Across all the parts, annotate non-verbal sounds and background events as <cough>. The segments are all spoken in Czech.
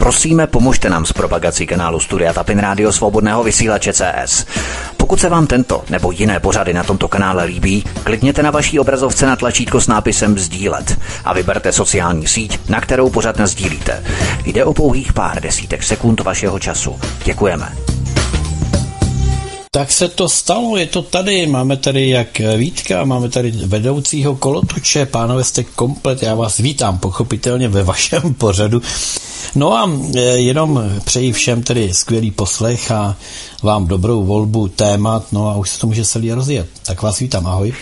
Prosíme, pomožte nám s propagací kanálu Studia Tapin Rádio Svobodného vysílače CS. Pokud se vám tento nebo jiné pořady na tomto kanále líbí, klikněte na vaší obrazovce na tlačítko s nápisem Sdílet a vyberte sociální síť, na kterou pořád sdílíte. Jde o pouhých pár desítek sekund vašeho času. Děkujeme. Tak se to stalo, je to tady, máme tady jak Vítka, máme tady vedoucího kolotoče, pánové jste komplet, já vás vítám pochopitelně ve vašem pořadu. No a e, jenom přeji všem tedy skvělý poslech a vám dobrou volbu témat, no a už se to může celý rozjet. Tak vás vítám, ahoj.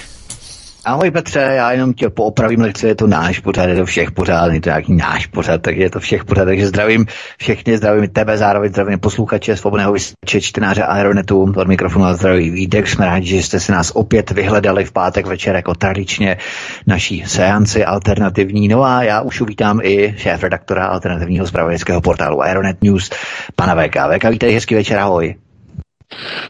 Ahoj Petře, já jenom tě poopravím lehce, je to náš pořad, je to všech pořád, je to nějaký náš pořad, takže je to všech pořád, takže zdravím všechny, zdravím tebe, zároveň zdravím posluchače, svobodného vysvětče, čtenáře Aeronetu, od mikrofonu a zdraví Vídek, jsme rádi, že jste si nás opět vyhledali v pátek večer jako tradičně naší seanci alternativní, no a já už uvítám i šéf redaktora alternativního zpravodajského portálu Aeronet News, pana VK. VK, vítej, hezký večer, ahoj.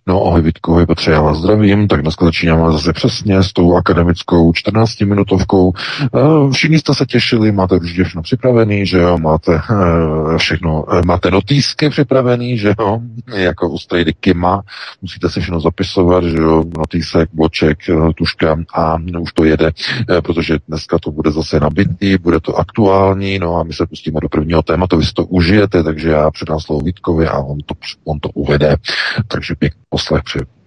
No ahoj Vítko, ahoj Petře, já vás zdravím, tak dneska začínáme zase přesně s tou akademickou 14-minutovkou. Eh, všichni jste se těšili, máte určitě všechno připravený, že jo, máte eh, všechno, eh, máte notýsky připravený, že jo, <laughs> jako u Strady Kima, musíte si všechno zapisovat, že jo, notýsek, bloček, tuška a už to jede, protože dneska to bude zase nabitý, bude to aktuální, no a my se pustíme do prvního tématu, vy si to užijete, takže já předám slovo Vítkovi a on to, on to uvede. Takže takže pěkný poslech přeju.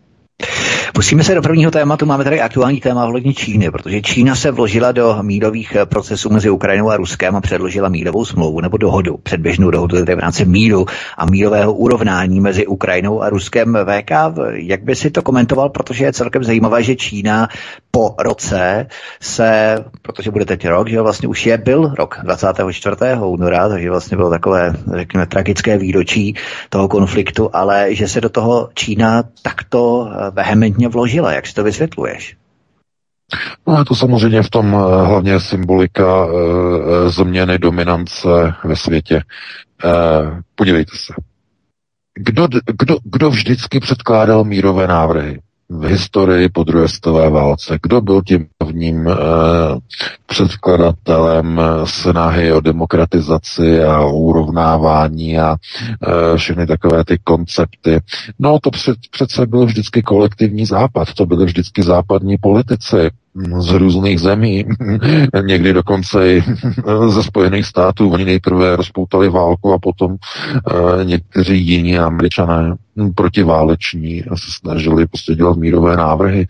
Musíme se do prvního tématu. Máme tady aktuální téma vhodně Číny, protože Čína se vložila do mírových eh, procesů mezi Ukrajinou a Ruskem a předložila mírovou smlouvu nebo dohodu, předběžnou dohodu tedy v rámci míru a mírového urovnání mezi Ukrajinou a Ruskem. VK, jak by si to komentoval, protože je celkem zajímavé, že Čína po roce se, protože bude teď rok, že vlastně už je byl rok 24. února, takže vlastně bylo takové, řekněme, tragické výročí toho konfliktu, ale že se do toho Čína takto eh, vehementně vložila. Jak si to vysvětluješ? No je to samozřejmě v tom eh, hlavně symbolika e, změny dominance ve světě. E, podívejte se. Kdo, kdo, kdo vždycky předkládal mírové návrhy? V historii po druhé světové válce. Kdo byl tím hlavním eh, předkladatelem snahy o demokratizaci a urovnávání a eh, všechny takové ty koncepty? No to před, přece byl vždycky kolektivní západ, to byly vždycky západní politici, z různých zemí, <laughs> někdy dokonce i <laughs> ze Spojených států. Oni nejprve rozpoutali válku a potom uh, někteří jiní američané protiváleční se snažili prostě dělat mírové návrhy.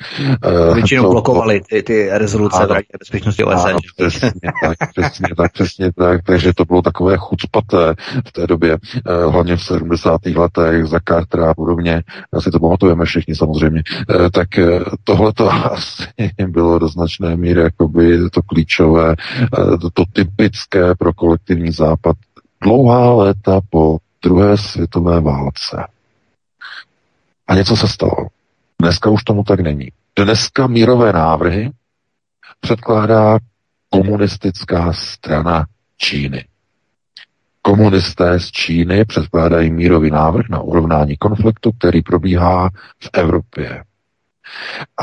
Uh, Většinou to, blokovali ty, ty rezoluce ano, v Radě bezpečnosti OSN. Ano, přesně tak, přesně tak, přesně tak. Takže to bylo takové chucpaté v té době, uh, hlavně v 70. letech za Cartera a podobně. Asi to pamatujeme všichni samozřejmě. Tak tohle to <laughs> asi bylo bylo do značné míry jakoby to klíčové, eh, to, to typické pro kolektivní západ dlouhá léta po druhé světové válce. A něco se stalo. Dneska už tomu tak není. Dneska mírové návrhy předkládá komunistická strana Číny. Komunisté z Číny předkládají mírový návrh na urovnání konfliktu, který probíhá v Evropě.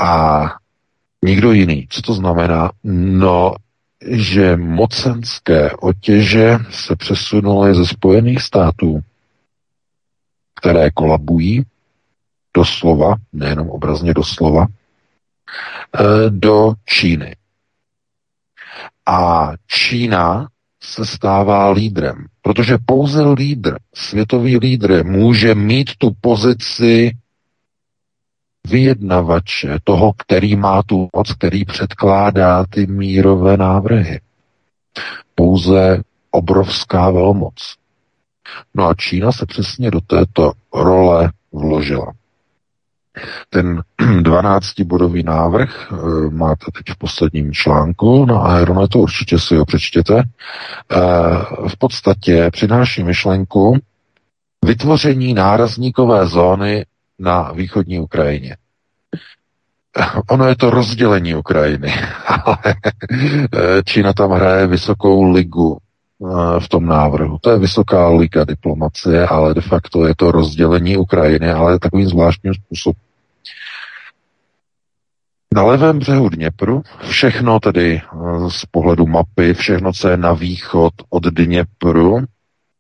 A nikdo jiný. Co to znamená? No, že mocenské otěže se přesunuly ze Spojených států, které kolabují, doslova, nejenom obrazně doslova, eh, do Číny. A Čína se stává lídrem, protože pouze lídr, světový lídr, může mít tu pozici vyjednavače, toho, který má tu moc, který předkládá ty mírové návrhy. Pouze obrovská velmoc. No a Čína se přesně do této role vložila. Ten <clears throat> 12-bodový návrh eh, máte teď v posledním článku na Aeronetu, určitě si ho přečtěte. Eh, v podstatě přináší myšlenku vytvoření nárazníkové zóny na východní Ukrajině. Ono je to rozdělení Ukrajiny, <laughs> ale Čína tam hraje vysokou ligu eh, v tom návrhu. To je vysoká liga diplomacie, ale de facto je to rozdělení Ukrajiny, ale takovým zvláštním způsobem. Na levém břehu Dněpru, všechno tedy eh, z pohledu mapy, všechno, co je na východ od Dněpru,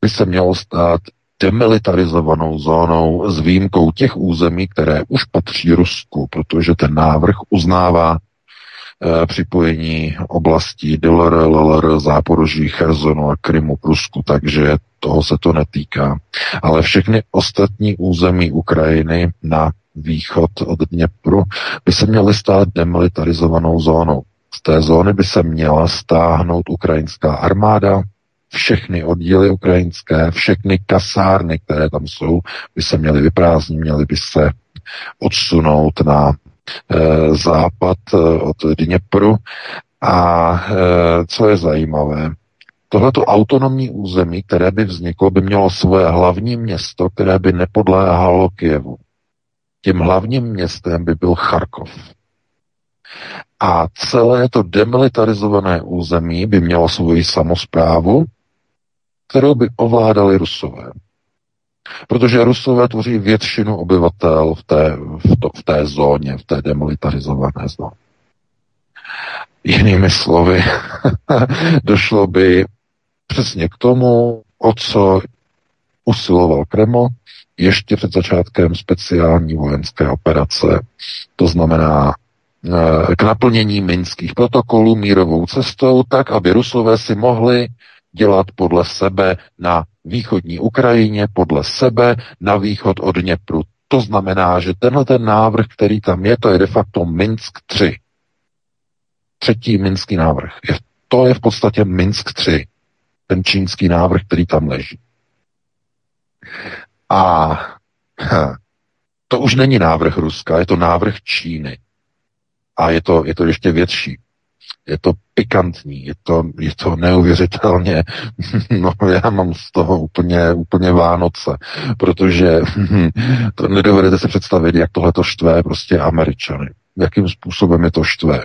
by se mělo stát demilitarizovanou zónou s výjimkou těch území, které už patří Rusku, protože ten návrh uznává e, připojení oblastí DLR, LLR, Záporoží, Chersonu a Krymu k Rusku, takže toho se to netýká. Ale všechny ostatní území Ukrajiny na východ od Dněpru by se měly stát demilitarizovanou zónou. Z té zóny by se měla stáhnout ukrajinská armáda, všechny oddíly ukrajinské, všechny kasárny, které tam jsou, by se měly vyprázdnit, měly by se odsunout na e, západ e, od Dněpru. A e, co je zajímavé, tohleto autonomní území, které by vzniklo, by mělo svoje hlavní město, které by nepodléhalo Kijevu. Tím hlavním městem by byl Charkov. A celé to demilitarizované území by mělo svoji samozprávu, kterou by ovládali Rusové. Protože Rusové tvoří většinu obyvatel v té, v, to, v té zóně, v té demilitarizované zóně. Jinými slovy, <laughs> došlo by přesně k tomu, o co usiloval Kreml ještě před začátkem speciální vojenské operace. To znamená eh, k naplnění minských protokolů mírovou cestou, tak, aby Rusové si mohli dělat podle sebe na východní Ukrajině, podle sebe na východ od Dněpru. To znamená, že tenhle ten návrh, který tam je, to je de facto Minsk 3. Třetí minský návrh. To je v podstatě Minsk 3. Ten čínský návrh, který tam leží. A to už není návrh Ruska, je to návrh Číny. A je to, je to ještě větší je to pikantní, je to, je to neuvěřitelně, <laughs> no já mám z toho úplně, úplně Vánoce, protože <laughs> to nedovedete si představit, jak tohle to štve prostě Američany. Jakým způsobem je to štve.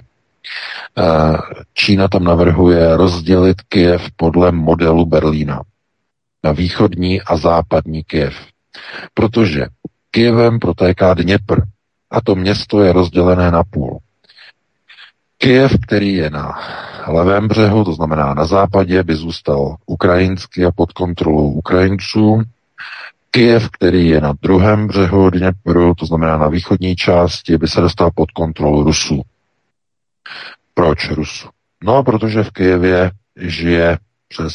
Eh, Čína tam navrhuje rozdělit Kiev podle modelu Berlína na východní a západní Kiev. Protože Kievem protéká Dněpr a to město je rozdělené na půl. Kyjev, který je na levém břehu, to znamená na západě, by zůstal ukrajinský a pod kontrolou Ukrajinců. Kyjev, který je na druhém břehu Dněpru, to znamená na východní části, by se dostal pod kontrolu Rusů. Proč Rusů? No, protože v Kyjevě žije přes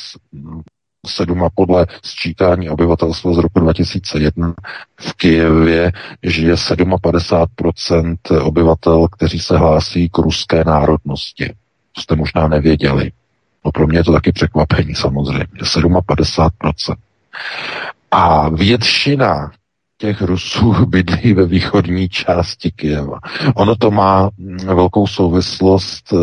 sedm a podle sčítání obyvatelstva z roku 2001 v Kijevě žije 57% obyvatel, kteří se hlásí k ruské národnosti. To jste možná nevěděli. No pro mě je to taky překvapení samozřejmě. 57%. A většina těch Rusů <laughs> bydlí ve východní části Kyjeva. Ono to má velkou souvislost e,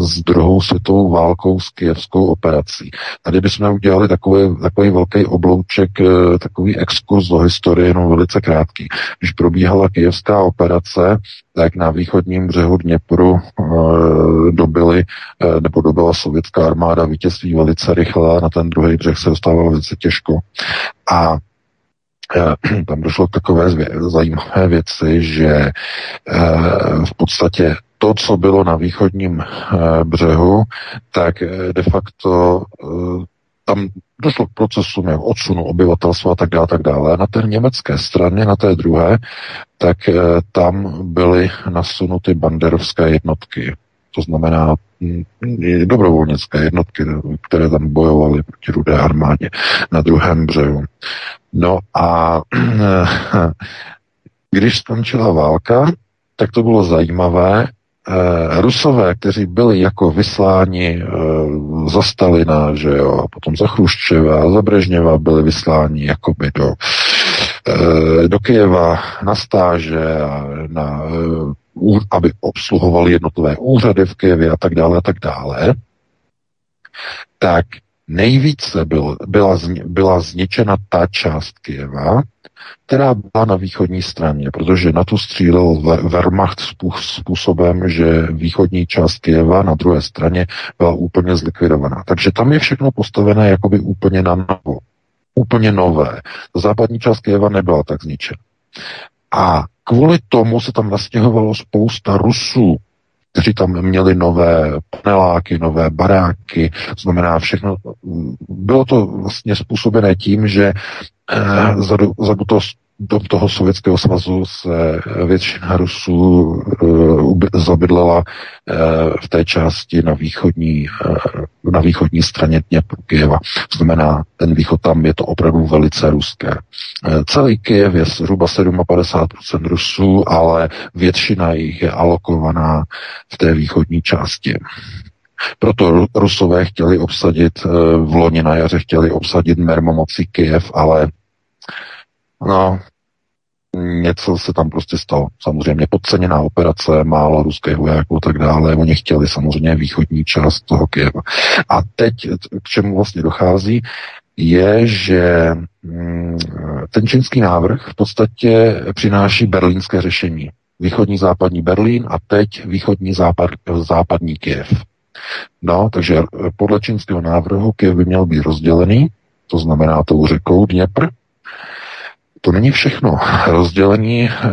s druhou světovou válkou s kijevskou operací. Tady bychom udělali takový, takový velký oblouček, e, takový exkurs do historie, jenom velice krátký. Když probíhala kijevská operace, tak na východním břehu Dněpru e, dobili, e, nebo dobila sovětská armáda vítězství velice rychle, na ten druhý břeh se dostávalo velice těžko. A Eh, <clears throat> tam došlo k takové zajímavé věci, že eh, v podstatě to, co bylo na východním eh, břehu, tak de facto tam došlo k procesům jak odsunu obyvatelstva a tak dále, tak dále. Na té německé straně, na té druhé, tak tam byly nasunuty banderovské jednotky. To znamená hm, dobrovolnické jednotky, které tam bojovaly proti rudé armádě na druhém břehu. No a <clears throat> když skončila válka, tak to bylo zajímavé. Eh, Rusové, kteří byli jako vysláni eh, za Stalina, že jo, a potom za Chruščeva za Brežněva byli vysláni jakoby do, eh, do Kyjeva na stáže a na, aby obsluhovali jednotlivé úřady v Kyjevě a tak dále a tak dále, tak Nejvíce byl, byla, byla zničena ta část Kieva, která byla na východní straně, protože na tu střílel Wehrmacht způsobem, že východní část Kieva na druhé straně byla úplně zlikvidovaná. Takže tam je všechno postavené jakoby úplně na novo. Úplně nové. Západní část Kieva nebyla tak zničena. A kvůli tomu se tam nastěhovalo spousta Rusů, kteří tam měli nové paneláky, nové baráky, znamená všechno. Bylo to vlastně způsobené tím, že eh, za, za do toho Sovětského svazu se většina Rusů uh, zabydlela uh, v té části na východní, uh, na východní straně Dněpru Kyjeva. To znamená, ten východ tam je to opravdu velice ruské. Celý Kyjev je zhruba 57% Rusů, ale většina jich je alokovaná v té východní části. Proto Rusové chtěli obsadit v loni na jaře, chtěli obsadit mermomocí Kyjev, ale No, něco se tam prostě stalo. Samozřejmě podceněná operace, málo ruských vojáků a tak dále. Oni chtěli samozřejmě východní část toho Kyjeva. A teď k čemu vlastně dochází, je, že mm, ten čínský návrh v podstatě přináší berlínské řešení. Východní západní Berlín a teď východní západ, západní Kiev. No, takže podle čínského návrhu Kiev by měl být rozdělený, to znamená tou řekou Dněpr, to není všechno. Rozdělení, eh,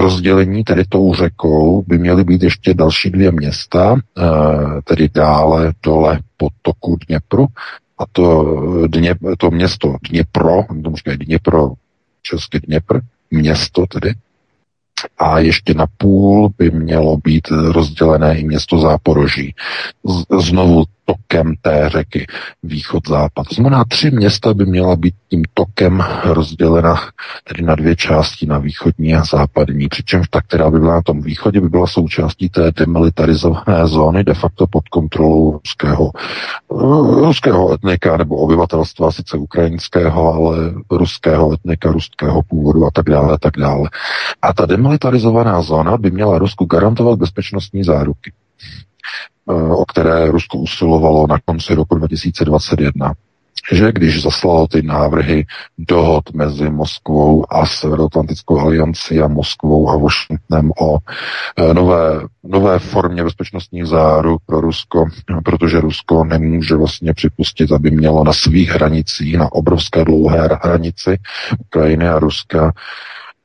rozdělení tedy tou řekou by měly být ještě další dvě města, eh, tedy dále dole po toku Dněpru, a to, Dně, to město Dněpro, to možná Dněpro, český Dněpr, město tedy, a ještě na půl by mělo být rozdělené i město Záporoží. Znovu tokem té řeky východ-západ. To znamená, tři města by měla být tím tokem rozdělena tedy na dvě části, na východní a západní, přičemž ta, která by byla na tom východě, by byla součástí té demilitarizované zóny de facto pod kontrolou ruského, ruského etnika nebo obyvatelstva, sice ukrajinského, ale ruského etnika, ruského původu a tak dále, a tak dále. A ta demilitarizovaná zóna by měla Rusku garantovat bezpečnostní záruky. Eh, o které Rusko usilovalo na konci roku 2021 že když zaslalo ty návrhy dohod mezi Moskvou a Severoatlantickou aliancí a Moskvou a Washingtonem o eh, nové, nové formě bezpečnostních záruk pro Rusko, protože Rusko nemůže vlastně připustit, aby mělo na svých hranicích, na obrovské dlouhé hranici Ukrajiny a Ruska,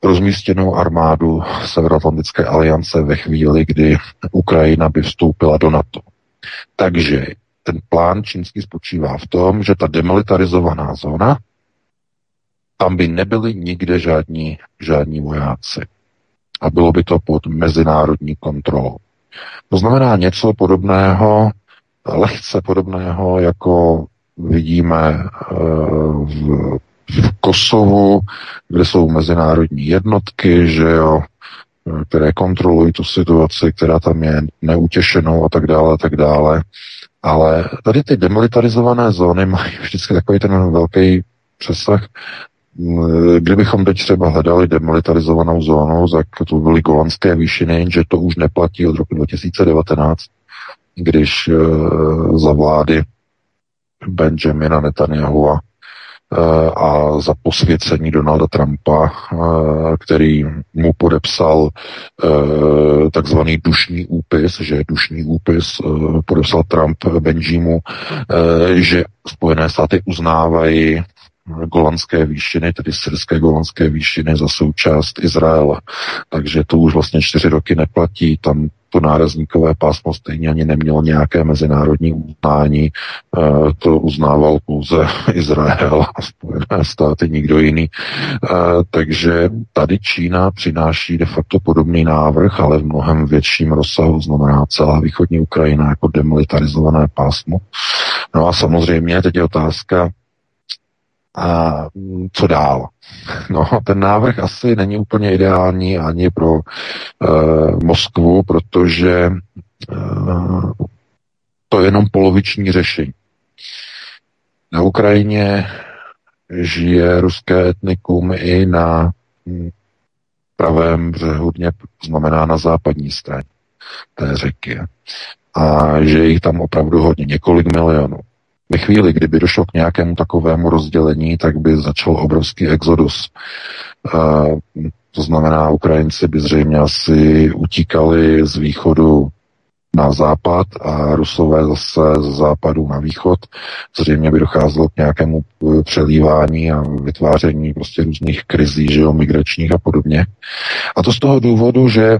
rozmístěnou armádu Severoatlantické aliance ve chvíli, kdy Ukrajina by vstoupila do NATO. Takže ten plán čínský spočívá v tom, že ta demilitarizovaná zóna, tam by nebyli nikde žádní, žádní vojáci. A bylo by to pod mezinárodní kontrolou. To znamená něco podobného, lehce podobného, jako vidíme eh, v v Kosovu, kde jsou mezinárodní jednotky, že jo, které kontrolují tu situaci, která tam je neutěšenou a tak dále, a tak dále. Ale tady ty demilitarizované zóny mají vždycky takový ten velký přesah. Kdybychom teď třeba hledali demilitarizovanou zónu, tak to byly golandské výšiny, že to už neplatí od roku 2019, když uh, za vlády Benjamina Netanyahua Eh, a za posvěcení Donalda Trumpa, eh, který mu podepsal eh, takzvaný dušní úpis, že dušní úpis podepsal Trump Benjimu, že Spojené státy uznávají golandské výšiny, tedy syrské golandské výšiny za součást Izraela. Takže to už vlastně čtyři roky neplatí, tam to nárazníkové pásmo stejně ani nemělo nějaké mezinárodní uznání, eh, to uznával pouze <laughs> Izrael a Spojené státy, nikdo jiný. Eh, takže tady Čína přináší de facto podobný návrh, ale v mnohem větším rozsahu, znamená celá východní Ukrajina jako demilitarizované pásmo. No a samozřejmě teď je otázka, a co dál? <laughs> No, ten návrh asi není úplně ideální ani pro uh, Moskvu, protože uh, to je jenom poloviční řešení. Na Ukrajině žije ruské etnikum i na pravém břehu Dněpru, znamená na západní straně té řeky. A že jich tam opravdu hodně, několik milionů. Ve chvíli, kdyby došlo k nějakému takovému rozdělení, tak by začal obrovský exodus. To znamená, Ukrajinci by zřejmě asi utíkali z východu na západ a Rusové zase z západu na východ. Zřejmě by docházelo k nějakému e, přelívání a vytváření prostě různých krizí, že jo, migračních a podobně. A to z toho důvodu, že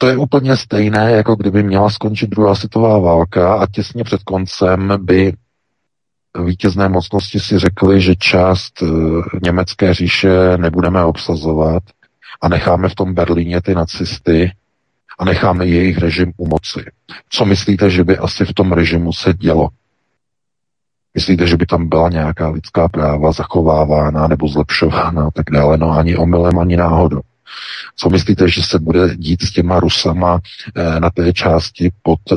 to je úplně stejné, jako kdyby měla skončit druhá světová válka a těsně před koncem by vítězné mocnosti si řekli, že část německé říše nebudeme obsazovat a necháme v tom Berlíně ty nacisty a necháme jejich režim u moci. Co myslíte, že by asi v tom režimu se dělo? Myslíte, že by tam byla nějaká lidská práva zachovávána nebo zlepšována a tak dále? No ani omylem, ani náhodou. Co myslíte, že se bude dít s těma Rusama eh, na té části pod eh,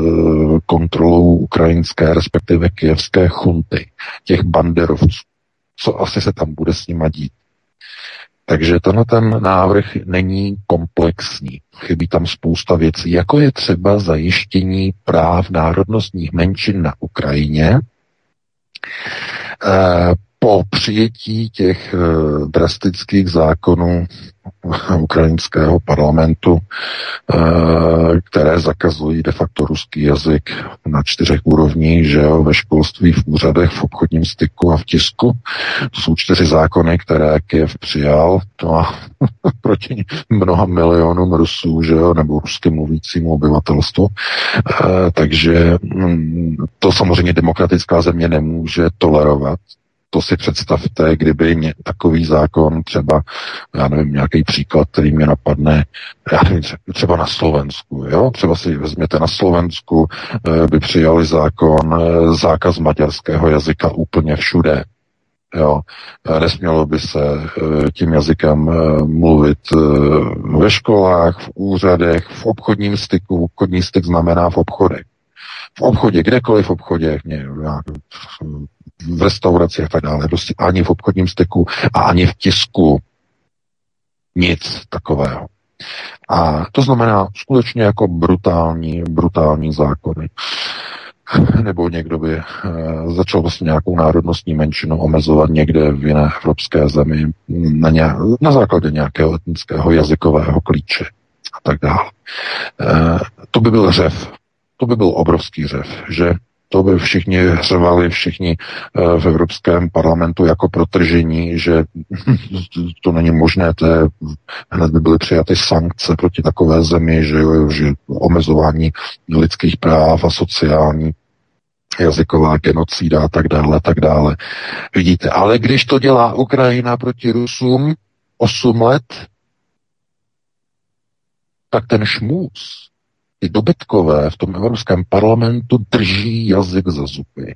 kontrolou ukrajinské, respektive kijevské chunty, těch banderovců? Co asi se tam bude s nima dít? Takže tenhle ten návrh není komplexní. Chybí tam spousta věcí, jako je třeba zajištění práv národnostních menšin na Ukrajině, eh, po přijetí těch eh, drastických zákonů ukrajinského parlamentu, eh, které zakazují de facto ruský jazyk na čtyřech úrovních, že jo, ve školství, v úřadech, v obchodním styku a v tisku. To jsou čtyři zákony, které Kiev přijal. To má <laughs> proti mnoha milionům Rusů, že jo, nebo rusky mluvícímu obyvatelstvu. Eh, takže mm, to samozřejmě demokratická země nemůže tolerovat to si představte, kdyby ně, takový zákon třeba, já nevím, nějaký příklad, který mě napadne, já nevím, třeba na Slovensku, jo? Třeba si vezměte na Slovensku, eh, by přijali zákon, eh, zákaz maďarského jazyka úplně všude. Jo, eh, nesmělo by se tím jazykem mluvit ve školách, v úřadech, v obchodním styku. Obchodní styk znamená v obchodech v obchodě, kdekoliv v obchodě, v restauraci a tak dále, prostě ani v obchodním styku a ani v tisku. Nic takového. A to znamená skutečně jako brutální, brutální zákony. Nebo někdo by e, začal vlastně nějakou národnostní menšinu omezovat někde v jiné evropské zemi na, nějak, na základě nějakého etnického jazykového klíče a tak dále. E, to by byl řev. To by byl obrovský řev, že to by všichni hřevali, všichni eh, v Evropském parlamentu jako protržení, že <laughs> to není možné, to je, hned by byly přijaty sankce proti takové zemi, že, že omezování lidských práv a sociální jazyková genocída a tak dále, tak dále. Vidíte, ale když to dělá Ukrajina proti Rusům 8 let, tak ten šmůz, ty dobytkové v tom Evropském parlamentu drží jazyk za zuby.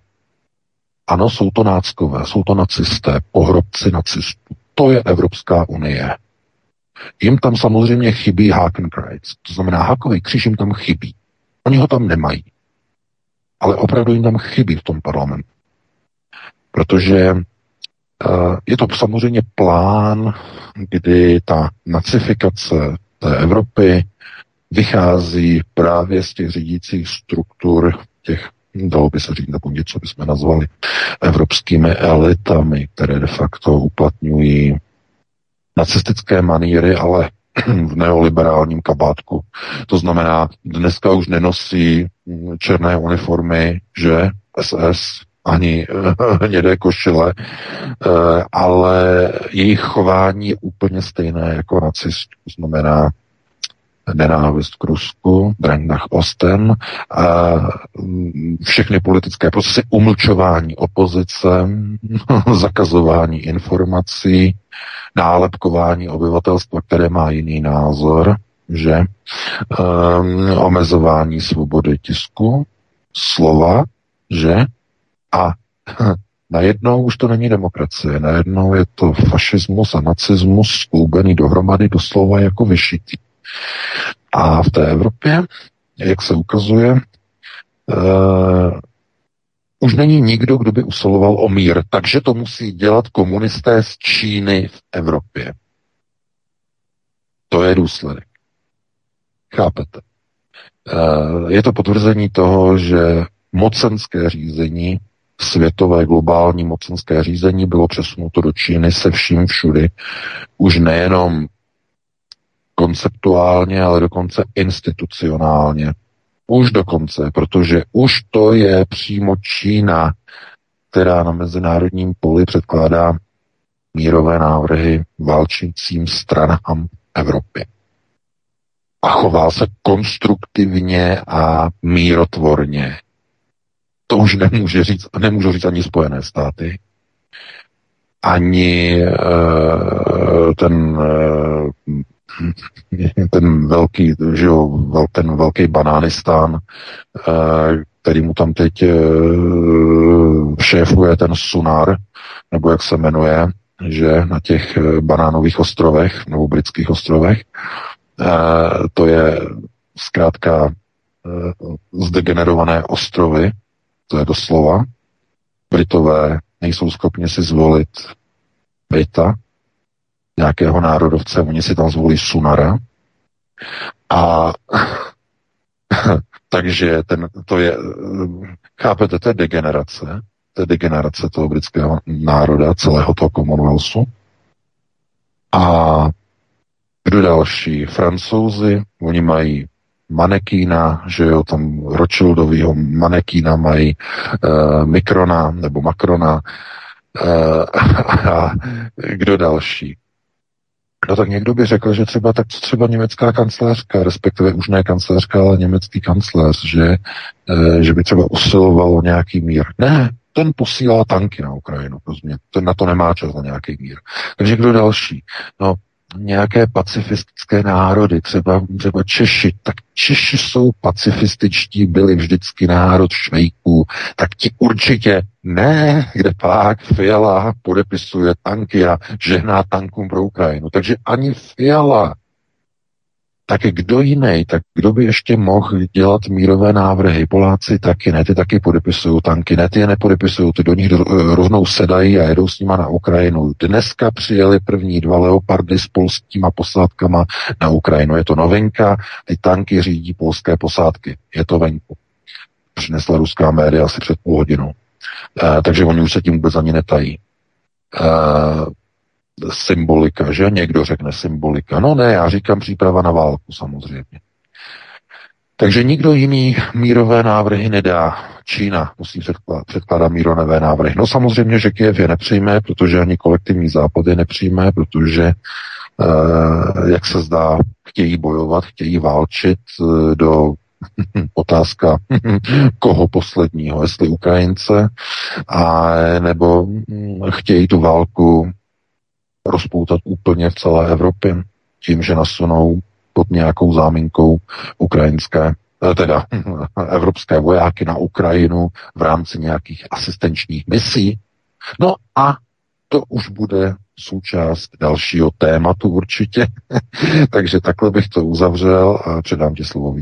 Ano, jsou to náckové, jsou to nacisté, pohrobci nacistů. To je Evropská unie. Jim tam samozřejmě chybí Hakenkreuz, to znamená Hakový kříž jim tam chybí. Oni ho tam nemají. Ale opravdu jim tam chybí v tom parlamentu. Protože uh, je to samozřejmě plán, kdy ta nacifikace té Evropy vychází právě z těch řídících struktur těch dalo by se říct, nebo něco bychom nazvali evropskými elitami, které de facto uplatňují nacistické maníry, ale v neoliberálním kabátku. To znamená, dneska už nenosí černé uniformy, že SS, ani hnědé košile, eh, ale jejich chování je úplně stejné jako nacistů. To znamená, nenávist k Rusku, draň Osten, a mm, všechny politické procesy, umlčování opozice, <laughs> zakazování informací, nálepkování obyvatelstva, které má jiný názor, že um, omezování svobody tisku, slova, že a <laughs> najednou už to není demokracie, najednou je to fašismus a nacismus skloubený dohromady doslova jako vyšitý. A v té Evropě, jak se ukazuje, uh, už není nikdo, kdo by usiloval o mír, takže to musí dělat komunisté z Číny v Evropě. To je důsledek. Chápete? Uh, je to potvrzení toho, že mocenské řízení, světové globální mocenské řízení bylo přesunuto do Číny se vším všudy. Už nejenom konceptuálně, ale dokonce institucionálně. Už dokonce, protože už to je přímo Čína, která na mezinárodním poli předkládá mírové návrhy válčícím stranám Evropy. a chová se konstruktivně a mírotvorně. To už nemůže říct, nemůžu říct ani Spojené státy, ani uh, ten, uh, ten velký, že jo, ten velký banánistán, uh, který mu tam teď uh, šéfuje ten Sunar, nebo jak se jmenuje, že na těch banánových ostrovech, nebo britských ostrovech, to je zkrátka zdegenerované ostrovy, to je doslova. Britové nejsou schopni si zvolit Brita, nějakého národovce, oni si tam zvolí Sunara. A <laughs> takže ten, to je, chápete, to je degenerace, to je degenerace toho britského národa, celého toho Commonwealthu. A kdo další? Francouzi, oni mají manekína, že jo, tam Rothschildovýho manekína mají uh, Mikrona nebo Makrona uh, <laughs> a kdo další. No tak někdo by řekl, že třeba tak třeba německá kancelářka, respektive už ne kancelářka, ale německý kancléř, že, uh, že by třeba usiloval o nějaký mír. Ne, ten posílá tanky na Ukrajinu, rozumím. Ten na to nemá čas na nějaký mír. Takže kdo další? No, nějaké pacifistické národy, třeba, třeba Češi, tak Češi jsou pacifističtí, byli vždycky národ švejků, tak ti určitě ne, kde pak Fiala podepisuje tanky a žehná tankům pro Ukrajinu. Takže ani Fiala tak kdo jiný, tak kdo by ještě mohl dělat mírové návrhy? Poláci taky ne, ty taky podepisují tanky, ne, ty je nepodepisují, ty do nich rovnou sedají a jedou s nima na Ukrajinu. Dneska přijeli první dva leopardy s polskýma posádkama na Ukrajinu. Je to novinka, ty tanky řídí polské posádky. Je to venku. Přinesla ruská média asi před půl hodinou. E, takže oni už se tím vůbec ani netají. E, symbolika, že? Někdo řekne symbolika. No ne, já říkám příprava na válku samozřejmě. Takže nikdo jiný mírové návrhy nedá. Čína musí předkládat mírové návrhy. No samozřejmě, že Kiev je nepřijme, protože ani kolektivní západ je nepřijme, protože, eh, jak se zdá, chtějí bojovat, chtějí válčit eh, do <laughs> otázka <laughs> koho posledního, jestli Ukrajince, a nebo hm, chtějí tu válku rozpoutat úplně v celé Evropě tím, že nasunou pod nějakou záminkou ukrajinské, eh, teda <laughs> evropské vojáky na Ukrajinu v rámci nějakých asistenčních misí. No a to už bude součást dalšího tématu určitě. <laughs> Takže takhle bych to uzavřel a předám ti slovo.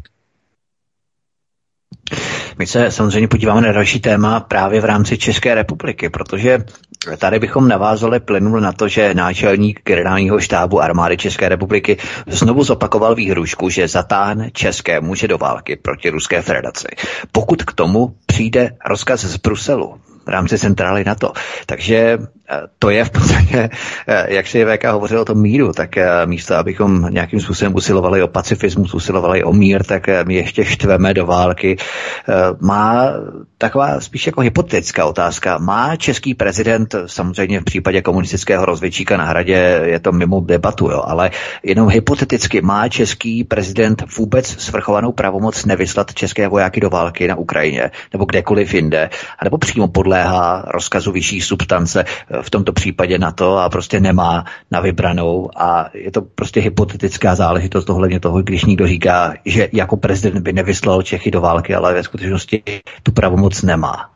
My se samozřejmě podíváme na další téma právě v rámci České republiky, protože tady bychom navázali plynul na to, že náčelník generálního štábu armády České republiky znovu zopakoval výhrušku, že zatáhne České muže do války proti Ruské federaci. Pokud k tomu přijde rozkaz z Bruselu v rámci centrály NATO. Takže Eh, to je v podstatě, eh, jak si VK hovořil o tom míru, tak eh, místo, abychom nějakým způsobem usilovali o pacifismus, usilovali o mír, tak my ještě štveme do války. Má taková spíš jako hypotetická otázka. Má český prezident, samozřejmě v případě komunistického rozvědčíka na hradě je to mimo debatu, jo, ale jenom hypoteticky má český prezident vůbec svrchovanou pravomoc nevyslat české vojáky do války na Ukrajině nebo kdekoliv jinde, nebo přímo podléhá rozkazu vyšší substance v tomto případě na to a prostě nemá na vybranou a je to prostě hypotetická záležitost ohledně toho, když někdo říká, že jako prezident by nevyslal Čechy do války, ale ve skutečnosti tu pravomoc nemá.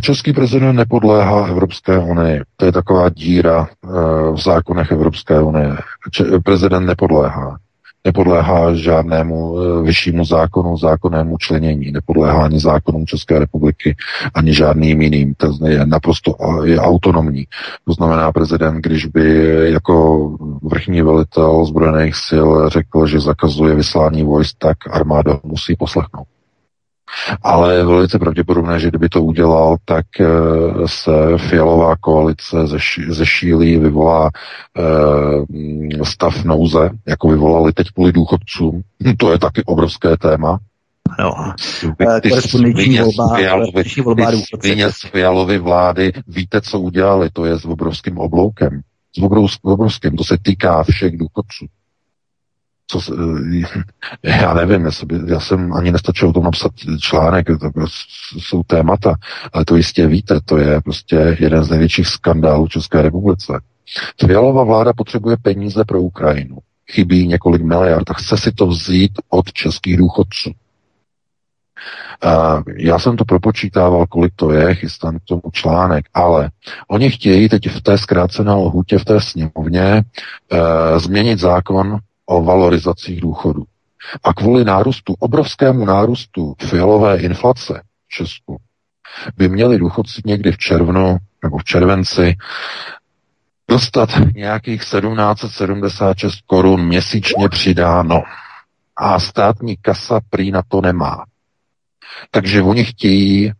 Český prezident nepodléhá Evropské unii. To je taková díra eh, v zákonech Evropské unie. prezident nepodléhá nepodléhá žádnému eh, vyššímu zákonu, zákonnému členění, nepodléhá ani zákonům České republiky, ani žádným jiným. To je naprosto je autonomní. To znamená, prezident, když by jako vrchní velitel zbrojených sil řekl, že zakazuje vyslání vojsk, tak armáda musí poslechnout. Ale velice pravděpodobné, že kdyby to udělal, tak eh, se fialová koalice zešílí, vyvolá eh, stav nouze, jako vyvolali teď kvůli důchodcům. <laughs> To je taky obrovské téma. No. Ty svině z Fialovy vlády, víte, co udělali? To je s obrovským obloukem. S obrovským, to se týká všech důchodců. Co, <laughs> já nevím, jestli by, já jsem ani nestačil o tom napsat článek, to jsou témata, ale to jistě víte, to je prostě jeden z největších skandálů České republice. Fialová vláda potřebuje peníze pro Ukrajinu. Chybí několik miliard a chce si to vzít od českých důchodců. Já jsem to propočítával, kolik to je, chystám k tomu článek, ale oni chtějí teď v té zkrácené lhůtě v té sněmovně uh, změnit zákon o valorizacích důchodů. A kvůli nárůstu, obrovskému nárůstu fialové inflace v Česku, by měli důchodci někdy v červnu nebo v červenci dostat nějakých 1776 korun měsíčně přidáno. A státní kasa prý na to nemá. Takže oni chtějí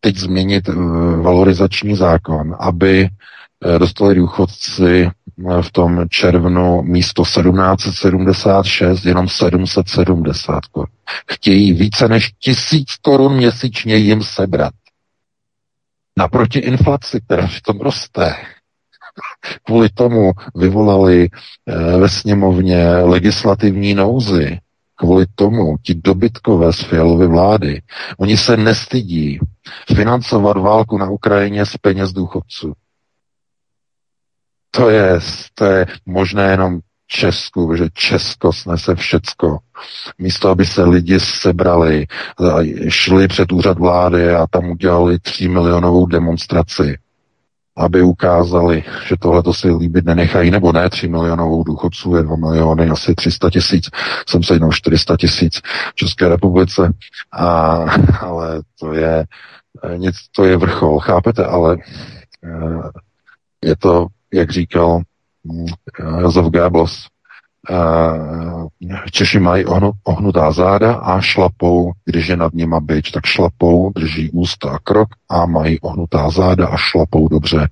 teď změnit uh, valorizační zákon, aby dostali důchodci uh, v tom červnu místo 1776 jenom 770 korun. Chtějí více než tisíc korun měsíčně jim sebrat. Naproti inflaci, která v tom roste. <laughs> Kvůli tomu vyvolali ve sněmovně legislativní nouzy, kvůli tomu ti dobytkové z Fialovy vlády, oni se nestydí financovat válku na Ukrajině z peněz důchodců. To je, to je možné jenom Česku, že Česko snese všecko. Místo, aby se lidi sebrali, šli před úřad vlády a tam udělali tří milionovou demonstraci aby ukázali, že tohle to si líbit nenechají, nebo ne, 3 milionovou důchodců je 2 miliony, asi 300 tisíc, jsem se jednou 400 tisíc v České republice, a, ale to je, nic, to je vrchol, chápete, ale eh, je to, jak říkal hm, Josef Goebbels, Češi mají ohnu, ohnutá záda a šlapou, když je nad nima byč, tak šlapou, drží ústa a krok a mají ohnutá záda a šlapou dobře.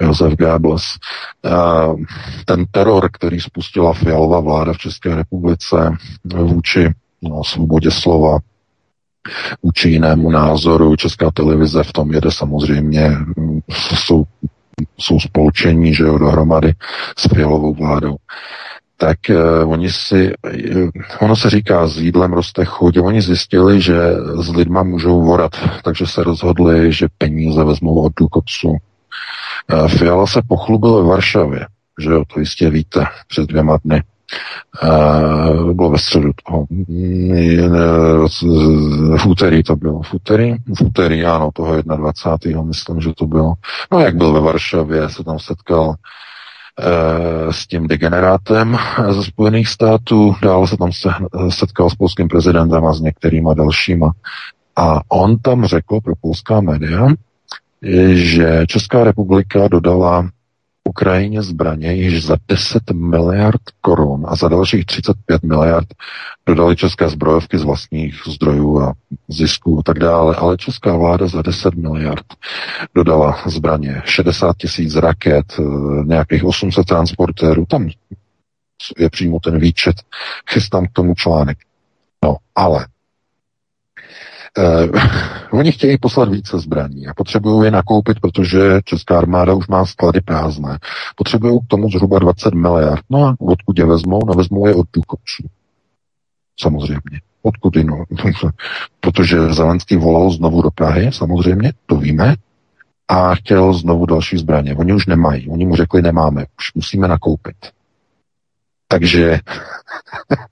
Josef Goebbels. Ten teror, který spustila fialová vláda v České republice vůči no, svobodě slova, vůči jinému názoru. Česká televize v tom jede samozřejmě, jsou, jsou spolčení, že jo, dohromady s fialovou vládou tak uh, oni si, uh, ono se říká, s jídlem roste chuť, oni zjistili, že s lidma můžou vorat, takže se rozhodli, že peníze vezmou od důchodců. Uh, Fiala se pochlubil ve Varšavě, že jo, to jistě víte, před dvěma dny. Uh, bylo ve středu toho, v úterý to bylo, v úterý, v úterý, ano, toho 21. myslím, že to bylo. No jak byl ve Varšavě, se tam setkal Eh, s tím degenerátem ze Spojených států, dále se tam setkal s polským prezidentem a s některýma dalšíma. A on tam řekl pro polská média, že Česká republika dodala Ukrajině zbraně již za 10 miliard korun a za dalších 35 miliard dodali české zbrojovky z vlastních zdrojů a zisků a tak dále, ale česká vláda za 10 miliard dodala zbraně, 60 tisíc raket, eh, nějakých 800 transportérů, tam je přímo ten výčet, chystám k tomu článek. No, ale Uh, <laughs> oni chtějí poslat více zbraní a potřebují je nakoupit, protože česká armáda už má sklady prázdné. Potřebují k tomu zhruba 20 miliard. No a odkud je vezmou? No vezmou je od důchodců. Samozřejmě. Odkud jinou? <laughs> protože Zelenský volal znovu do Prahy, samozřejmě, to víme, a chtěl znovu další zbraně. Oni už nemají. Oni mu řekli, nemáme, už musíme nakoupit. Takže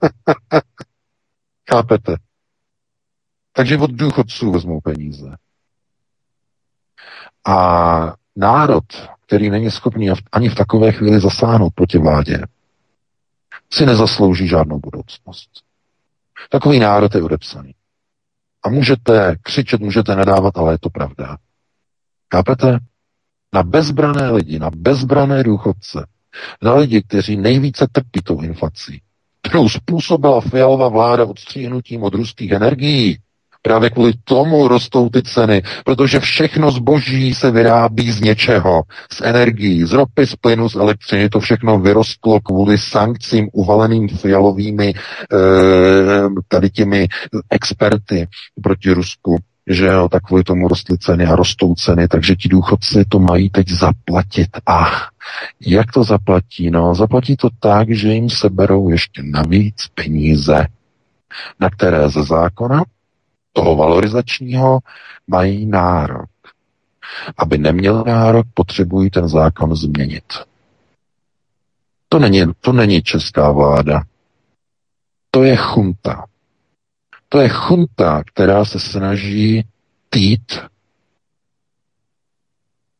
<laughs> chápete? Takže od důchodců vezmou peníze. A národ, který není schopný ani v takové chvíli zasáhnout proti vládě, si nezaslouží žádnou budoucnost. Takový národ je odepsaný. A můžete křičet, můžete nedávat, ale je to pravda. Chápete? Na bezbrané lidi, na bezbrané důchodce, na lidi, kteří nejvíce trpí tou inflací, kterou způsobila fialová vláda odstříhnutím od ruských energií, Právě kvůli tomu rostou ty ceny, protože všechno zboží se vyrábí z něčeho, z energií, z ropy, z plynu, z elektřiny, to všechno vyrostlo kvůli sankcím uvaleným fialovými eh, tady těmi experty proti Rusku že jo, tak kvůli tomu rostly ceny a rostou ceny, takže ti důchodci to mají teď zaplatit a Jak to zaplatí? No, zaplatí to tak, že jim seberou ještě navíc peníze, na které ze zákona toho valorizačního mají nárok. Aby neměl nárok, potřebují ten zákon změnit. To není, to není česká vláda. To je chunta. To je chunta, která se snaží týt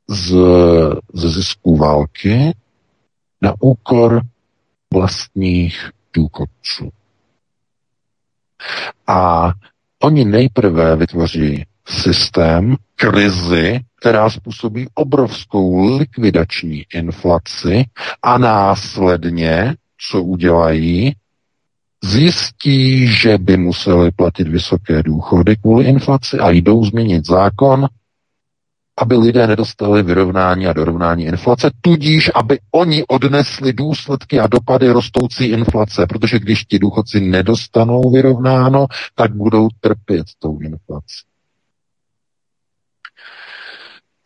z, z zisku války na úkor vlastních důchodců. A oni nejprve vytvoří systém krizi, která způsobí obrovskou likvidační inflaci a následně, co udělají, zjistí, že by museli platit vysoké důchody kvůli inflaci a jdou změnit zákon, aby lidé nedostali vyrovnání a dorovnání inflace, tudíž, aby oni odnesli důsledky a dopady rostoucí inflace, protože když ti důchodci nedostanou vyrovnáno, tak budou trpět tou inflací.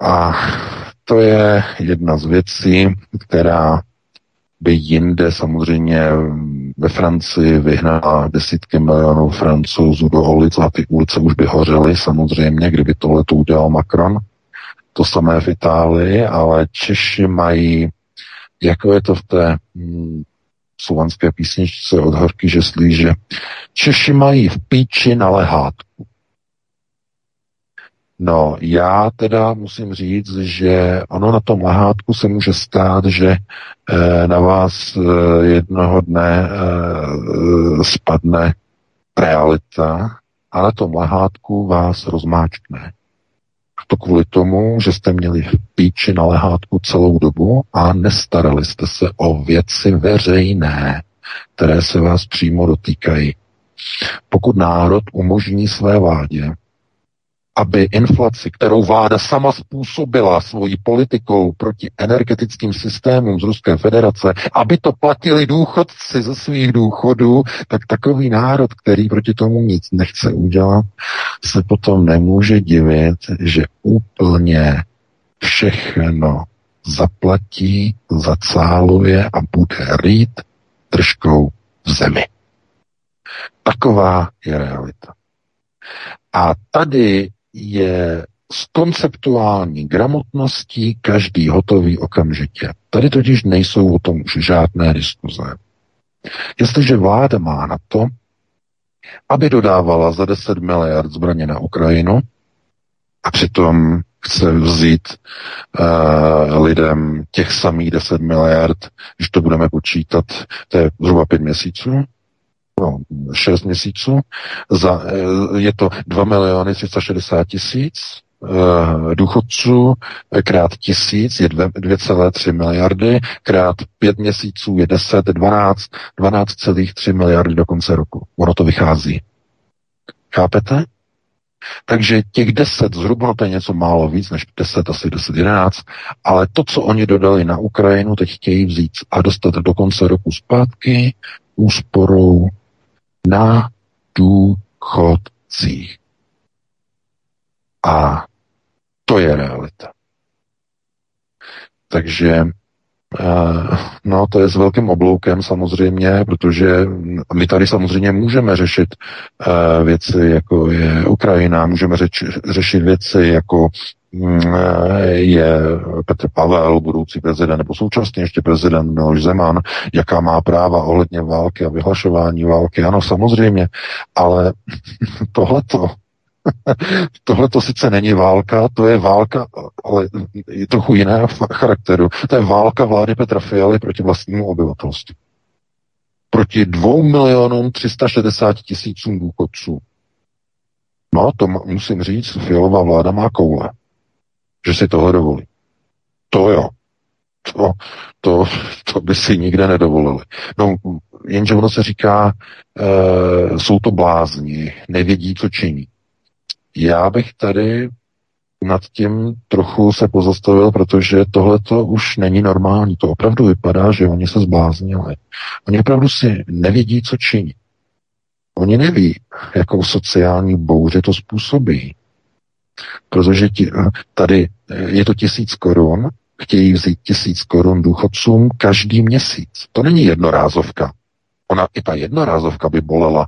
A to je jedna z věcí, která by jinde samozřejmě ve Francii vyhnala desítky milionů francouzů do ulic a ty ulice už by hořely samozřejmě, kdyby tohle to udělal Macron. To samé v Itálii, ale Češi mají, jako je to v té hmm, slovanské písničce od Horky že Češi mají v píči na lehátku. No, já teda musím říct, že ono na tom lehátku se může stát, že e, na vás e, jednoho dne e, spadne realita a na tom lehátku vás rozmáčkne. To kvůli tomu, že jste měli v píči na lehátku celou dobu a nestarali jste se o věci veřejné, které se vás přímo dotýkají. Pokud národ umožní své vládě, aby inflaci, kterou vláda sama způsobila svojí politikou proti energetickým systémům z Ruské federace, aby to platili důchodci ze svých důchodů, tak takový národ, který proti tomu nic nechce udělat, se potom nemůže divit, že úplně všechno zaplatí, zacáluje a bude rýt držkou v zemi. Taková je realita. A tady je s konceptuální gramotností každý hotový okamžitě. Tady totiž nejsou o tom už žádné diskuze. Jestliže vláda má na to, aby dodávala za 10 miliard zbraně na Ukrajinu a přitom chce vzít uh, lidem těch samých 10 miliard, když to budeme počítat, to je zhruba 5 měsíců, no, 6 měsíců, za, eh, je to 2 miliony 360 tisíc uh, důchodců, krát tisíc je 2,3 miliardy, krát 5 měsíců je 10, 12, 12,3 miliardy do konce roku. Ono to vychází. Chápete? Takže těch 10 zhruba to je něco málo víc než 10, asi 10, 11, ale to, co oni dodali na Ukrajinu, teď chtějí vzít a dostat do konce roku zpátky úsporou na důchodcích. A to je realita. Takže eh, No, to je s velkým obloukem samozřejmě, protože my tady samozřejmě můžeme řešit uh, věci, jako je Ukrajina, můžeme řeč, řešit věci, jako je Petr Pavel, budoucí prezident, nebo současně ještě prezident Miloš Zeman, jaká má práva ohledně války a vyhlašování války. Ano, samozřejmě, ale <laughs> tohleto, <laughs> Tohle to sice není válka, to je válka, ale je trochu jiného charakteru. To je válka vlády Petra Fialy proti vlastnímu obyvatelstvu. Proti dvou milionům 360 tisícům důchodců. No, to musím říct, Fialová vláda má koule že si tohle dovolí. To jo. To, to, to by si nikde nedovolili. No, jenže ono se říká, e, jsou to blázni, nevědí, co činí. Já bych tady nad tím trochu se pozastavil, protože tohle to už není normální. To opravdu vypadá, že oni se zbláznili. Oni opravdu si nevědí, co činí. Oni neví, jakou sociální bouři to způsobí. Protože ti, tady je to tisíc korun, chtějí vzít tisíc korun důchodcům každý měsíc. To není jednorázovka. Ona i ta jednorázovka by bolela,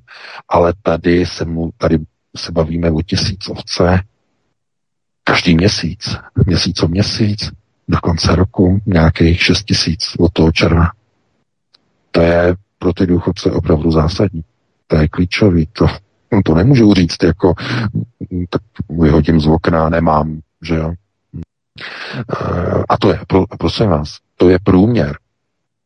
ale tady se, mu, tady se bavíme o tisícovce každý měsíc, měsíc o měsíc, do konce roku nějakých 6 tisíc od toho června. To je pro ty důchodce opravdu zásadní. To je klíčový. To, to nemůžu říct jako tak vyhodím z okna, nemám, že jo. A to je, pro, prosím vás, to je průměr.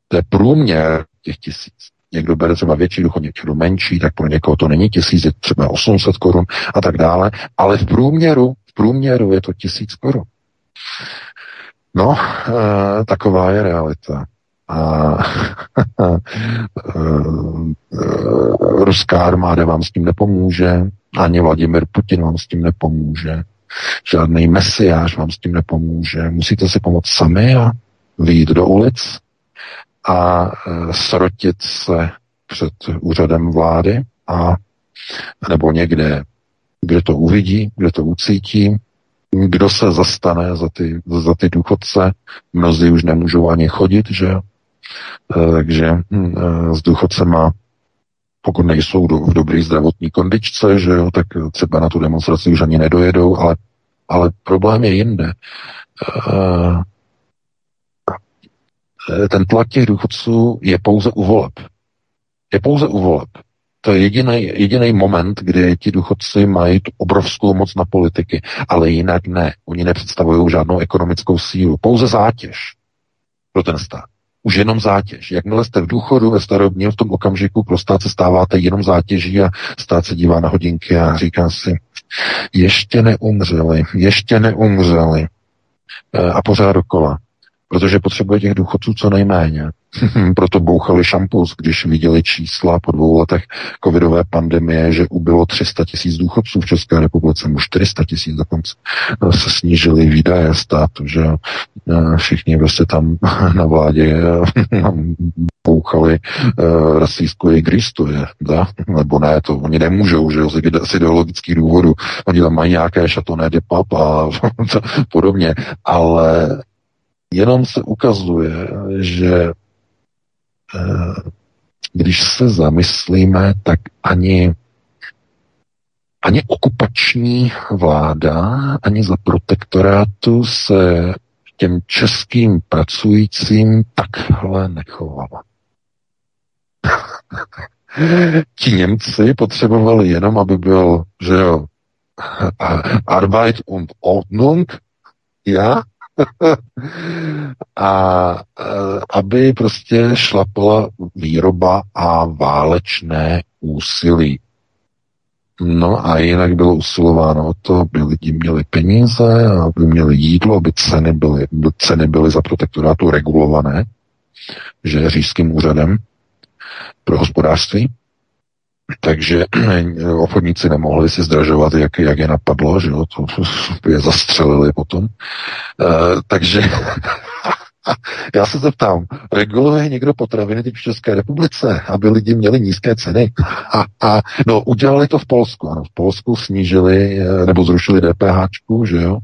To je průměr těch tisíc. Někdo bere třeba větší důchod, někdo menší, tak pro někoho to není tisíc, je třeba 800 korun a tak dále, ale v průměru, v průměru je to tisíc korun. No, e, taková je realita. A <laughs> ruská armáda vám s tím nepomůže, ani Vladimir Putin vám s tím nepomůže, žádný mesiáš vám s tím nepomůže. Musíte si pomoct sami a vyjít do ulic a e, srotit se před úřadem vlády a nebo někde, kde to uvidí, kde to ucítí, kdo se zastane za ty, za ty důchodce. Mnozí už nemůžou ani chodit, že takže hm, e, s důchodcema pokud nejsou v dobré zdravotní kondičce, že jo, tak třeba na tu demonstraci už ani nedojedou, ale, ale problém je jinde. Uh, ten tlak těch důchodců je pouze u voleb. Je pouze u voleb. To je jediný moment, kdy ti důchodci mají tu obrovskou moc na politiky, ale jinak ne. Oni nepředstavují žádnou ekonomickou sílu, pouze zátěž pro ten stát. Už jenom zátěž. Jakmile jste v důchodu ve starobním, v tom okamžiku pro stát se stáváte jenom zátěží a stát se dívá na hodinky a říká si, ještě neumřeli, ještě neumřeli. E, a pořád dokola protože potřebuje těch důchodců co nejméně. <laughs> Proto bouchali šampus, když viděli čísla po dvou letech covidové pandemie, že ubylo 300 tisíc důchodců v České republice, už 400 tisíc dokonce se snížily výdaje státu, že eh, všichni prostě tam <laughs> na vládě eh, <laughs> bouchali uh, rasistku i Kristu, je, da? nebo ne, to oni nemůžou, že z ideologických důvodů, oni tam mají nějaké šatoné de a podobně, ale Jenom se ukazuje, že eh, když se zamyslíme, tak ani ani okupační vláda, ani za protektorátu se těm českým pracujícím takhle nechovala. <laughs> Ti Němci potřebovali jenom, aby byl, že jo, Arbeit und Ordnung, ja, <laughs> a e, aby prostě šlapala výroba a válečné úsilí. No a jinak bylo usilováno o to, aby lidi měli peníze, aby měli jídlo, aby ceny byly, ceny byly za protektorátu regulované, že říšským úřadem pro hospodářství. Takže <clears throat> obchodníci nemohli si zdražovat, jak, jak je napadlo, že jo, to je zastřelili potom. E, takže <laughs> já se zeptám, reguluje někdo potraviny v České republice, aby lidi měli nízké ceny? A, a no, udělali to v Polsku, ano, v Polsku snížili eh, nebo zrušili DPH, že jo,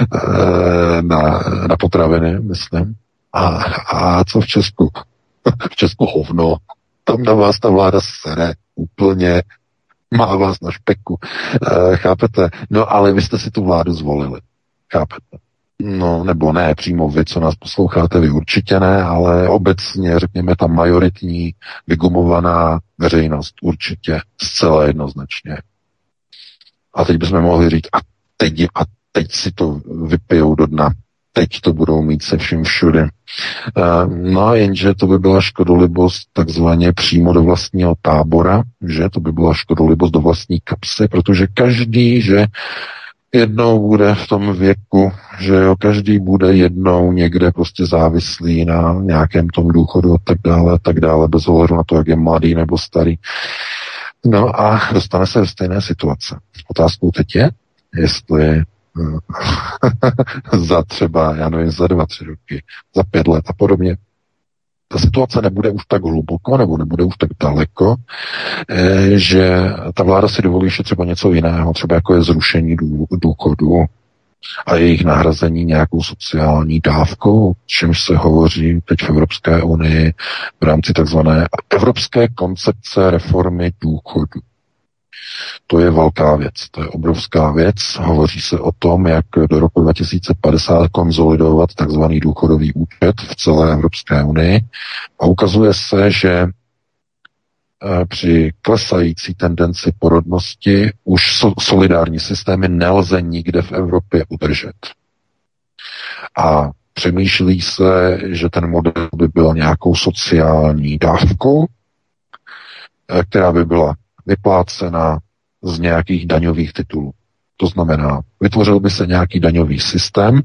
e, na, na potraviny, myslím. A, a co v Česku? <laughs> v Česku hovno. Tam na vás ta vláda sere úplně má vás na špeku. E, chápete? No ale vy jste si tu vládu zvolili. Chápete? No, nebo ne, přímo vy, co nás posloucháte, vy určitě ne, ale obecně, řekněme, ta majoritní vygumovaná veřejnost určitě zcela jednoznačně. A teď bychom mohli říct, a teď, a teď si to vypijou do dna teď to budou mít se vším všude. Eh, no jenže to by byla škodolibost takzvaně přímo do vlastního tábora, že to by byla škodolibost do vlastní kapsy, protože každý, že jednou bude v tom věku, že jo, každý bude jednou někde prostě závislý na nějakém tom důchodu a tak dále, a tak dále, bez ohledu na to, jak je mladý nebo starý. No a dostane se do stejné situace. Otázkou teď je, jestli <laughs> za třeba, já nevím, za dva, tři roky, za pět let a podobně. Ta situace nebude už tak hluboko nebo nebude už tak daleko, eh, že ta vláda si dovolí ještě třeba něco jiného, třeba jako je zrušení důchodu, a jejich nahrazení nějakou sociální dávkou, čímž se hovoří teď v Evropské unii v rámci takzvané evropské koncepce reformy důchodu. To je velká věc, to je obrovská věc. Hovoří se o tom, jak do roku 2050 konzolidovat takzvaný důchodový účet v celé Evropské unii a ukazuje se, že Eh, při klesající tendenci porodnosti už solidární systémy nelze nikde v Evropě udržet. A přemýšlí se, že ten model by byl nějakou sociální dávkou, eh, která by byla vyplácena z nějakých daňových titulů. To znamená, vytvořil by se nějaký daňový systém,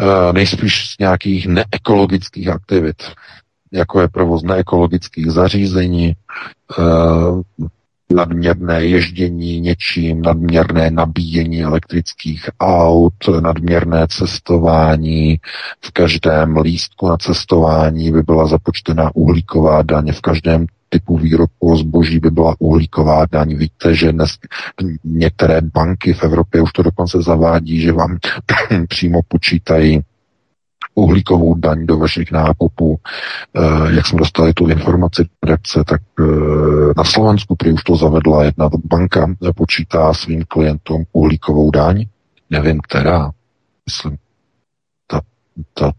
eh, nejspíš z nějakých neekologických aktivit jako je provoz neekologických zařízení, eh, nadměrné ježdění něčím, nadměrné nabíjení elektrických aut, nadměrné cestování. V každém lístku na cestování by byla započtena uhlíková daň, v každém typu výrobku zboží by byla uhlíková daň. Víte, že dnes některé banky v Evropě už to dokonce zavádí, že vám <clears throat> přímo počítají uhlíkovou daň do vašich nákupů. Eh, jak jsme dostali tu informaci redakce, tak eh, na Slovensku prý už to zavedla jedna banka, počítá svým klientům uhlíkovou daň. Nevím, která. Myslím, ta, ta,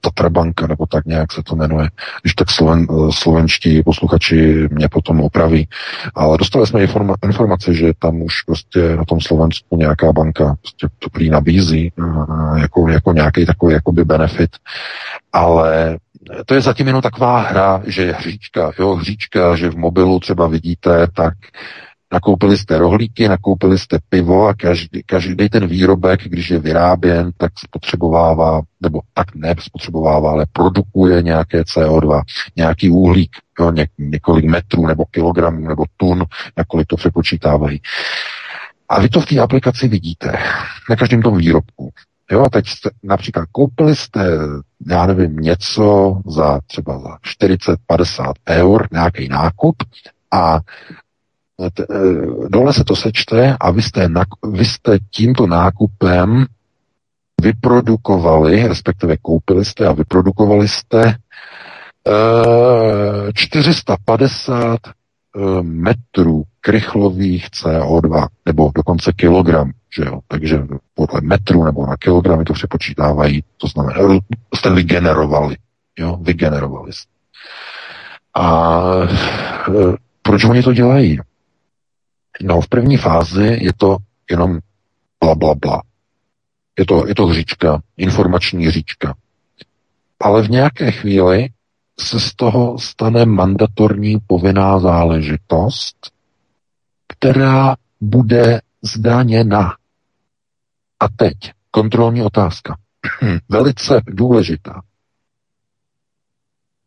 Tatrabanka, nebo tak nějak se to jmenuje, když tak sloven, slovenští posluchači mě potom opraví. Ale dostali jsme informa- informace, že tam už prostě na tom Slovensku nějaká banka prostě to prý nabízí eh, jako, jako nějaký takový jakoby benefit, ale to je zatím jenom taková hra, že hříčka, jo, hříčka, že v mobilu třeba vidíte, tak Nakoupili jste rohlíky, nakoupili jste pivo a každý, každý ten výrobek, když je vyráběn, tak spotřebovává, nebo tak ne spotřebovává, ale produkuje nějaké CO2, nějaký uhlík, jo, ně, několik metrů nebo kilogramů nebo tun, nakolik to přepočítávají. A vy to v té aplikaci vidíte, na každém tom výrobku. Jo, a teď jste, například koupili jste, já nevím, něco za třeba za 40-50 eur, nějaký nákup a dole se to sečte a vy jste, vy jste tímto nákupem vyprodukovali, respektive koupili jste a vyprodukovali jste 450 e, e, metrů krychlových CO2, nebo dokonce kilogram, že jo? Takže podle metru nebo na kilogramy to přepočítávají, to znamená, jste vygenerovali, jo? Vygenerovali jste. A proč oni to dělají? No, v první fázi je to jenom bla, bla, bla. Je to, je to hříčka, informační hříčka. Ale v nějaké chvíli se z toho stane mandatorní povinná záležitost, která bude zdaněna. A teď kontrolní otázka. <clears throat> Velice důležitá.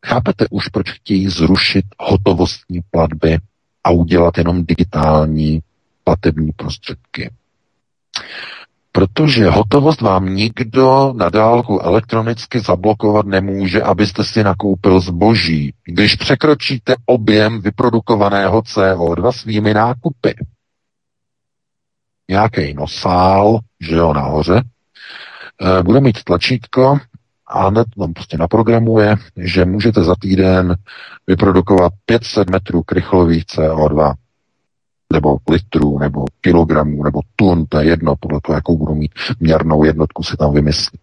Chápete už, proč chtějí zrušit hotovostní platby a udělat jenom digitální platební prostředky. Protože hotovost vám nikdo na dálku elektronicky zablokovat nemůže, abyste si nakoupil zboží, když překročíte objem vyprodukovaného CO2 svými nákupy. Nějaký nosál, že jo, nahoře, eh, bude mít tlačítko, a hned tam prostě naprogramuje, že můžete za týden vyprodukovat 500 metrů krychlových CO2 nebo litrů, nebo kilogramů, nebo tun, to je jedno, podle toho, jakou budu mít měrnou jednotku, si tam vymyslí.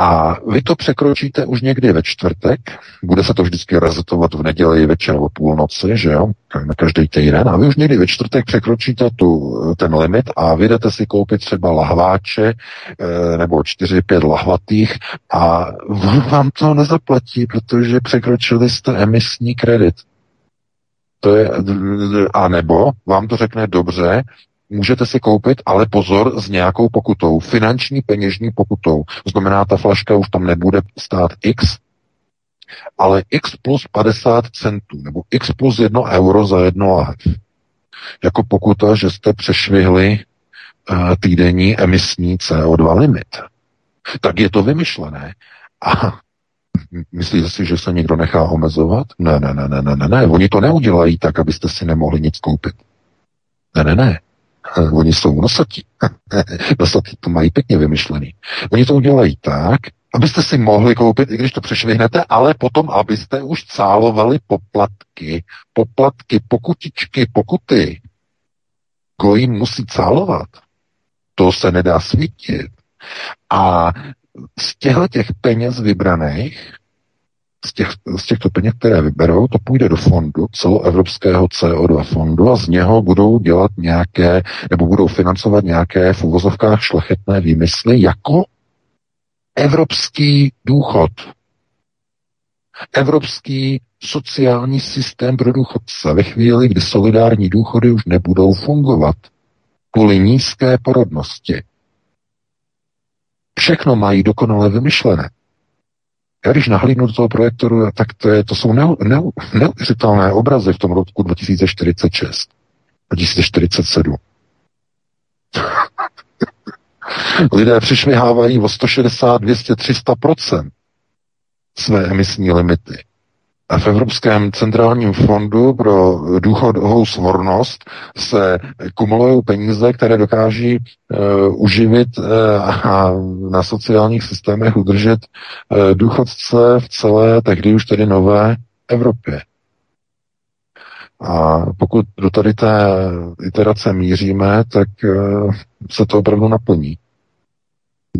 A vy to překročíte už někdy ve čtvrtek, bude se to vždycky rezetovat v neděli večer o půlnoci, že jo, na každý týden, a vy už někdy ve čtvrtek překročíte tu, ten limit a vyjdete si koupit třeba lahváče e, nebo 4-5 lahvatých a vám to nezaplatí, protože překročili jste emisní kredit. To je, a nebo vám to řekne dobře, můžete si koupit, ale pozor, s nějakou pokutou, finanční peněžní pokutou. To znamená, ta flaška už tam nebude stát X, ale X plus 50 centů, nebo X plus 1 euro za jedno lahev. Jako pokuta, že jste přešvihli uh, týdenní emisní CO2 limit. Tak je to vymyšlené. A <laughs> myslíte si, že se někdo nechá omezovat? Ne, ne, ne, ne, ne, ne, ne. Oni to neudělají tak, abyste si nemohli nic koupit. Ne, ne, ne. Oni jsou nosatí. <laughs> nosatí to mají pěkně vymyšlený. Oni to udělají tak, abyste si mohli koupit, i když to přešvihnete, ale potom, abyste už cálovali poplatky, poplatky, pokutičky, pokuty. Kdo jim musí cálovat? To se nedá svítit. A z těchto těch peněz vybraných, z, těch, z těchto peněz, které vyberou, to půjde do fondu, celoevropského CO2 fondu a z něho budou dělat nějaké, nebo budou financovat nějaké v uvozovkách šlechetné výmysly, jako evropský důchod. Evropský sociální systém pro důchodce ve chvíli, kdy solidární důchody už nebudou fungovat kvůli nízké porodnosti. Všechno mají dokonale vymyšlené. Já když nahlídnu do toho projektoru, tak to, je, to jsou neu, neu, neuvěřitelné obrazy v tom roku 2046, 2047. <laughs> Lidé přišvihávají o 160, 200, 300% své emisní limity. V Evropském centrálním fondu pro důchodovou svornost se kumulují peníze, které dokáží uh, uživit uh, a na sociálních systémech udržet uh, důchodce v celé, tehdy už tedy nové Evropě. A pokud do tady té iterace míříme, tak uh, se to opravdu naplní.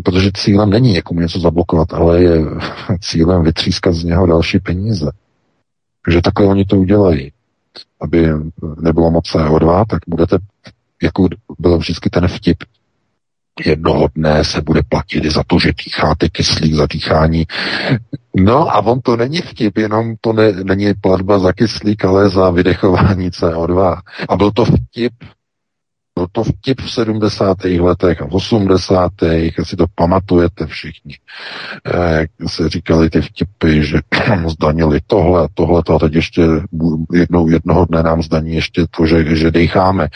Protože cílem není někomu něco zablokovat, ale je <laughs> cílem vytřískat z něho další peníze. Takže takhle oni to udělají. Aby nebylo moc CO2, tak budete, jako byl vždycky ten vtip, jednoho dne se bude platit za to, že dýcháte kyslík za dýchání. No a on to není vtip, jenom to ne, není platba za kyslík, ale za vydechování CO2. A byl to vtip byl to vtip v 70. letech a v 80. si to pamatujete všichni. Eh, jak se říkali ty vtipy, že <clears throat> zdanili tohle a tohle a teď ještě jednou, jednoho dne nám zdaní ještě to, že, že decháme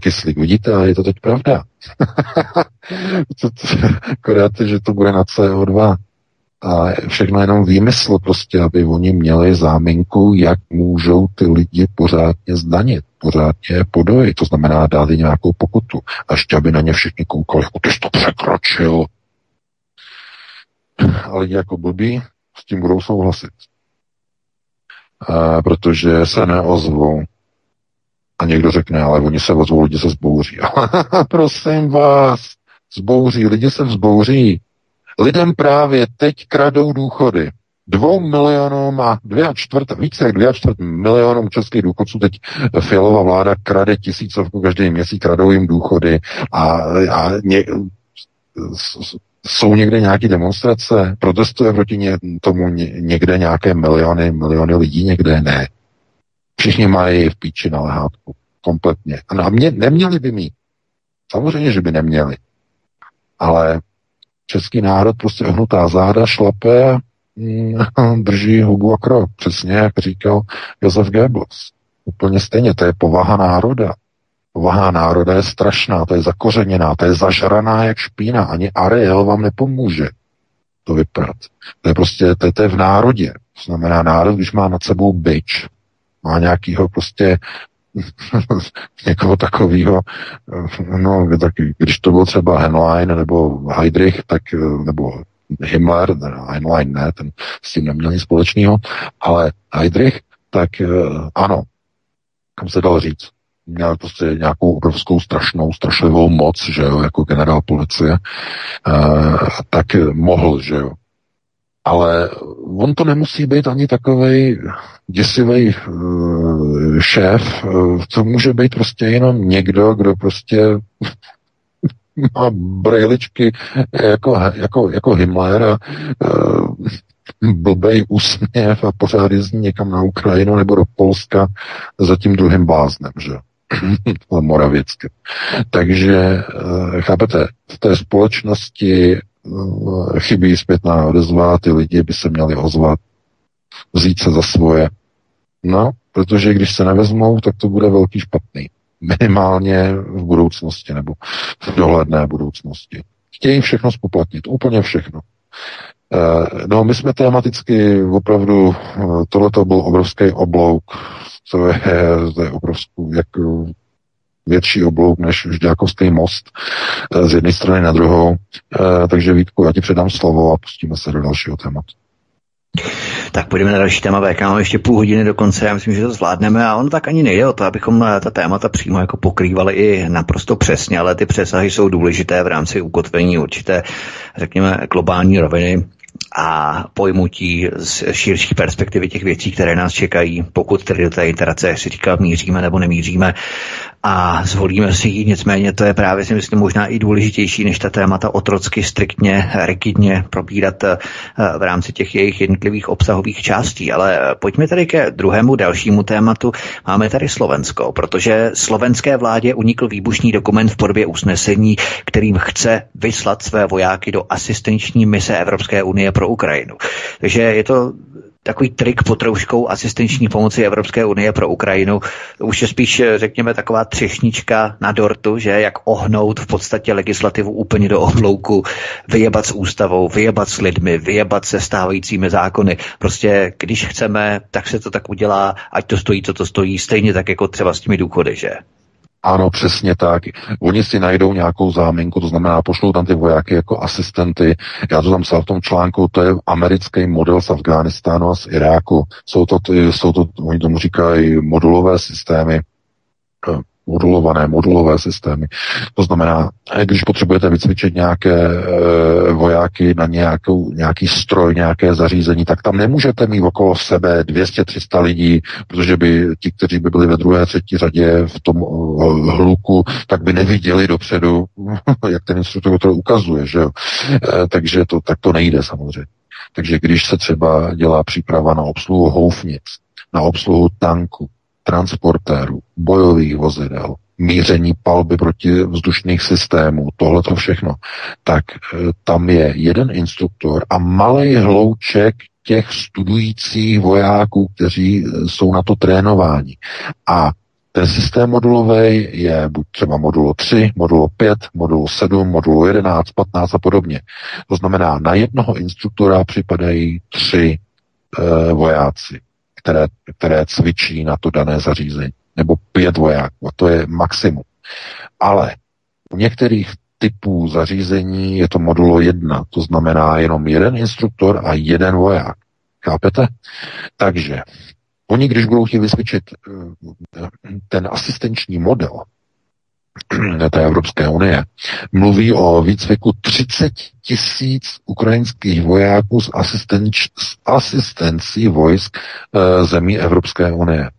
kyslík. Vidíte, a je to teď pravda. <laughs> Akorát, že to bude na CO2. A všechno jenom výmysl prostě, aby oni měli záminku, jak můžou ty lidi pořádně zdanit, pořádně podojit, to znamená dát nějakou pokutu. A ještě, aby na ně všichni koukali, jako ty jsi to překročil. A lidi jako blbí s tím budou souhlasit. A protože se neozvou. A někdo řekne, ale oni se ozvou, lidi se zbouří. <laughs> Prosím vás, zbouří, lidi se vzbouří. Lidem právě teď kradou důchody. Dvou milionům a dvě a čtvrt, více jak dvě a čtvrt milionům českých důchodců teď Fialová vláda krade tisícovku každý měsíc, kradou jim důchody a, a ně, jsou někde nějaké demonstrace, protestuje proti ně, tomu někde nějaké miliony, miliony lidí, někde ne. Všichni mají v píči na lehátku. Kompletně. A mě neměli by mít. Samozřejmě, že by neměli. Ale český národ prostě ohnutá záda, šlape, mm, <laughs> drží hubu a krok. Přesně jak říkal Josef Goebbels. Úplně stejně, to je povaha národa. Povaha národa je strašná, to je zakořeněná, to je zažraná jak špína. Ani Ariel vám nepomůže to vyprat. To je prostě, to to je v národě. To znamená národ, když má nad sebou byč, má nějakýho prostě <laughs> někoho takového, no, tak když to byl třeba Henlein nebo Heydrich, tak, nebo Himmler, Heinlein ne, ten s tím neměl nic společného, ale Heydrich, tak eh, ano, kam se dal říct, měl prostě nějakou obrovskou strašnou, strašlivou moc, že jo, jako generál policie, uh, tak mohl, že jo, ale on to nemusí být ani takový děsivý uh, šéf, uh, to může být prostě jenom někdo, kdo prostě <laughs> má brejličky jako, jako, jako Himmler a uh, blbej úsměv a pořád jezdí někam na Ukrajinu nebo do Polska za tím druhým bláznem, že? <clears throat> Moravěcky. Takže, chápete, v té společnosti Eh, chybí zpětná odezva, ty lidi by se měli ozvat, vzít se za svoje. No, protože když se nevezmou, tak to bude velký špatný. Minimálně v budoucnosti nebo v dohledné budoucnosti. Chtějí všechno spoplatnit, úplně všechno. Eh, no, my jsme tematicky opravdu, eh, tohle byl obrovský oblouk, to je, to je obrovský, jak větší oblouk než Žďákovský most eh, z jedné strany na druhou. Eh, takže Vítku, já ti předám slovo a pustíme se do dalšího tématu. Tak půjdeme na další téma VK. Máme ještě půl hodiny do konce, já myslím, že to zvládneme a on tak ani nejde o to, abychom eh, ta témata přímo jako pokrývali i naprosto přesně, ale ty přesahy jsou důležité v rámci ukotvení určité, řekněme, globální roviny a pojmutí z širší perspektivy těch věcí, které nás čekají, pokud tedy do té interace, jak si říkal, míříme nebo nemíříme a zvolíme si ji. Nicméně to je právě si myslím možná i důležitější, než ta témata otrocky striktně, rigidně probírat eh, v rámci těch jejich jednotlivých obsahových částí. Ale pojďme tady ke druhému dalšímu tématu. Máme tady Slovensko, protože slovenské vládě unikl výbušný dokument v podobě usnesení, kterým chce vyslat své vojáky do asistenční mise Evropské unie pro Ukrajinu. Takže je to takový trik pod trouškou asistenční pomoci Evropské unie pro Ukrajinu. Už je spíš, řekněme, taková třešnička na dortu, že jak ohnout v podstatě legislativu úplně do oblouku, vyjebat s ústavou, vyjebat s lidmi, vyjebat se stávajícími zákony. Prostě když chceme, tak se to tak udělá, ať to stojí, co to stojí, stejně tak jako třeba s těmi důchody, že? Ano, přesně tak. Oni si najdou nějakou záminku, to znamená, pošlou tam ty vojáky jako asistenty. Já to tam psal v tom článku, to je americký model z Afghánistánu a z Iráku. Jsou to, jsou to, oni tomu říkají modulové systémy modulované, modulové systémy. To znamená, když potřebujete vycvičit nějaké e, vojáky na nějakou, nějaký stroj, nějaké zařízení, tak tam nemůžete mít okolo sebe 200-300 lidí, protože by ti, kteří by byli ve druhé, třetí řadě v tom e, hluku, tak by neviděli dopředu, <laughs> jak ten instruktor to ukazuje, že jo. E, takže to, tak to nejde samozřejmě. Takže když se třeba dělá příprava na obsluhu houfnic, na obsluhu tanku, transportérů, bojových vozidel, míření palby proti vzdušných systémů, tohle to všechno, tak e, tam je jeden instruktor a malý hlouček těch studujících vojáků, kteří e, jsou na to trénováni. A ten systém modulový je buď třeba modulo 3, modulo 5, modulo 7, modulo 11, 15 a podobně. To znamená, na jednoho instruktora připadají tři e, vojáci které, které cvičí na to dané zařízení. Nebo pět vojáků. A to je maximum. Ale u některých typů zařízení je to modulo jedna, to znamená jenom jeden instruktor a jeden voják. Chápete? Takže oni, když budou chtít vysvědčit eh, ten asistenční model, <clears throat> té Evropské unie, mluví o výcviku 30 tisíc ukrajinských vojáků z, asistenč, z asistencí vojsk e, zemí Evropské unie.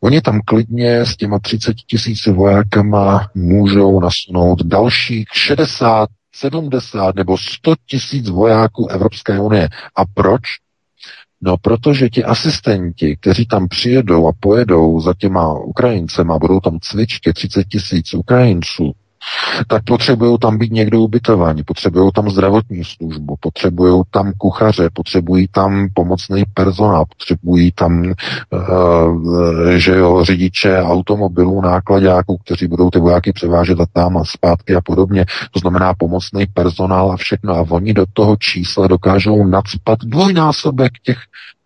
Oni tam klidně s těma 30 tisíci vojákama můžou nasunout dalších 60, 70 nebo 100 tisíc vojáků Evropské unie. A proč? No, protože ti asistenti, kteří tam přijedou a pojedou za těma Ukrajincema, budou tam cvičky 30 tisíc Ukrajinců, tak potřebují tam být někdo ubytovaní, potřebují tam zdravotní službu, potřebují tam kuchaře, potřebují tam pomocný personál, potřebují tam uh, že jo, řidiče automobilů, nákladáků, kteří budou ty vojáky převážet a tam a zpátky a podobně. To znamená pomocný personál a všechno. A oni do toho čísla dokážou nadspat dvojnásobek těch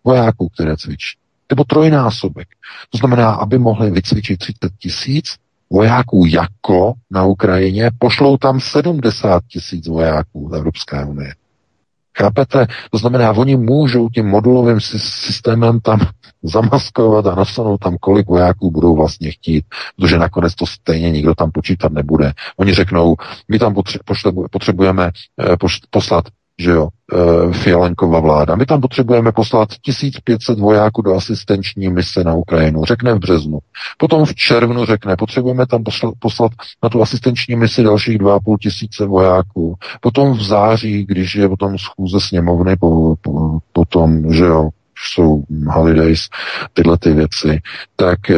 vojáků, které cvičí. Nebo trojnásobek. To znamená, aby mohli vycvičit 30 tisíc, vojáků jako na Ukrajině, pošlou tam 70 tisíc vojáků z Evropské unie. Chápete? To znamená, oni můžou tím modulovým systémem tam <laughs> zamaskovat a nasunout tam, kolik vojáků budou vlastně chtít, protože nakonec to stejně nikdo tam počítat nebude. Oni řeknou, my tam potřebujeme eh, poslat že jo, e, Fialenkova vláda. My tam potřebujeme poslat 1500 vojáků do asistenční mise na Ukrajinu, řekne v březnu. Potom v červnu řekne, potřebujeme tam poslat, na tu asistenční misi dalších 2,5 tisíce vojáků. Potom v září, když je potom schůze sněmovny, po, po, potom, že jo, jsou holidays, tyhle ty věci, tak e,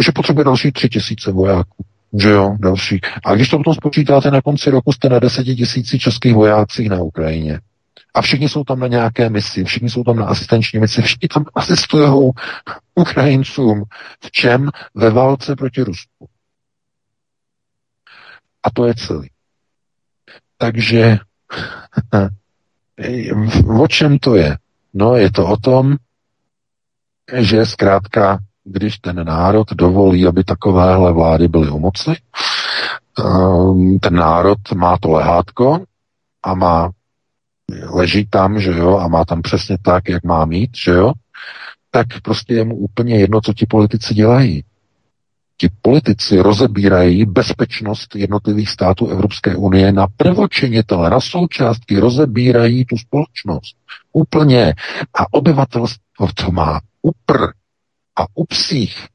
že potřebuje další tři tisíce vojáků že jo, další. A když to potom spočítáte na konci roku, jste na deseti tisíci českých vojácích na Ukrajině. A všichni jsou tam na nějaké misi, všichni jsou tam na asistenční misi, všichni tam asistují Ukrajincům. V čem? Ve válce proti Rusku. A to je celý. Takže <laughs> o čem to je? No, je to o tom, že zkrátka když ten národ dovolí, aby takovéhle vlády byly u moci, ehm, ten národ má to lehátko a má leží tam, že jo, a má tam přesně tak, jak má mít, že jo, tak prostě je mu úplně jedno, co ti politici dělají. Ti politici rozebírají bezpečnost jednotlivých států Evropské unie na prvočinitele, na součástky, rozebírají tu společnost. Úplně. A obyvatelstvo to má upr a u psích.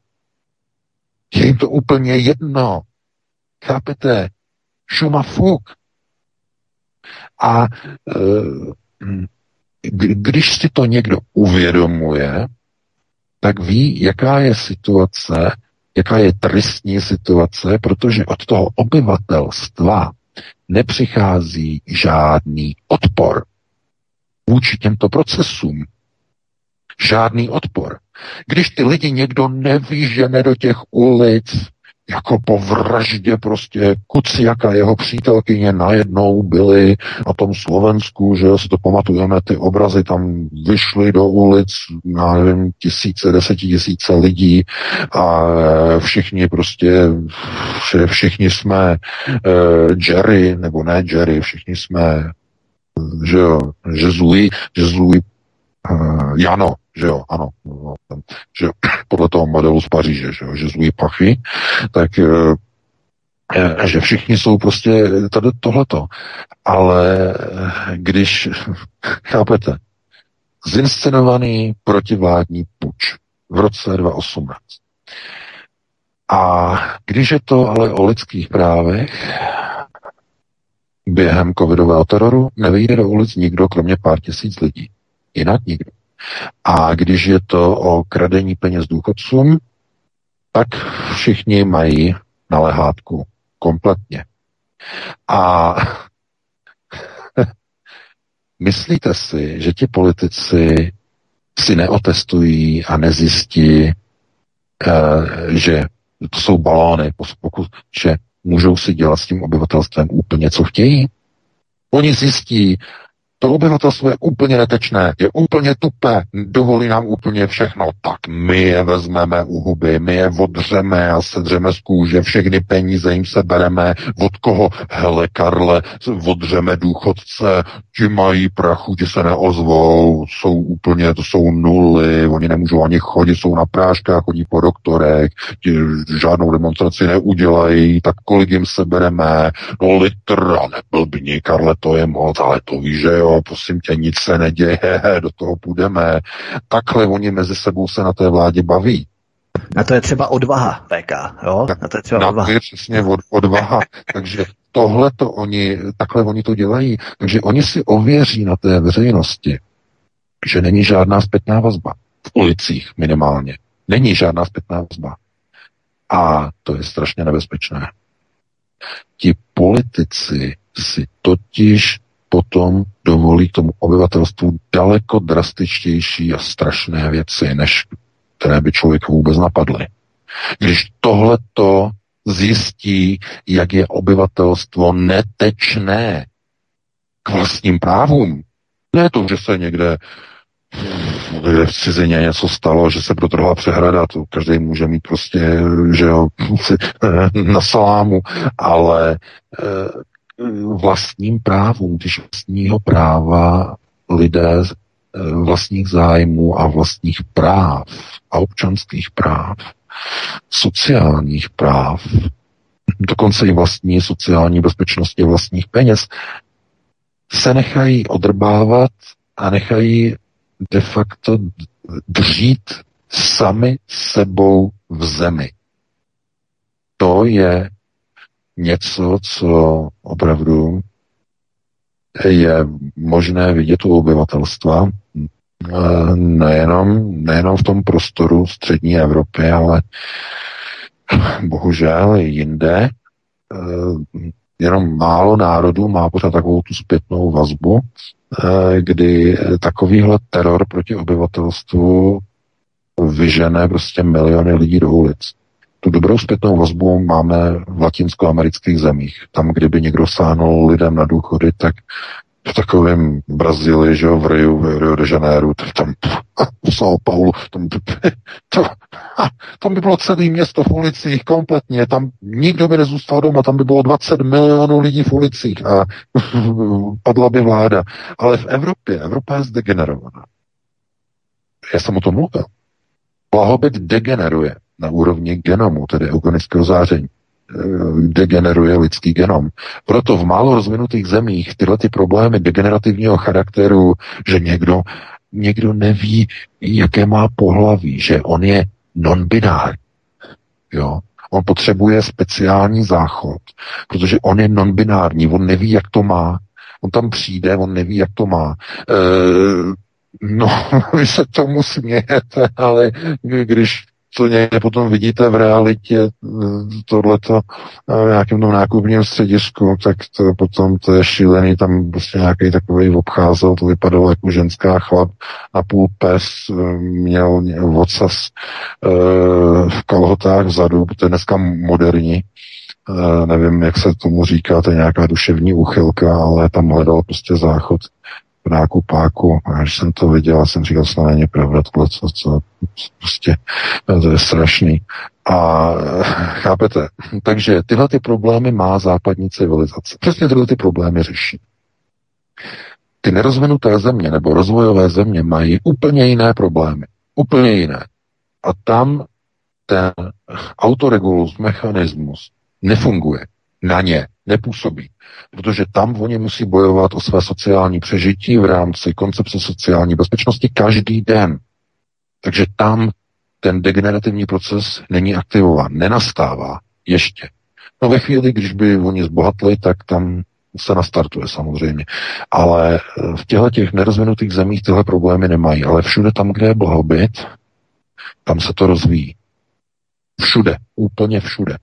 Je jim to úplně jedno. Chápete? Šuma fuk. A e, když si to někdo uvědomuje, tak ví, jaká je situace, jaká je tristní situace, protože od toho obyvatelstva nepřichází žádný odpor vůči těmto procesům. Žádný odpor. Když ty lidi někdo nevyžene do těch ulic, jako po vraždě prostě Kuciaka, jeho přítelkyně najednou byly na tom Slovensku, že si to pamatujeme, ty obrazy tam vyšly do ulic, já nevím, tisíce, desetitisíce lidí a e, všichni prostě, všichni jsme uh, Jerry, nebo ne Jerry, všichni jsme že jo, Žezuji uh, Jano, že jo, ano, no, že jo, <clears throat> podle toho modelu z Paříže, že jo, Žezuji Pachy, tak uh, že všichni jsou prostě tady tohleto. Ale když, <laughs> chápete, zinscenovaný protivládní puč v roce 2018. A když je to ale o lidských právech, během covidového teroru nevyjde do ulic nikdo, kromě pár tisíc lidí. Jinak nikdo. A když je to o kradení peněz důchodcům, tak všichni mají na lehátku kompletně. A <laughs> myslíte si, že ti politici si neotestují a nezjistí, eh, že to jsou balóny, pokud, že můžou si dělat s tím obyvatelstvem úplně, co chtějí. Oni zjistí, to obyvatelstvo je úplně netečné, je úplně tupé, dovolí nám úplně všechno, tak my je vezmeme u huby, my je odřeme a sedřeme z kůže, všechny peníze jim se bereme, od koho? Hele, Karle, odřeme důchodce, ti mají prachu, ti se neozvou, jsou úplně, to jsou nuly, oni nemůžou ani chodit, jsou na práškách, chodí po doktorech, ti žádnou demonstraci neudělají, tak kolik jim se bereme, no litr, a neblbni, Karle, to je moc, ale to víš, že jo, jo, prosím tě, nic se neděje, <laughs> do toho půjdeme. Takhle oni mezi sebou se na té vládě baví. Na to je třeba odvaha, PK, jo? Na to je třeba na odvaha. To je přesně od, odvaha. Takže tohle to oni, takhle oni to dělají. Takže oni si ověří na té veřejnosti, že není žádná zpětná vazba. V ulicích minimálně. Není žádná zpětná vazba. A to je strašně nebezpečné. Ti politici si totiž potom dovolí tomu obyvatelstvu daleko drastičtější a strašné věci, než které by člověk vůbec napadly. Když tohleto zjistí, jak je obyvatelstvo netečné k vlastním právům, ne to, že se někde kde v cizině něco stalo, že se protrhla přehrada, to každý může mít prostě, že jo, <laughs> na salámu, ale eh, vlastním právům, když vlastního práva lidé eh, vlastních zájmů a vlastních práv a občanských práv, sociálních práv, dokonce i vlastní sociální bezpečnosti vlastních peněz, se nechají odrbávat a nechají de facto dřít sami sebou v zemi. To je něco, co opravdu je možné vidět u obyvatelstva, eh, nejenom, nejenom v tom prostoru střední Evropy, ale bohužel i jinde. Eh, jenom málo národů má pořád takovou tu zpětnou vazbu, eh, kdy takovýhle teror proti obyvatelstvu vyžene prostě miliony lidí do ulic. Tu dobrou zpětnou vazbu máme v latinskoamerických zemích. Tam, kdyby někdo sáhnul lidem na důchody, tak v takovém Brazílii, že jo, v Rio, v Rio de Janeiro, tam <laughs> São Paulo, tam, to, <laughs> <laughs> tam by bylo celé město v ulicích kompletně, tam nikdo by nezůstal doma, tam by bylo 20 milionů lidí v ulicích a padla by vláda. Ale v Evropě, Evropa je zdegenerovaná. Já jsem o tom mluvil. Blahobyt degeneruje na úrovni genomu, tedy eugenického záření degeneruje lidský genom. Proto v málo rozvinutých zemích tyhle ty problémy degenerativního charakteru, že někdo, někdo neví, jaké má pohlaví, že on je non-binár. Jo? On potřebuje speciální záchod, protože on je non-binární, on neví, jak to má. On tam přijde, on neví, jak to má. E, no, <laughs> vy se tomu smějete, ale když co někde potom vidíte v realitě tohleto v nějakém tom nákupním středisku, tak to potom to je šílený, tam prostě nějaký takový obcházel, to vypadalo jako ženská chlap a půl pes, eh, měl vocas eh, v kalhotách vzadu, to je dneska moderní, eh, nevím, jak se tomu říká, to je nějaká duševní úchylka, ale tam hledal prostě záchod v nákupáku a když jsem to viděl, jsem říkal, to není pravda, tohle, co, co prostě to je strašný. A chápete? Takže tyhle ty problémy má západní civilizace. Přesně tyhle ty problémy řeší. Ty nerozvinuté země nebo rozvojové země mají úplně jiné problémy. Úplně jiné. A tam ten autoregulus, mechanismus nefunguje na ně nepůsobí. Protože tam oni musí bojovat o své sociální přežití v rámci koncepce sociální bezpečnosti každý den. Takže tam ten degenerativní proces není aktivován, nenastává ještě. No ve chvíli, když by oni zbohatli, tak tam se nastartuje samozřejmě. Ale v těchto těch nerozvinutých zemích tyhle problémy nemají. Ale všude tam, kde je blahobyt, tam se to rozvíjí. Všude, úplně všude.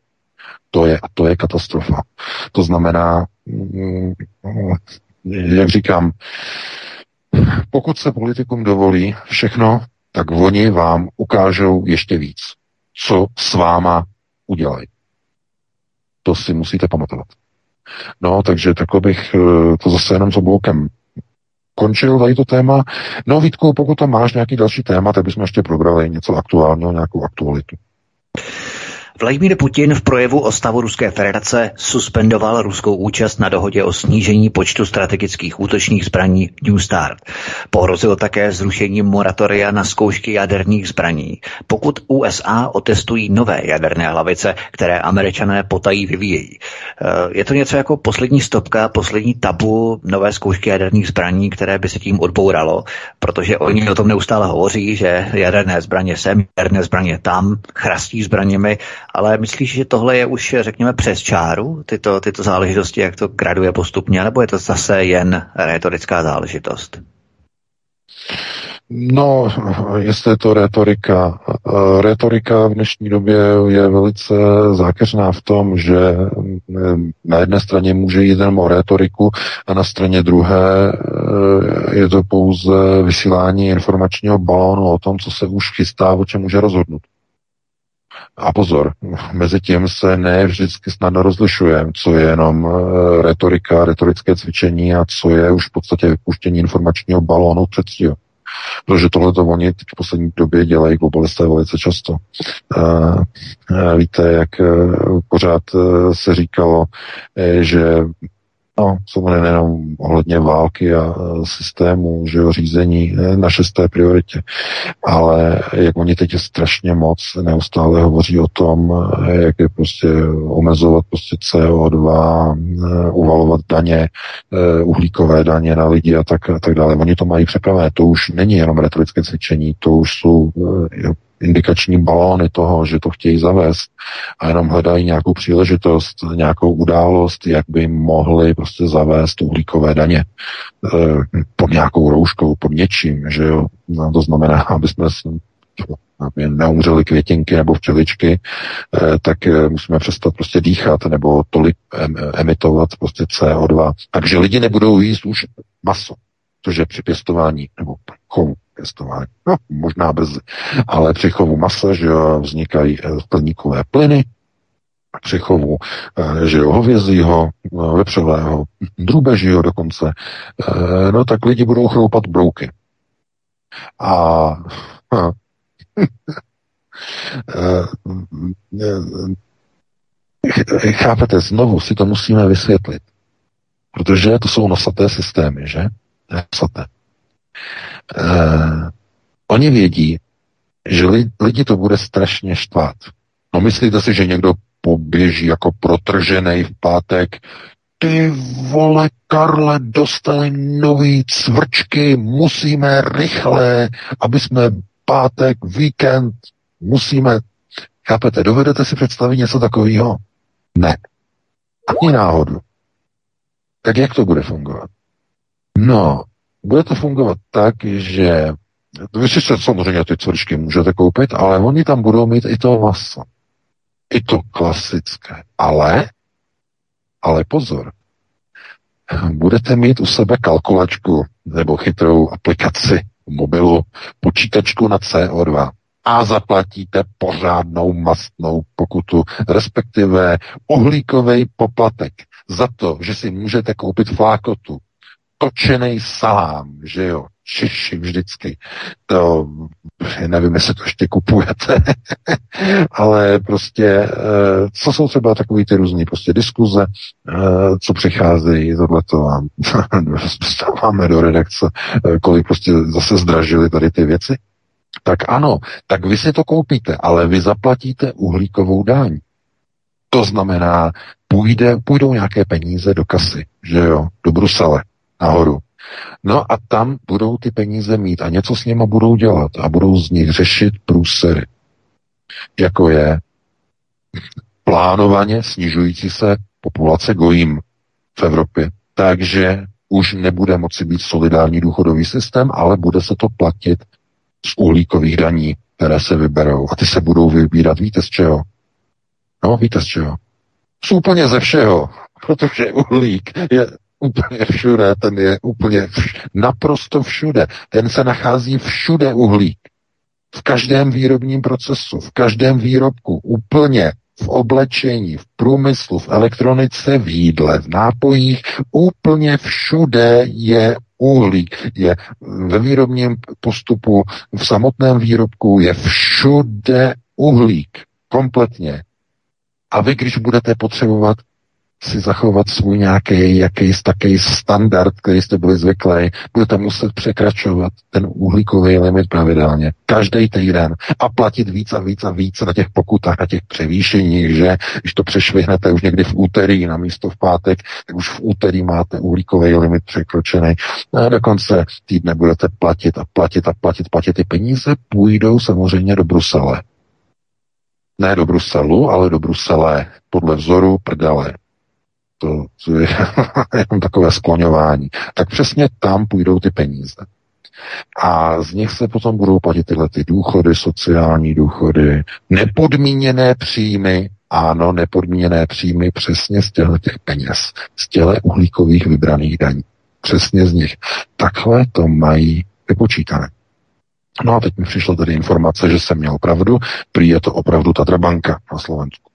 To je, to je katastrofa. To znamená, mm, jak říkám, pokud se politikům dovolí všechno, tak oni vám ukážou ještě víc, co s váma udělají. To si musíte pamatovat. No, takže takhle bych eh, to zase jenom s obloukem končil tady to téma. No Vítku, pokud tam máš nějaký další téma, tak bychom ještě probrali něco aktuálního, nějakou aktualitu. Vladimír Putin v projevu o stavu Ruské federace suspendoval ruskou účast na dohodě o snížení počtu strategických útočných zbraní New Start. Pohrozil také zrušením moratoria na zkoušky jaderných zbraní, pokud USA otestují nové jaderné hlavice, které američané potají vyvíjejí. Eh, je to něco jako poslední stopka, poslední tabu nové zkoušky jaderných zbraní, které by se tím odbouralo, protože oni o tom neustále hovoří, že jaderné zbraně sem, jaderné zbraně tam, chrastí zbraněmi ale myslíš, že tohle je už, řekněme, přes čáru, tyto, tyto záležitosti, jak to graduje postupně, nebo je to zase jen retorická záležitost? No, jestli je to retorika. Retorika v dnešní době je velice zákeřná v tom, že na jedné straně může jít jenom o retoriku a na straně druhé eh, je to pouze vysílání informačního balónu o tom, co se už chystá, o čem může rozhodnout. A pozor, mezi tím se ne vždycky snadno rozlišuje, co je jenom eh, retorika, retorické cvičení a co je už v podstatě vypuštění informačního balónu předstího. Protože tohle to oni teď v poslední době dělají globalisté velice často. Uh, víte, jak pořád se říkalo, že No, samozřejmě nejenom ohledně války a systému, že jo, řízení e, na šesté prioritě, ale jak oni teď strašně moc neustále hovoří o tom, e, jak je prostě omezovat prostě CO2, e, uvalovat daně, uhlíkové daně na lidi a tak, a tak dále. Oni to mají připravené. To už není jenom retorické cvičení, to už jsou indikační balóny toho, že to chtějí zavést a jenom hledají nějakou příležitost, nějakou událost, jak by mohli prostě zavést uhlíkové daně e, pod nějakou rouškou, pod něčím, že jo. No, to znamená, <laughs> aby jsme aby neumřely květinky nebo včeličky, e, tak e, musíme přestat prostě dýchat nebo tolik emitovat prostě CO2. Takže lidi nebudou jíst už maso, což je při pěstování nebo chovu pěstování. No, možná bez, ale při chovu masa, že vznikají eh, skleníkové plyny, při chovu, eh, že jo, hovězího, eh, vepřového, drůbežího dokonce, no tak lidi budou chroupat brouky. A <laughs> chápete, znovu si to musíme vysvětlit. Protože to jsou nosaté systémy, že? Nosaté. Uh, oni vědí, že li, lidi to bude strašně štvát. No myslíte si, že někdo poběží jako protržený v pátek ty vole, Karle, dostali nový cvrčky, musíme rychle, aby jsme pátek, víkend, musíme. Chápete, dovedete si představit něco takového? Ne. Ani náhodu. Tak jak to bude fungovat? No, bude to fungovat tak, že vy si samozřejmě ty cvrčky můžete koupit, ale oni tam budou mít i to maso. I to klasické. Ale ale pozor, budete mít u sebe kalkulačku nebo chytrou aplikaci mobilu, počítačku na CO2 a zaplatíte pořádnou mastnou pokutu, respektive uhlíkový poplatek za to, že si můžete koupit flákotu, točený salám, že jo, Češi vždycky. To, nevím, jestli to ještě kupujete, <laughs> ale prostě, eh, co jsou třeba takové ty různé prostě diskuze, eh, co přicházejí, tohleto a <laughs> dostáváme do redakce, eh, kolik prostě zase zdražili tady ty věci. Tak ano, tak vy si to koupíte, ale vy zaplatíte uhlíkovou daň. To znamená, půjde, půjdou nějaké peníze do kasy, že jo, do Brusele, nahoru. No a tam budou ty peníze mít a něco s nimi budou dělat a budou z nich řešit průsery. Jako je plánovaně snižující se populace gojím v Evropě. Takže už nebude moci být solidární důchodový systém, ale bude se to platit z uhlíkových daní, které se vyberou. A ty se budou vybírat, víte z čeho? No, víte z čeho? Z úplně ze všeho, <laughs> protože uhlík je úplně všude, ten je úplně vš- naprosto všude. Ten se nachází všude uhlík. V každém výrobním procesu, v každém výrobku, úplně v oblečení, v průmyslu, v elektronice, v jídle, v nápojích, úplně všude je uhlík. Je ve výrobním postupu, v samotném výrobku je všude uhlík. Kompletně. A vy, když budete potřebovat si zachovat svůj nějaký jakýsi taký standard, který jste byli zvyklí, budete muset překračovat ten uhlíkový limit pravidelně. Každý týden a platit víc a víc a víc na těch pokutách, na těch převýšeních, že když to přešvihnete už někdy v úterý na místo v pátek, tak už v úterý máte uhlíkový limit překročený. A do konce týdne budete platit a platit a platit, platit. Ty peníze půjdou samozřejmě do Brusele. Ne do Bruselu, ale do Brusele podle vzoru prdele to, to je <laughs> jenom takové skloňování, tak přesně tam půjdou ty peníze. A z nich se potom budou platit tyhle ty důchody, sociální důchody, nepodmíněné příjmy, ano, nepodmíněné příjmy přesně z těchto těch peněz, z těle uhlíkových vybraných daní. Přesně z nich. Takhle to mají vypočítané. No a teď mi přišla tady informace, že jsem měl pravdu, prý je to opravdu Tatrabanka na Slovensku.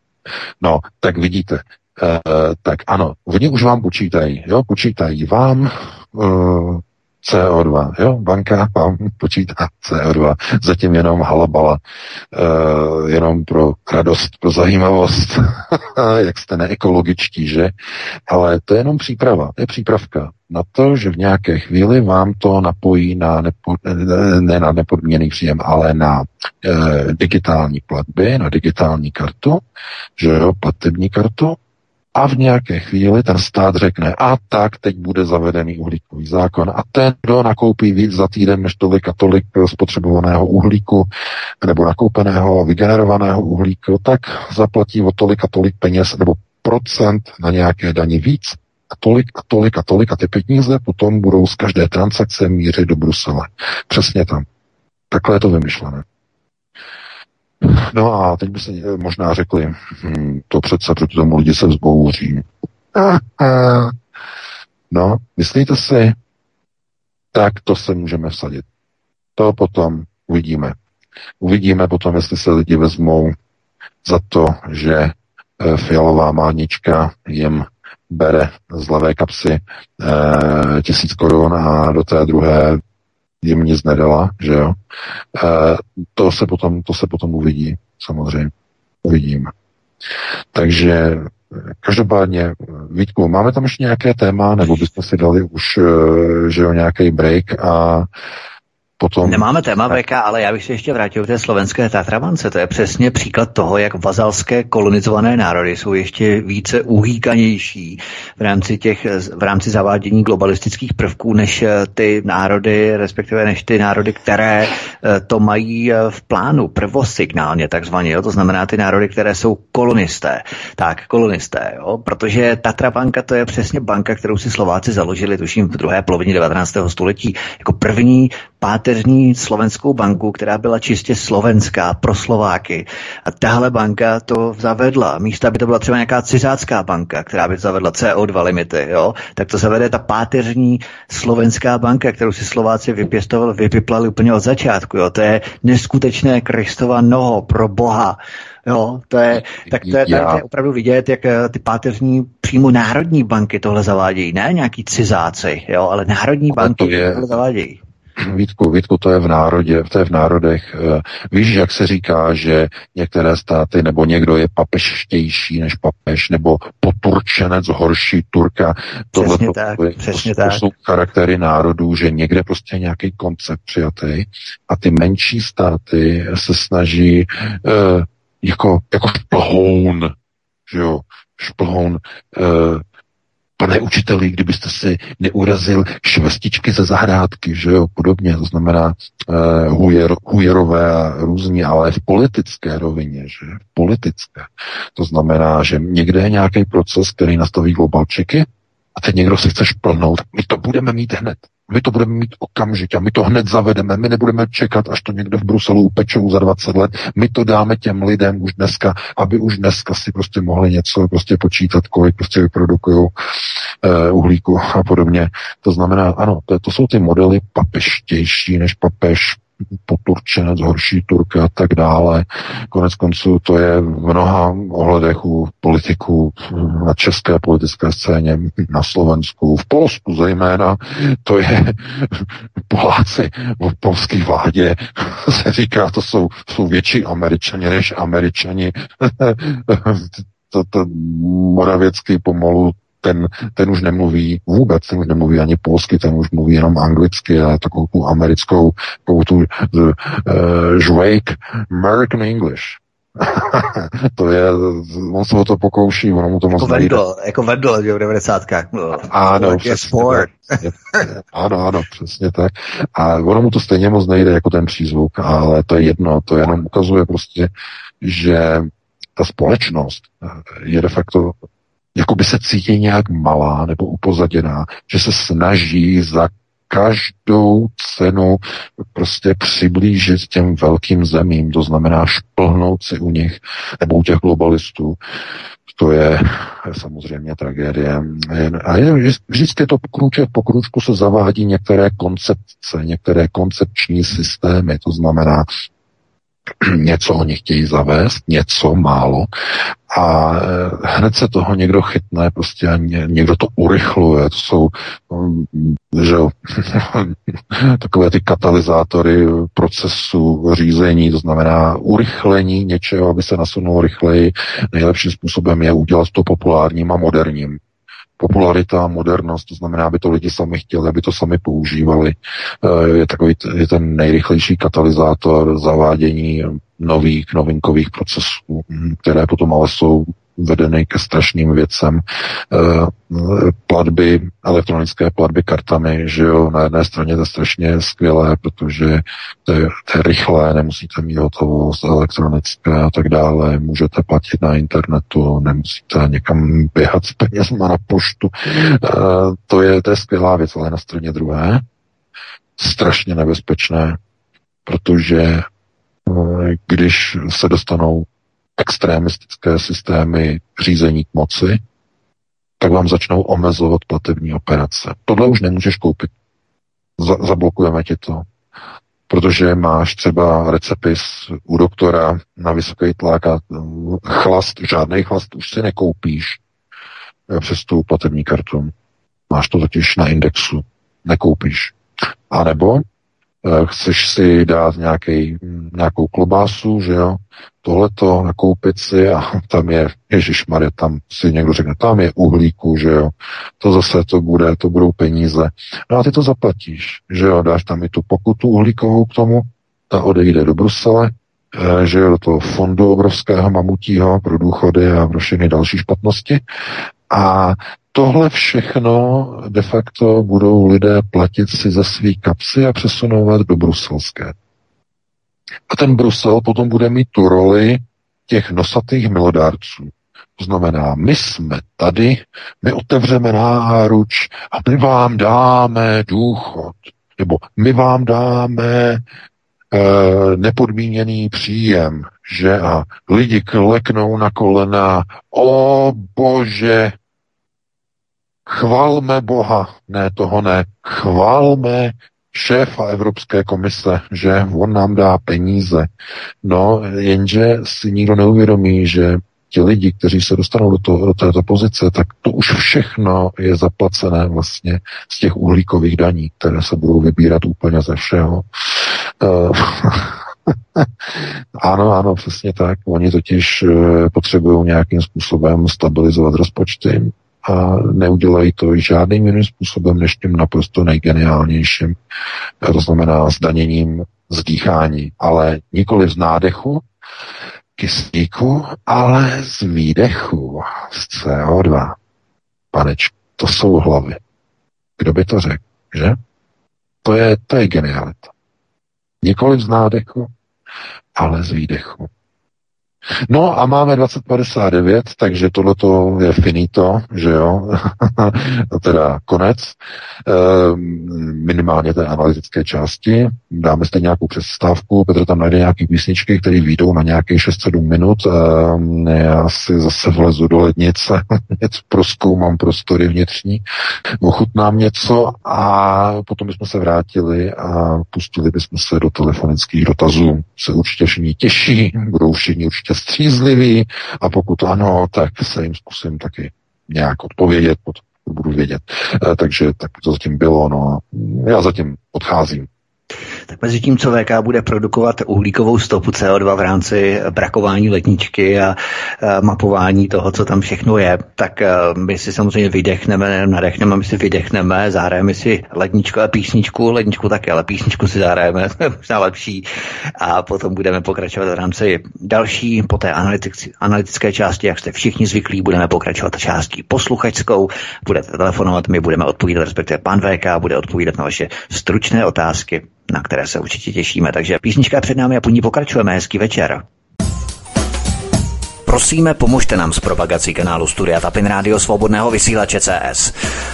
No, tak vidíte, Uh, tak ano, oni už vám počítají, jo, počítají vám uh, CO2, jo, banka vám počítá CO2, zatím jenom halabala, uh, jenom pro radost, pro zajímavost, <laughs> jak jste neekologičtí, že? Ale to je jenom příprava, to je přípravka na to, že v nějaké chvíli vám to napojí na nepo, ne na nepodmíněný příjem, ale na e, digitální platby, na digitální kartu, že jo, platební kartu, a v nějaké chvíli ten stát řekne, a tak teď bude zavedený uhlíkový zákon a ten, kdo nakoupí víc za týden než tolik a tolik spotřebovaného uhlíku nebo nakoupeného, vygenerovaného uhlíku, tak zaplatí o tolik a tolik peněz nebo procent na nějaké daní víc a tolik a tolik a tolik a ty peníze potom budou z každé transakce mířit do Brusele. Přesně tam. Takhle je to vymyšlené. No a teď by se možná řekli, hm, to přece proti tomu lidi se vzbouří. <laughs> No, myslíte si, tak to se můžeme vsadit. To potom uvidíme. Uvidíme potom, jestli se lidi vezmou za to, že eh, fialová mánička jim bere z levé kapsy e, tisíc korun a do té druhé jim nic nedala, že jo. E, to, se potom, to se potom uvidí, samozřejmě. Uvidíme. Takže Každopádně, Vítku, máme tam ještě nějaké téma, nebo byste si dali už, že jo, nějaký break a Potom... Nemáme téma VK, ale já bych se ještě vrátil k té slovenské Tatravance. To je přesně příklad toho, jak vazalské kolonizované národy jsou ještě více uhýkanější v rámci, těch, v rámci zavádění globalistických prvků, než eh, ty národy, respektive než ty národy, které eh, to mají eh, v plánu prvosignálně takzvaně. Jo? To znamená ty národy, které jsou kolonisté. Tak, kolonisté, jo? protože Tatra banka to je přesně banka, kterou si Slováci založili, tuším, v druhé polovině 19. století, jako první páteřní slovenskou banku, která byla čistě slovenská pro Slováky. A tahle banka to zavedla. Místo, aby to byla třeba nějaká cizácká banka, která by zavedla CO2 limity, jo, tak to zavede ta páteřní slovenská banka, kterou si Slováci vypěstovali, vypiplali úplně od začátku. Jo. To je neskutečné Kristova noho pro Boha. Jo, to je, tak to je, to je opravdu vidět, jak eh, ty páteřní přímo národní banky tohle zavádějí. Ne nějaký cizáci, jo, ale národní banky to je, tohle zavádějí. Vítku, Vítku, to je v národě, to je v národech. Eh, víš, jak se říká, že některé státy nebo někdo je papeštější než papež, nebo poturčenec horší Turka. Tohle přesně to, tak, přesně to, to jsou charaktery národů, že někde prostě nějaký koncept přijatý a ty menší státy se snaží uh, jako, jako šplhoun, že jo, šplhoun uh, pane učiteli, kdybyste si neurazil švestičky ze zahrádky, že jo, podobně, to znamená uh, hujer, hujerové a různí, ale v politické rovině, že v politické. To znamená, že někde je nějaký proces, který nastaví globalčiky a teď někdo si chce šplnout. My to budeme mít hned. My to budeme mít okamžitě, my to hned zavedeme, my nebudeme čekat, až to někde v Bruselu upečou za 20 let, my to dáme těm lidem už dneska, aby už dneska si prostě mohli něco prostě počítat, kolik prostě vyprodukují uh, uhlíku a podobně. To znamená, ano, to, to jsou ty modely papeštější než papež, poturčenec, horší Turka a tak dále. Konec konců to je v mnoha ohledech u politiků na české politické scéně, na Slovensku, v Polsku zejména, to je Poláci v polské vládě <laughs> se říká, to jsou, jsou větší američani než američani. <laughs> to, to Moravěcký pomalu ten, ten už nemluví vůbec, ten už nemluví ani polsky, ten už mluví jenom anglicky a takovou tu americkou, takovou tu uh, žvejk American English. <laughs> to je, on se o to pokouší, ono mu to moc jako Vendel, jako Vendel, že v 90. No, ano, přesně tak. ano, ano, přesně tak. A ono mu to stejně moc nejde jako ten přízvuk, ale to je jedno, to jenom ukazuje prostě, že ta společnost je de facto jako by se cítí nějak malá nebo upozaděná, že se snaží za každou cenu prostě přiblížit těm velkým zemím, to znamená šplhnout si u nich nebo u těch globalistů. To je, samozřejmě tragédie. A je, vždycky to krůček po krůčku se zavádí některé koncepce, některé koncepční systémy, to znamená, <clears throat> něco oni chtějí zavést, něco málo a eh, hned se toho někdo chytne, prostě a někdo to urychluje. To jsou mm, že <laughs> takové ty katalyzátory procesu řízení, to znamená urychlení něčeho, aby se nasunulo rychleji. Nejlepším způsobem je udělat to populárním a moderním popularita, modernost, to znamená, aby to lidi sami chtěli, aby to sami používali. Eh, je takový je ten nejrychlejší katalyzátor zavádění nových novinkových procesů, hm, které potom ale jsou vedeny ke strašným věcem. Eh, platby, elektronické platby kartami, že jo, na jedné straně to je strašně skvělé, protože to je, to je rychlé, nemusíte mít hotovost elektronické a tak dále, můžete platit na internetu, nemusíte někam běhat s penězma na poštu. Eh, to je, to je skvělá věc, ale na straně druhé strašně nebezpečné, protože eh, když se dostanou extremistické systémy řízení k moci, tak vám začnou omezovat platební operace. Tohle už nemůžeš koupit. Za- zablokujeme ti to. Protože máš třeba recepis u doktora na vysoký tlak a chlast, žádný chlast už si nekoupíš eh, přes tu platební kartu. Máš to totiž na indexu. Nekoupíš. A nebo Eh, chceš si dát nějaký, nějakou klobásu, že jo, tohleto, nakoupit si a tam je, Ježíš Maria, tam si někdo řekne, tam je uhlíku, že jo, to zase to bude, to budou peníze. No a ty to zaplatíš, že jo, dáš tam i tu pokutu uhlíkovou k tomu, ta odejde do Brusele, eh, že jo, do toho fondu obrovského mamutího pro důchody a pro všechny další špatnosti. A tohle všechno de facto budou lidé platit si ze svý kapsy a přesunovat do bruselské. A ten Brusel potom bude mít tu roli těch nosatých milodárců. To znamená, my jsme tady, my otevřeme náruč a my vám dáme důchod. Nebo my vám dáme e, nepodmíněný příjem, že a lidi kleknou na kolena, o bože, chvalme Boha, ne toho ne, chvalme šéfa Evropské komise, že on nám dá peníze. No, jenže si nikdo neuvědomí, že ti lidi, kteří se dostanou do, to, do této pozice, tak to už všechno je zaplacené vlastně z těch uhlíkových daní, které se budou vybírat úplně ze všeho. Uh, <laughs> ano, ano, přesně tak. Oni totiž uh, potřebují nějakým způsobem stabilizovat rozpočty a neudělají to žádným jiným způsobem, než tím naprosto nejgeniálnějším, to znamená zdaněním zdýchání, ale nikoli z nádechu, kyslíku, ale z výdechu, z CO2. Paneč, to jsou hlavy. Kdo by to řekl, že? To je, to je genialita. Nikoli z nádechu, ale z výdechu. No a máme 2059, takže tohleto je finito, že jo, <laughs> teda konec, e, minimálně té analytické části. Dáme si nějakou představku, Petr tam najde nějaké písničky, které výjdou na nějakých 6-7 minut. E, já si zase vlezu do lednice, <laughs> něco proskoumám prostory vnitřní, ochutnám něco a potom bychom se vrátili a pustili bychom se do telefonických dotazů. Se určitě všichni těší, budou všichni určitě jste střízliví a pokud ano, tak se jim zkusím taky nějak odpovědět, potom budu vědět. E, takže tak to zatím bylo, no já zatím odcházím. Mezi tím, co VK bude produkovat uhlíkovou stopu CO2 v rámci brakování letničky a, mapování toho, co tam všechno je, tak my si samozřejmě vydechneme, nadechneme, my si vydechneme, zahrajeme si ledničku a písničku, ledničku taky, ale písničku si zahrajeme, <laughs> to je možná lepší. A potom budeme pokračovat v rámci další, po té analytické části, jak jste všichni zvyklí, budeme pokračovat částí posluchačskou, budete telefonovat, my budeme odpovídat, respektive pan VK bude odpovídat na vaše stručné otázky na které se určitě těšíme. Takže písnička před námi a po ní pokračujeme. Hezký večer. Prosíme, pomožte nám s propagací kanálu Studia Tapin Rádio Svobodného vysílače CS.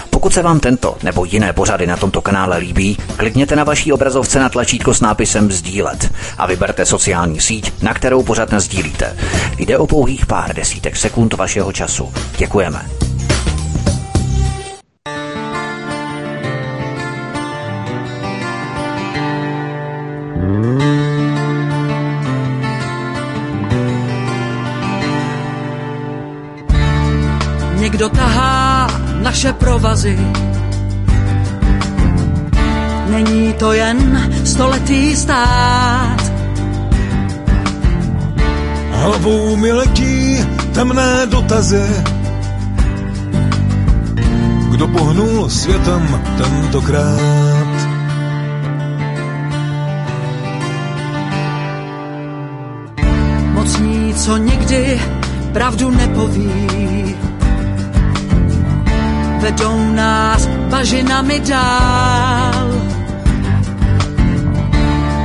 Pokud se vám tento nebo jiné pořady na tomto kanále líbí, klikněte na vaší obrazovce na tlačítko s nápisem Sdílet a vyberte sociální síť, na kterou pořád sdílíte. Jde o pouhých pár desítek sekund vašeho času. Děkujeme. Někdo tahá naše provazy. Není to jen stoletý stát. Hlavou mi letí temné dotazy. Kdo pohnul světem tentokrát? Mocní, co nikdy pravdu nepoví vedou nás bažinami dál.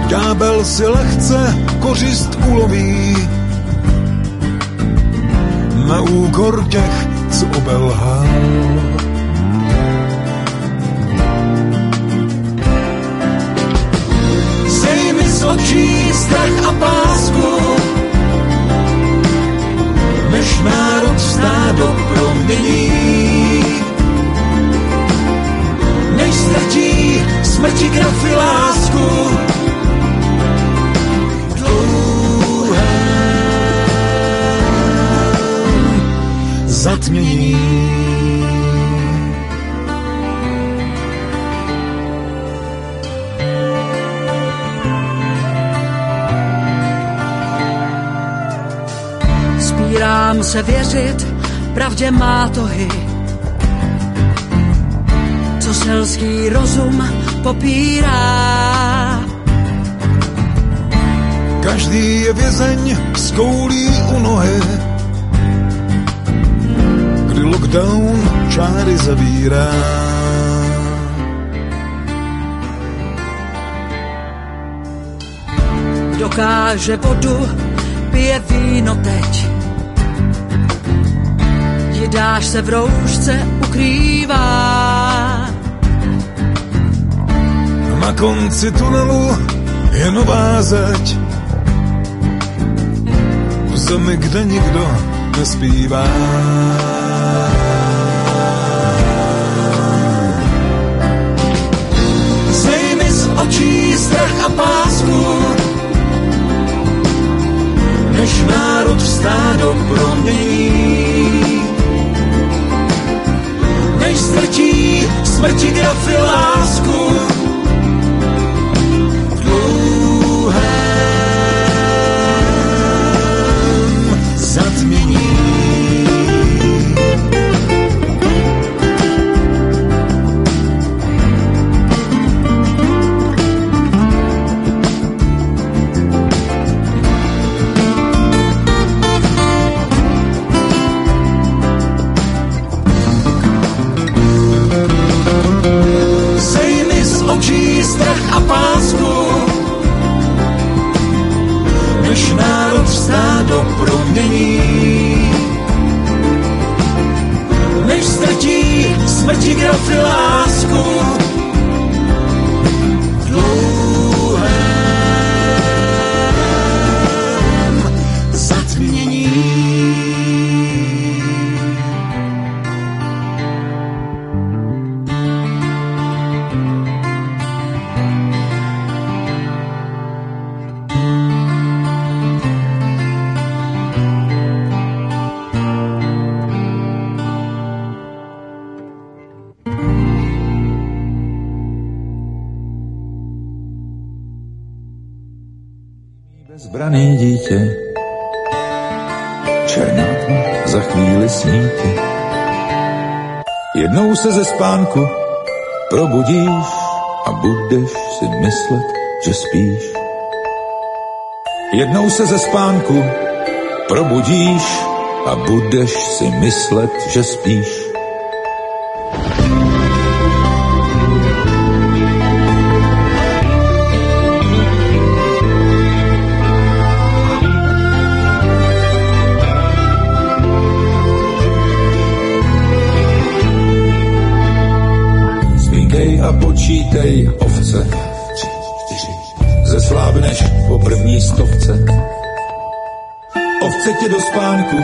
Ďábel si lehce kořist uloví na úkor těch, co obelhal. Zej z očí strach a pásku, národ stádo promění než ztratí smrti grafy lásku. Dlouhé zatmění. Učím se věřit, pravdě má tohy. Co selský rozum popírá. Každý je vězeň s koulí u nohy. Kdy lockdown čáry zavírá. Dokáže vodu, pije víno teď. Jidáš se v roušce ukrývá. Na konci tunelu je nová zeď. V zemi, kde nikdo nespívá. Zej mi z očí strach a pásku, než národ v stádo promění. Strčí smrti grafy lásku, než národ stádo promění. Než ztratí smrti grafy lásku, v se ze spánku probudíš a budeš si myslet, že spíš. Jednou se ze spánku probudíš a budeš si myslet, že spíš. Počítej ovce. Zeslábneš po první stovce. Ovce tě do spánku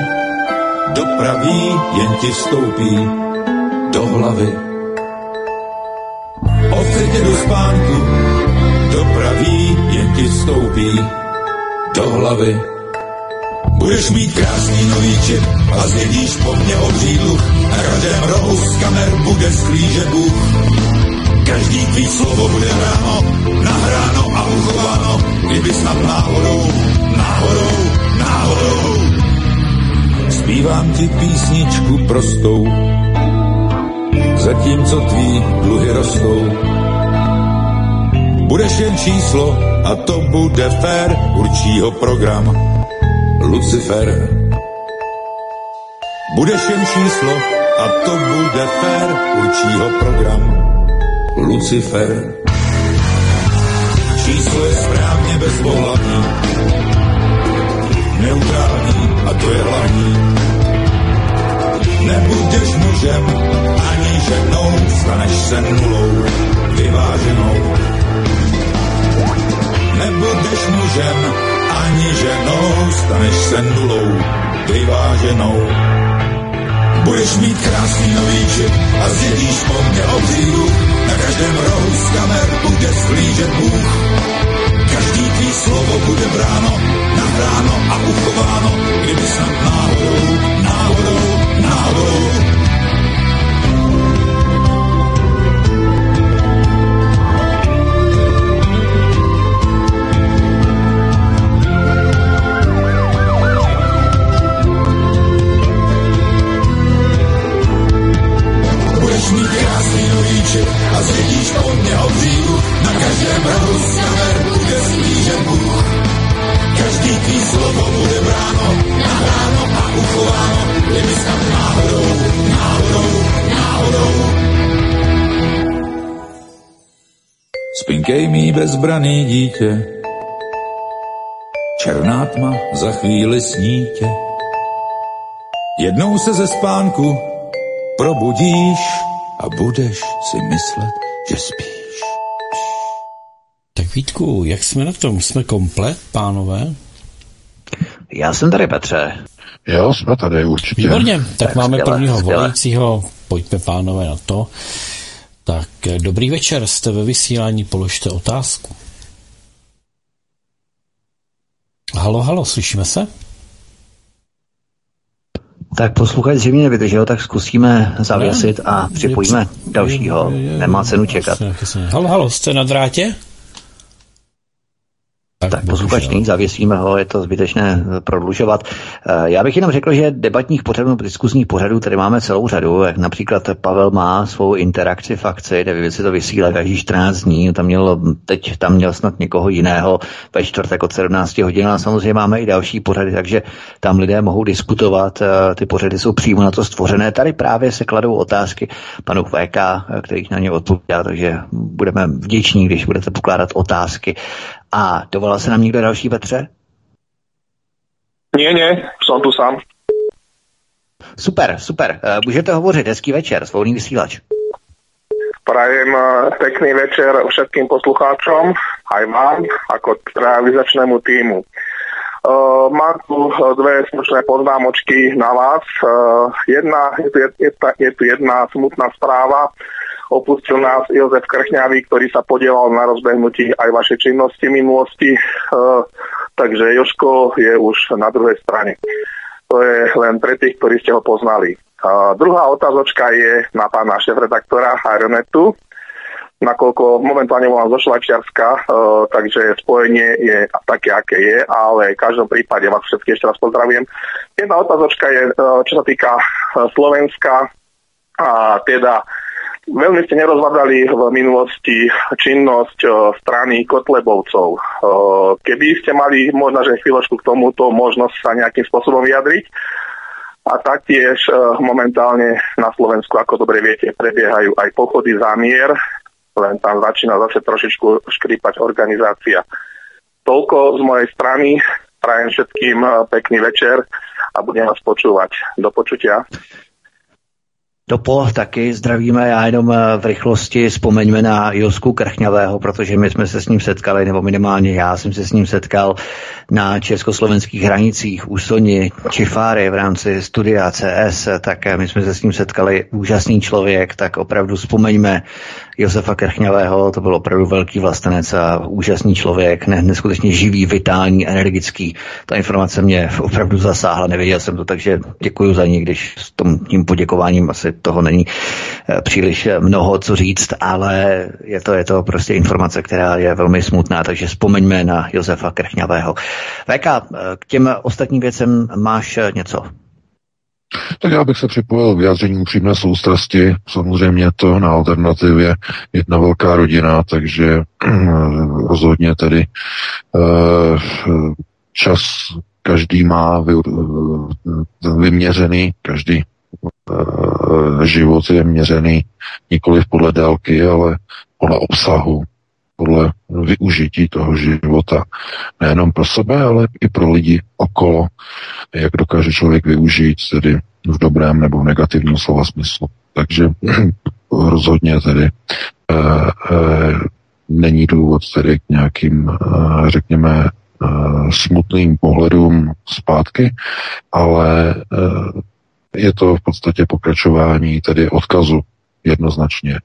dopraví, jen ti vstoupí do hlavy. Ovce tě do spánku dopraví, jen ti vstoupí do hlavy. Budeš mít krásný nový čip a zjedíš po mně obřídlu. Na každém rohu z kamer bude sklížet Bůh. Každý tvý slovo bude ráno, nahráno a uchováno, kdyby snad náhodou, náhodou, náhodou. Zpívám ti písničku prostou, zatímco tvý dluhy rostou. Budeš jen číslo a to bude fér, určí ho program Lucifer. Budeš jen číslo a to bude fér, určí ho program Lucifer. Číslo je správně bezpohlavní, neutrální a to je hlavní. Nebudeš mužem ani ženou, staneš se nulou, vyváženou. Nebudeš mužem ani ženou, staneš se nulou, vyváženou. Budeš mít krásný nový čip a zjedíš po mně obřídu. Každém rohu z kamer bude sklížet Bůh. Každý tvý slovo bude bráno, nahráno a uchováno, kdyby snad náhodou, náhodou, náhodou. Bezbraný dítě, černá tma za chvíli snítě. Jednou se ze spánku probudíš a budeš si myslet, že spíš. Tak Vítku, jak jsme na tom? Jsme komplet, pánové? Já jsem tady, Petře. Jo, jsme tady určitě. Výborně, tak, Tak máme skvěle, prvního skvěle. volajícího. Pojďme, pánové, na to. Tak, eh, dobrý večer, jste ve vysílání, položte otázku. Halo, halo, slyšíme se? Tak posluchač zřejmě nevydržel, tak zkusíme zavěsit a připojíme dalšího. Nemá cenu čekat. Halo, halo, jste na drátě? Tak posluchač není, zavěsíme ho, je to zbytečné prodlužovat. Eh, Já bych jenom řekl, že debatních pořadů, diskuzních pořadů tady máme celou řadu, jak například Pavel má svou interakci v akci, kde si to vysílá každý 14 dní, tam měl, teď tam měl snad někoho jiného ve čtvrtek od 17 hodin, a samozřejmě máme i další pořady, takže tam lidé mohou diskutovat, eh, ty pořady jsou přímo na to stvořené. Tady právě se kladou otázky panu VK, eh, kterých na ně odpovídá, takže budeme vděční, když budete pokládat otázky. A dovolal se nám někdo další, Petře? Nie, nie, som tu sám. Super, super. Eh, Můžete hovořit, hezký večer, svolný vysílač. Prajem eh, pekný večer všetkým poslucháčom, aj vám, ako realizačnému týmu. Uh, mám tu dve slušné poznámočky na vás. Uh, jedna, je, je, je, je tu jedna smutná správa. Opustil nás Jozef Krchňavý, ktorý sa podielal na rozbehnutí aj vašej činnosti minulosti. Uh, takže Joško je už na druhej strane. To je len pre tých, ktorí ste ho poznali. A druhá otázočka je na pána šéf-redaktora Aeronetu, nakoľko momentálne volám zo Švajčiarska, uh, takže spojenie je také, aké je, ale v každom prípade vás všetkých ešte raz pozdravujem. Jedna otázočka je, uh, čo sa týka Slovenska, a teda Veľmi ste nerozvadali v minulosti činnosť eh, strany Kotlebovcov. Eh, Keby ste mali možno, že chvíľočku k tomuto možnosť sa nejakým spôsobom vyjadriť, a taktiež eh, momentálne na Slovensku, ako dobre viete, prebiehajú aj pochody zámier, len tam začína zase trošičku škrípať organizácia. Toľko z mojej strany. Prajem všetkým pekný večer a budem vás počúvať. Do počutia. Dopo taky zdravíme, já jenom eh, v rychlosti vzpomeňme na Josku Krchňavého, protože my jsme se s ním setkali, nebo minimálně já jsem se s ním setkal na československých hranicích u Soni Čifáry v rámci studia CS, tak eh, my jsme se s ním setkali, úžasný člověk, tak opravdu vzpomeňme Josefa Krchňavého, to byl opravdu velký vlastenec a úžasný člověk, ne, neskutečně živý, vitální, energický. Ta informace mě opravdu zasáhla, nevěděl jsem to, takže děkuji za ní, když s tom, tím poděkováním asi toho není eh, příliš eh, mnoho co říct, ale je to, je to prostě informace, která je velmi smutná, takže vzpomeňme na Josefa Krchňavého. VK, eh, k těm ostatním věcem máš něco? Tak já bych se připojil k vyjádření upřímné soustrasti. Samozřejmě to na alternativě jedna velká rodina, takže <clears throat> rozhodně tedy eh, čas každý má eh, vyměřený, každý eh, život je měřený nikoli podle délky, ale podle obsahu, podle využití toho života. Nejenom pro sebe, ale i pro lidi okolo, jak dokáže člověk využít tedy v dobrém nebo v negativním slova smyslu. Takže <clears throat> rozhodně tedy e, e, není důvod tedy k nějakým, e, řekněme, e, smutným pohledům zpátky, ale e, je to v podstatě pokračování tedy odkazu jednoznačně.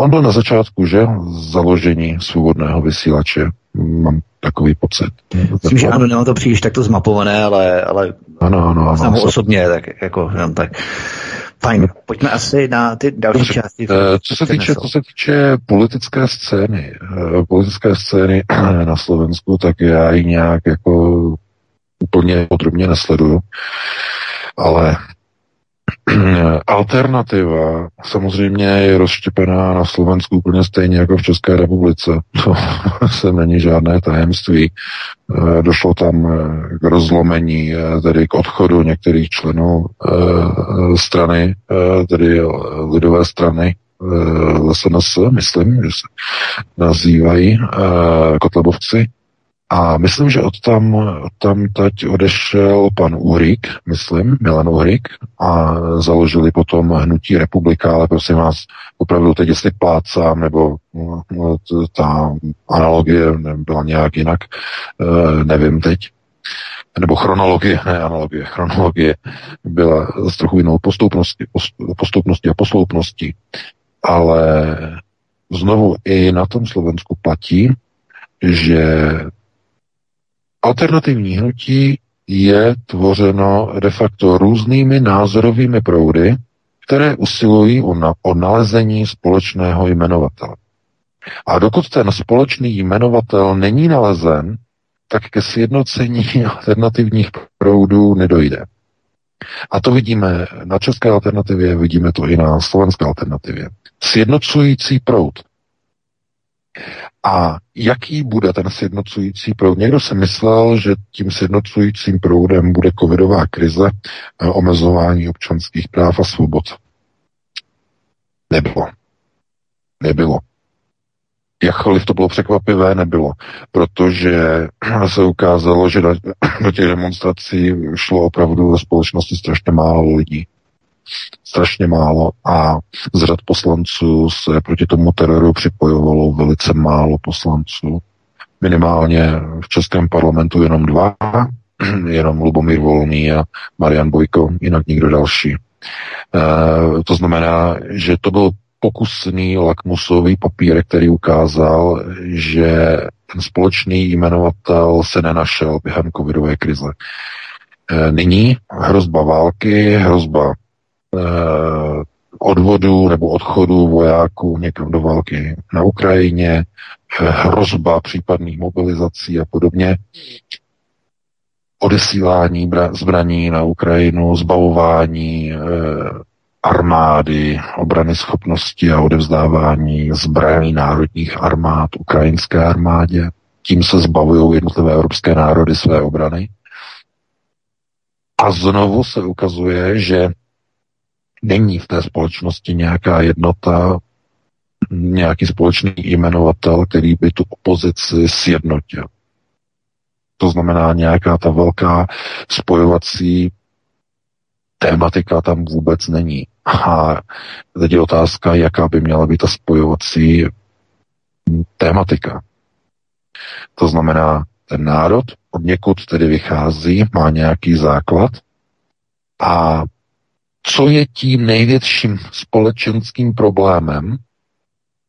On byl na začátku, že, založení svobodného vysílače. Mám takový pocit. Myslím, že ano, nemám to příliš takto zmapované, ale, ale ano, ano, znám ano. ho osobně, tak jako, jenom tak. Fajn, pojďme asi na ty další Dobře. části. Eh, Co se týče, co se týče politické scény, eh, politické scény <clears throat> na Slovensku, tak já ji nějak jako úplně podrobně nesleduju, ale <clears throat> Alternativa samozřejmě je rozštěpená na Slovensku úplně stejně jako v České republice. <laughs> To se není žádné tajemství. Eh, došlo tam eh, k rozlomení, eh, tedy k odchodu některých členů strany, tedy lidové strany, SNS, myslím, že se nazývají Kotlebovci, a myslím, že od tam, od tam teď odešel pan Uhrik, myslím, Milan Uhrik, a založili potom hnutí republika, ale prosím vás, opravdu teď jestli plácám, nebo no, ta analogie byla nějak jinak, e, nevím teď, nebo chronologie, ne analogie, chronologie byla z trochu jinou postupnosti, postupnosti a posloupnosti, ale znovu i na tom Slovensku platí, že Alternativní hnutí je tvořeno de facto různými názorovými proudy, které usilují o, na, o nalezení společného jmenovatele. A dokud ten společný jmenovatel není nalezen, tak ke sjednocení alternativních proudů nedojde. A to vidíme na české alternativě, vidíme to i na slovenské alternativě. Sjednocující proud a jaký bude ten sjednocující proud? Někdo si myslel, že tím sjednocujícím proudem bude covidová krize, eh, omezování občanských práv a svobod. Nebylo. Nebylo. Jakkoliv to bylo překvapivé, nebylo, protože <clears throat> se ukázalo, že <clears throat> do těch demonstrací šlo opravdu ve společnosti strašně málo lidí strašně málo a z řad poslanců se proti tomu teroru připojovalo velice málo poslanců. Minimálně v Českém parlamentu jenom dva, <clears throat> jenom Lubomír Volný a Marian Bojko, jinak nikdo další. E, to znamená, že to byl pokusný lakmusový papír, který ukázal, že ten společný jmenovatel se nenašel během covidové krize. E, nyní hrozba války, hrozba Eh, odvodu nebo odchodu vojáků někam do války na Ukrajině, eh, hrozba případných mobilizací a podobně, odesílání zbraní na Ukrajinu, zbavování eh, armády, obrany schopnosti a odevzdávání zbraní národních armád ukrajinské armádě. Tím se zbavují jednotlivé evropské národy své obrany. A znovu se ukazuje, že není v té společnosti nějaká jednota, nějaký společný jmenovatel, který by tu opozici sjednotil. To znamená, nějaká ta velká spojovací tématika tam vůbec není. A teď je otázka, jaká by měla být ta spojovací tématika. To znamená, ten národ od někud tedy vychází, má nějaký základ a co je tím největším společenským problémem,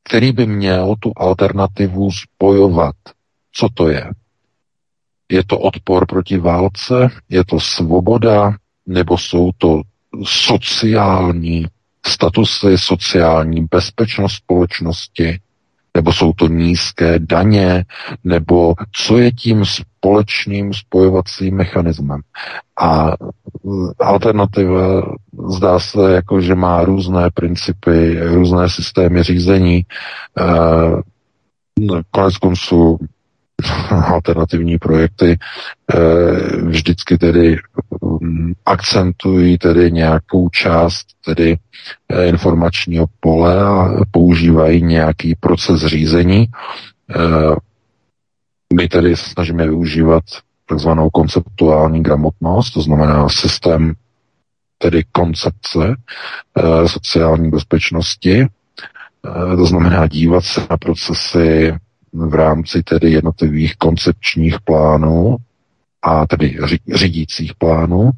který by měl tu alternativu spojovat. Co to je? Je to odpor proti válce? Je to svoboda? Nebo jsou to sociální statusy, sociální bezpečnost společnosti? nebo jsou to nízké daně, nebo co je tím společným spojovacím mechanismem. A alternativa zdá se, jako, že má různé principy, různé systémy řízení. E, konec konců <laughs> alternativní projekty eh, vždycky tedy mm, akcentují tedy nějakou část tedy eh, informačního pole a používají nějaký proces řízení. Eh, my tedy snažíme využívat takzvanou konceptuální gramotnost, to znamená systém tedy koncepce sociální bezpečnosti, to znamená dívat se na procesy v rámci tedy jednotlivých koncepčních plánů a tedy řídících plánů.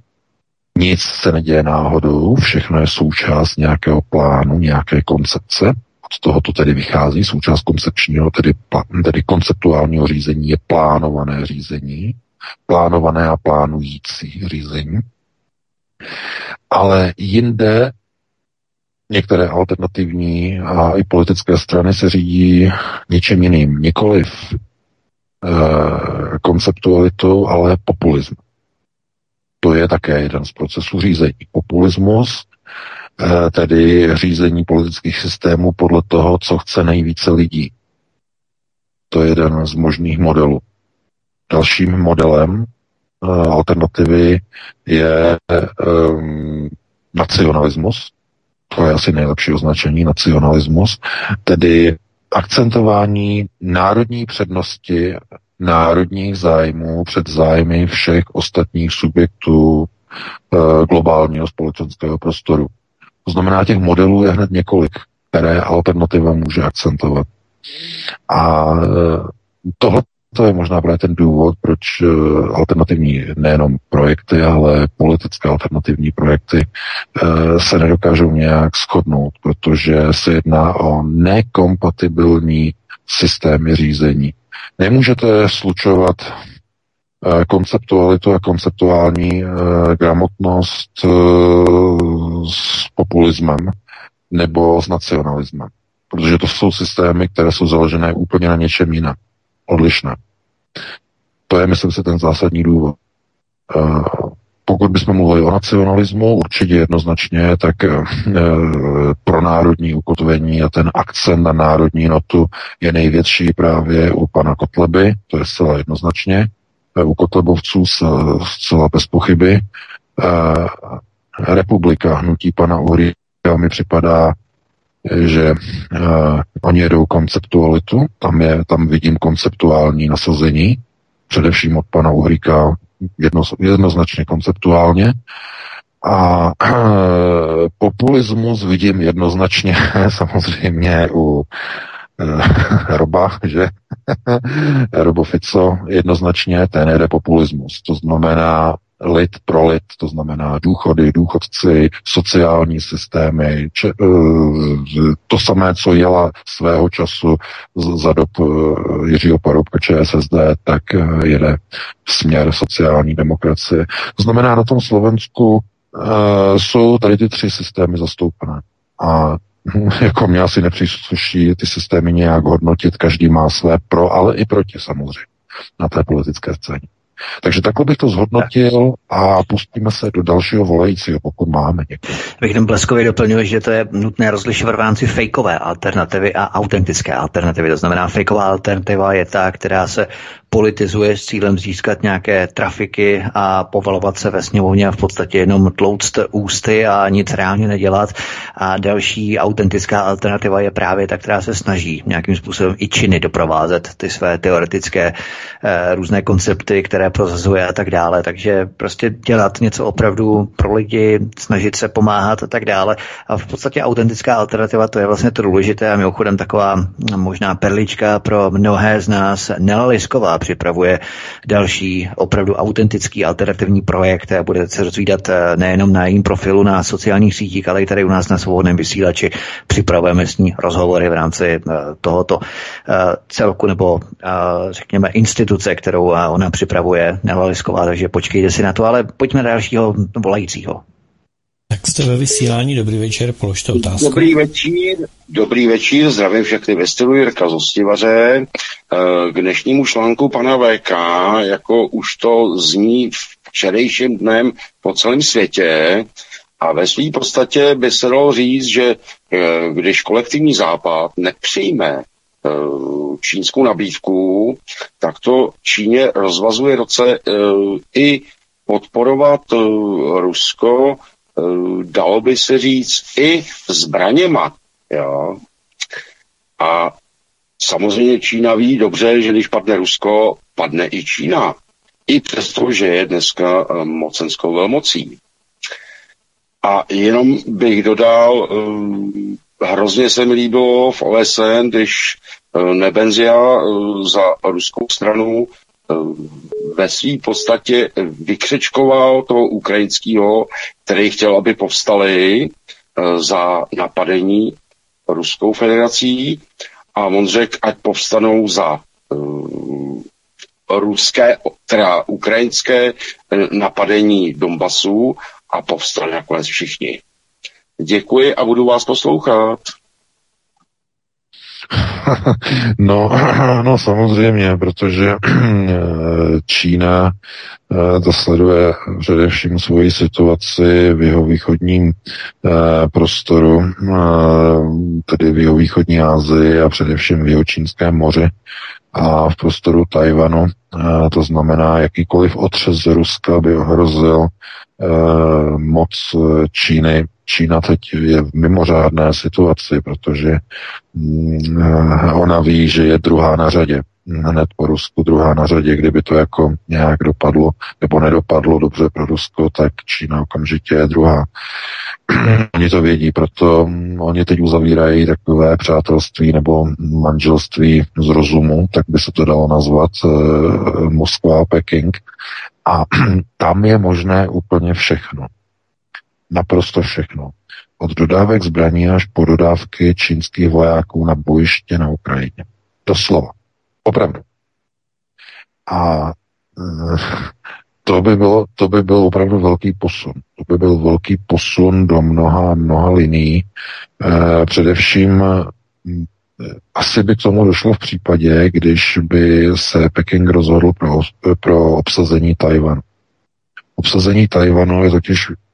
Nic se neděje náhodou, všechno je součást nějakého plánu, nějaké koncepce. Od toho to tedy vychází, součást koncepčního, tedy, tedy konceptuálního řízení je plánované řízení, plánované a plánující řízení. Ale jinde Některé alternativní a i politické strany se řídí něčem jiným, nikoliv e, konceptualitou, ale populism. To je také jeden z procesů řízení. Populismus eh, tedy řízení politických systémů podle toho, co chce nejvíce lidí. To je jeden z možných modelů. Dalším modelem alternativy je um, nacionalismus. To je asi nejlepší označení, nacionalismus. Tedy akcentování národní přednosti, národních zájmů před zájmy všech ostatních subjektů e, globálního společenského prostoru. To znamená, těch modelů je hned několik, které alternativa může akcentovat. A e, tohle to je možná právě ten důvod, proč e, alternativní nejenom projekty, ale politické alternativní projekty e, se nedokážou nějak shodnout, protože se jedná o nekompatibilní systémy řízení. Nemůžete slučovat e, konceptualitu a konceptuální gramotnost s populismem nebo s nacionalismem. Protože to jsou systémy, které jsou založené úplně na něčem jiném odlišné. To je, myslím si, ten zásadní důvod. Uh, pokud bychom mluvili o nacionalismu, určitě jednoznačně, tak uh, pro národní ukotvení a ten akcent na národní notu je největší právě u pana Kotleby, to je zcela jednoznačně, uh, u Kotlebovců zcela bez pochyby. Republika hnutí pana Uhry mi připadá že uh, oni jedou konceptualitu, tam, je, tam vidím konceptuální nasazení, především od pana Uhríka jedno, jednoznačně konceptuálně. A uh, populismus vidím jednoznačně <laughs> samozřejmě u uh, Roba, že <laughs> Robo Fico jednoznačně ten jede populismus. To znamená lid pro lid, to znamená důchody, důchodci, sociální systémy, če, eh, to samé, co jela svého času za dob eh, Jiřího Paroubka ČSSD, tak eh, jede směr sociální demokracie. To znamená, na tom Slovensku jsou tady ty tři systémy zastoupené. A <laughs> jako mě asi nepřísluší ty systémy nějak hodnotit, každý má své pro, ale i proti samozřejmě na té politické scéně. Takže takhle bych to zhodnotil a pustíme se do dalšího volajícího, pokud máme někoho. Jenom bleskově doplňuje, že to je nutné rozlišovat v rámci fejkové alternativy a autentické alternativy. To znamená, fejková alternativa je ta, která se politizuje s cílem získat nějaké trafiky a povalovat se ve sněmovně a v podstatě jenom tlouct ústy a nic reálně nedělat. A další autentická alternativa je právě ta, která se snaží nějakým způsobem i činy doprovázet ty své teoretické eh, různé koncepty, které prozazuje a tak dále. Takže prostě dělat něco opravdu pro lidi, snažit se pomáhat a tak dále. A v podstatě autentická alternativa, to je vlastně to důležité a mimochodem taková možná perlička pro mnohé z nás, Nela Lisková připravuje další opravdu autentický alternativní projekt a bude se rozvídat eh, nejenom na jejím profilu na sociálních sítích, ale i tady u nás na svobodném vysílači. Připravujeme s ní rozhovory v rámci eh, tohoto eh, celku nebo řekněme instituce, kterou ona připravuje Nela Lisková, takže počkejte si na to, ale pojďme dalšího volajícího. Tak jste ve vysílání, dobrý večer, položte otázku. Dobrý večer, dobrý večer, zdravím všechny ve stylu Jirka Zostivaře. Eh, k dnešnímu článku pana VK, jako už to zní včerejším dnem po celém světě, a ve své podstatě by se dalo říct, že eh, když kolektivní západ nepřijme eh, čínskou nabídku, tak to Číně rozvazuje roce i podporovat Rusko Eh, dalo by se říct, i zbraněma. Jo? A samozřejmě Čína ví dobře, že když padne Rusko, padne i Čína. I přesto, že je dneska eh, mocenskou velmocí. A jenom bych dodal, eh, hrozně se mi líbilo v OSN, když Nebenzia za ruskou stranu ve své podstatě vykřečkoval toho ukrajinského, který chtěl, aby povstali eh, za napadení Ruskou federací a on řekl, ať povstanou za uh, ruské, teda ukrajinské eh, napadení Donbasu a povstali nakonec všichni. Děkuji a budu vás poslouchat. <laughs> no, <clears throat> no samozřejmě, protože <clears throat> Čína eh, to sleduje především svoji situaci v jeho východním eh, prostoru, eh, tedy v jeho východní Asii a především v jeho čínském moři a v prostoru Tajvanu. To znamená, jakýkoliv otřes Ruska by ohrozil moc Číny Čína teď je v mimořádné situaci, protože mm, ona ví, že je druhá na řadě. Hned po Rusku druhá na řadě, kdyby to jako nějak dopadlo, nebo nedopadlo dobře pro Rusko, tak Čína okamžitě je druhá. oni to vědí, proto oni teď uzavírají takové přátelství nebo manželství z rozumu, tak by se to dalo nazvat eh, Moskva a Peking. A <clears throat> tam je možné úplně všechno naprosto všechno. Od dodávek zbraní až po dodávky čínských vojáků na bojiště na Ukrajině. Doslova. Opravdu. A eh, to by, bylo, to by byl opravdu velký posun. To by byl velký posun do mnoha, mnoha liní. E, především eh, asi by k tomu došlo v případě, když by se Peking rozhodl pro, pro obsazení Tajvanu. Obsazení Tajvanu je totiž Eh,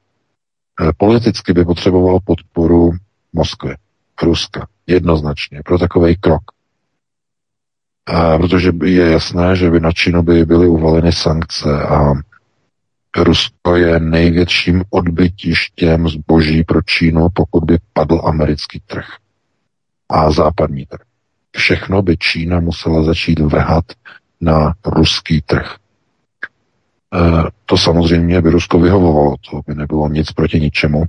politicky by potřeboval podporu Moskvy, Ruska, jednoznačně, pro takový krok. A protože je jasné, že by na Čínu by byly uvaleny sankce a Rusko je největším odbytištěm zboží pro Čínu, pokud by padl americký trh a západní trh. Všechno by Čína musela začít vrhat na ruský trh. Eh, to samozřejmě by Rusko vyhovovalo, to by nebylo nic proti ničemu.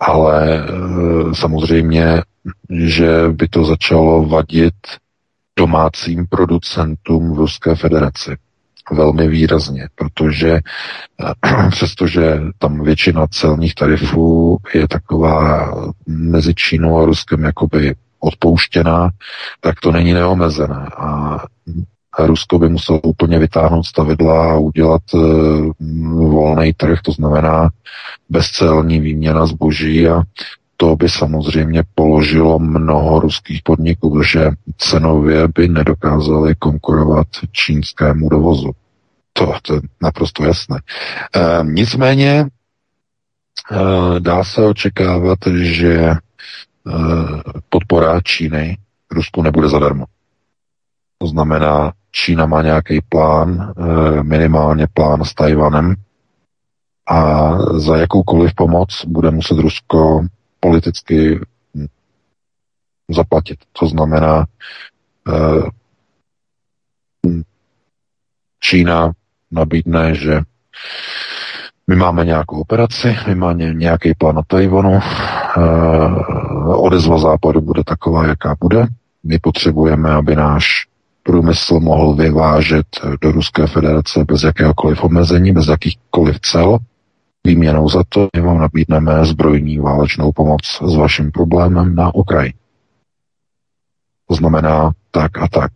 Ale eh, samozřejmě, že by to začalo vadit domácím producentům v Ruské federaci velmi výrazně, protože eh, <clears throat> přestože tam většina celních tarifů je taková mezi Čínou a Ruskem jakoby odpouštěná, tak to není neomezené. A Rusko by muselo úplně vytáhnout stavidla a udělat e, volný trh, to znamená bezcelní výměna zboží a to by samozřejmě položilo mnoho ruských podniků, protože cenově by nedokázali konkurovat čínskému dovozu. To, to je naprosto jasné. E, nicméně e, dá se očekávat, že e, podpora Číny Rusku nebude zadarmo. To znamená, Čína má nějaký plán, eh, minimálně plán s Tajvanem a za jakoukoliv pomoc bude muset Rusko politicky zaplatit. To znamená, eh, Čína nabídne, že my máme nějakou operaci, my máme nějaký plán na Tajvanu, eh, odezva západu bude taková, jaká bude. My potřebujeme, aby náš průmysl mohl vyvážet do Ruské federace bez jakéhokoliv omezení, bez jakýchkoliv cel. Výměnou za to my vám nabídneme zbrojní válečnou pomoc s vaším problémem na Ukrajině. To znamená tak a tak.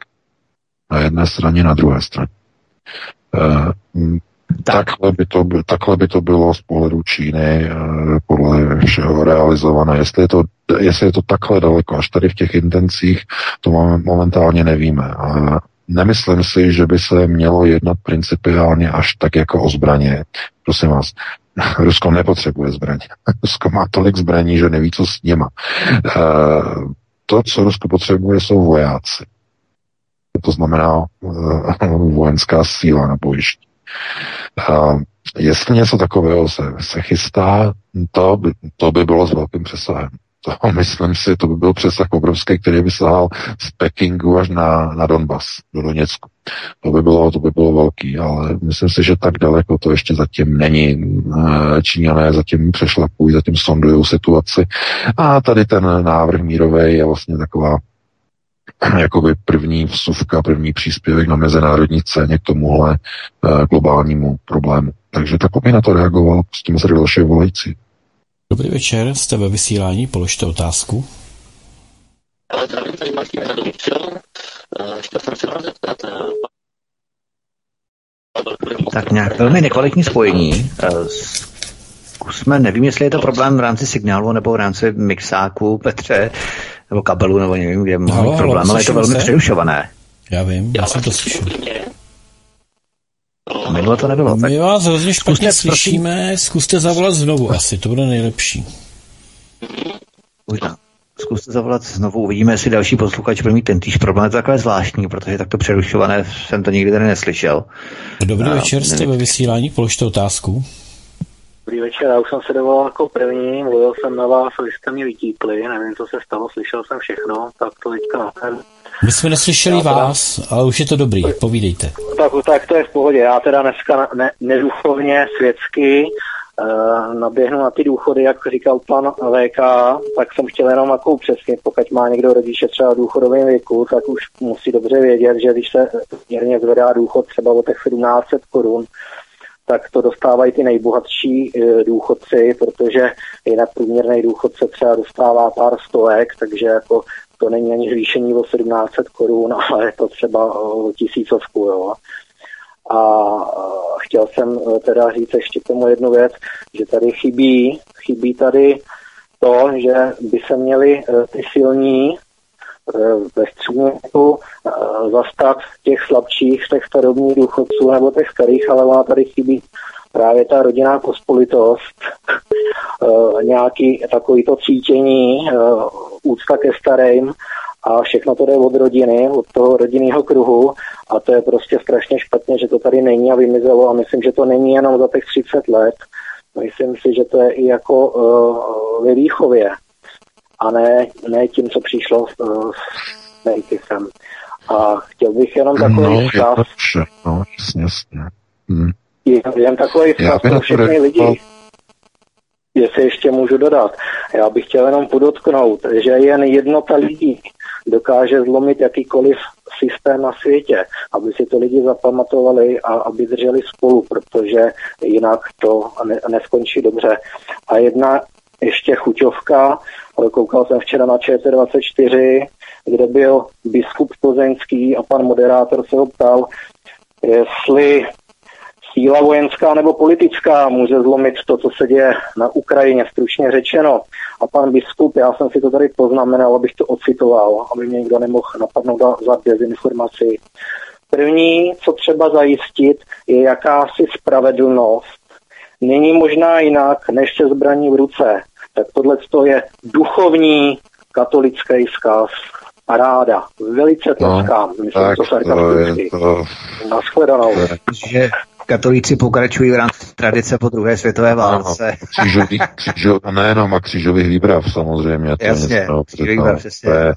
Na jedné straně, na druhé straně. Tak. Takhle, by to, takhle by to bylo z pohledu Číny e, podle všeho realizované. Jestli je, to, jestli je to takhle daleko, až tady v těch intencích, to momentálně nevíme. A nemyslím si, že by se mělo jednat principiálně až tak jako o zbraně. Prosím vás, <laughs> Rusko nepotřebuje zbraně. <laughs> Rusko má tolik zbraní, že neví, co s něma. E, to, co Rusko potřebuje, jsou vojáci. To znamená e, <laughs> vojenská síla na bojišti. A jestli něco takového se, se chystá, to by, to by bylo s velkým přesahem. To <laughs> myslím si, to by byl přesah obrovský, který by sahal z Pekingu až na, na Donbass, do Doněcku. To by, bylo, to by bylo velký, ale myslím si, že tak daleko to ještě zatím není. Číňané zatím přešlapují, zatím sondují situaci. A tady ten návrh mírový je vlastně taková <clears throat> jakoby první vsuvka, první příspěvek na mezinárodní scéně k tomuhle uh, globálnímu problému. Takže tak by na to reagoval, s tím se další volající. Dobrý večer, jste ve vysílání, položte otázku. Tak nějak velmi nekvalitní spojení. Zkusme, nevím, jestli je to problém v rámci signálu nebo v rámci mixáku, Petře. Nebo kabelu, nebo nevím, kde má Halo, halo, problém, ale je to velmi se? přerušované. Já vím, já jsem to slyšel. A minule to nebylo. Tak My vás hrozně špatně Zkuste, prosím. slyšíme, zkuste zavolat znovu, asi to bude nejlepší. možná. Zkuste zavolat znovu, uvidíme, jestli další posluchač bude mít tentýž problém. Je to takové zvláštní, protože takto přerušované jsem to nikdy tady neslyšel. Dobrý A, večer, jste nevím. ve vysílání, položte otázku. Dobrý večer, já už jsem se dovolal jako první, mluvil jsem na vás, vy jste mě vytípli, nevím, co se stalo, slyšel jsem všechno, tak to teďka na ten. My jsme neslyšeli Já teda- vás, ale už je to dobrý, povídejte. Tak, tak to je v pohodě, já teda dneska ne, neduchovně, světsky, uh, naběhnu na ty důchody, jak říkal pan VK, tak jsem chtěl jenom jako upřesnit, pokud má někdo rodiče třeba v důchodovém věku, tak už musí dobře vědět, že když se měrně zvedá důchod třeba o těch 1700 korun, tak to dostávají ty nejbohatší e, důchodci, protože jinak průměrný důchodce třeba dostává pár stovek, takže jako to není ani zvýšení o 1700 korun, <laughs> ale je to třeba o tisícovku. Jo. A chtěl jsem e, teda říct ještě tomu jednu věc, že tady chybí, chybí tady to, že by se měli e, ty silní ve středněku e, zastat těch slabších, těch starobních důchodců nebo těch starých, ale ona tady chybí právě ta rodinná pospolitost, <laughs> e, nějaký takovýto cítění, e, úcta ke starým a všechno to jde od rodiny, od toho rodinného kruhu a to je prostě strašně špatně, že to tady není a vymizelo a myslím, že to není jenom za těch 30 let, myslím si, že to je i jako uh, ve výchově a ne, ne tím, co přišlo s, uh, s. A chtěl bych jenom takový No, je vzkaz, vše, no, jasně, jasně. Hm. jen, takový vzkaz pro všechny reagoval. lidi. Jestli ještě můžu dodat. Já bych chtěl jenom podotknout, že jen jednota lidí dokáže zlomit jakýkoliv systém na světě, aby si to lidi zapamatovali a aby drželi spolu, protože jinak to ne, neskončí dobře. A jedna ještě chuťovka, koukal jsem včera na ČT24, kde byl biskup Plzeňský a pan moderátor se ho ptal, jestli síla vojenská nebo politická může zlomit to, co se děje na Ukrajině, stručně řečeno. A pan biskup, já jsem si to tady poznamenal, abych to ocitoval, aby mě někdo nemohl napadnout za dezinformaci. První, co třeba zajistit, je jakási spravedlnost. Není možná jinak, než se zbraní v ruce. Tak tohle je duchovní katolický vzkaz. Paráda. Velice tleskám. Myslím tak to to je sarkasticky. to, Naschledanou. to je Že katolíci pokračují v rámci tradice po druhé světové válce. křížový, křížov, a nejenom a křížových výbrav samozřejmě. To je Jasně, něco, křížových to- výbrav, přesně. To je,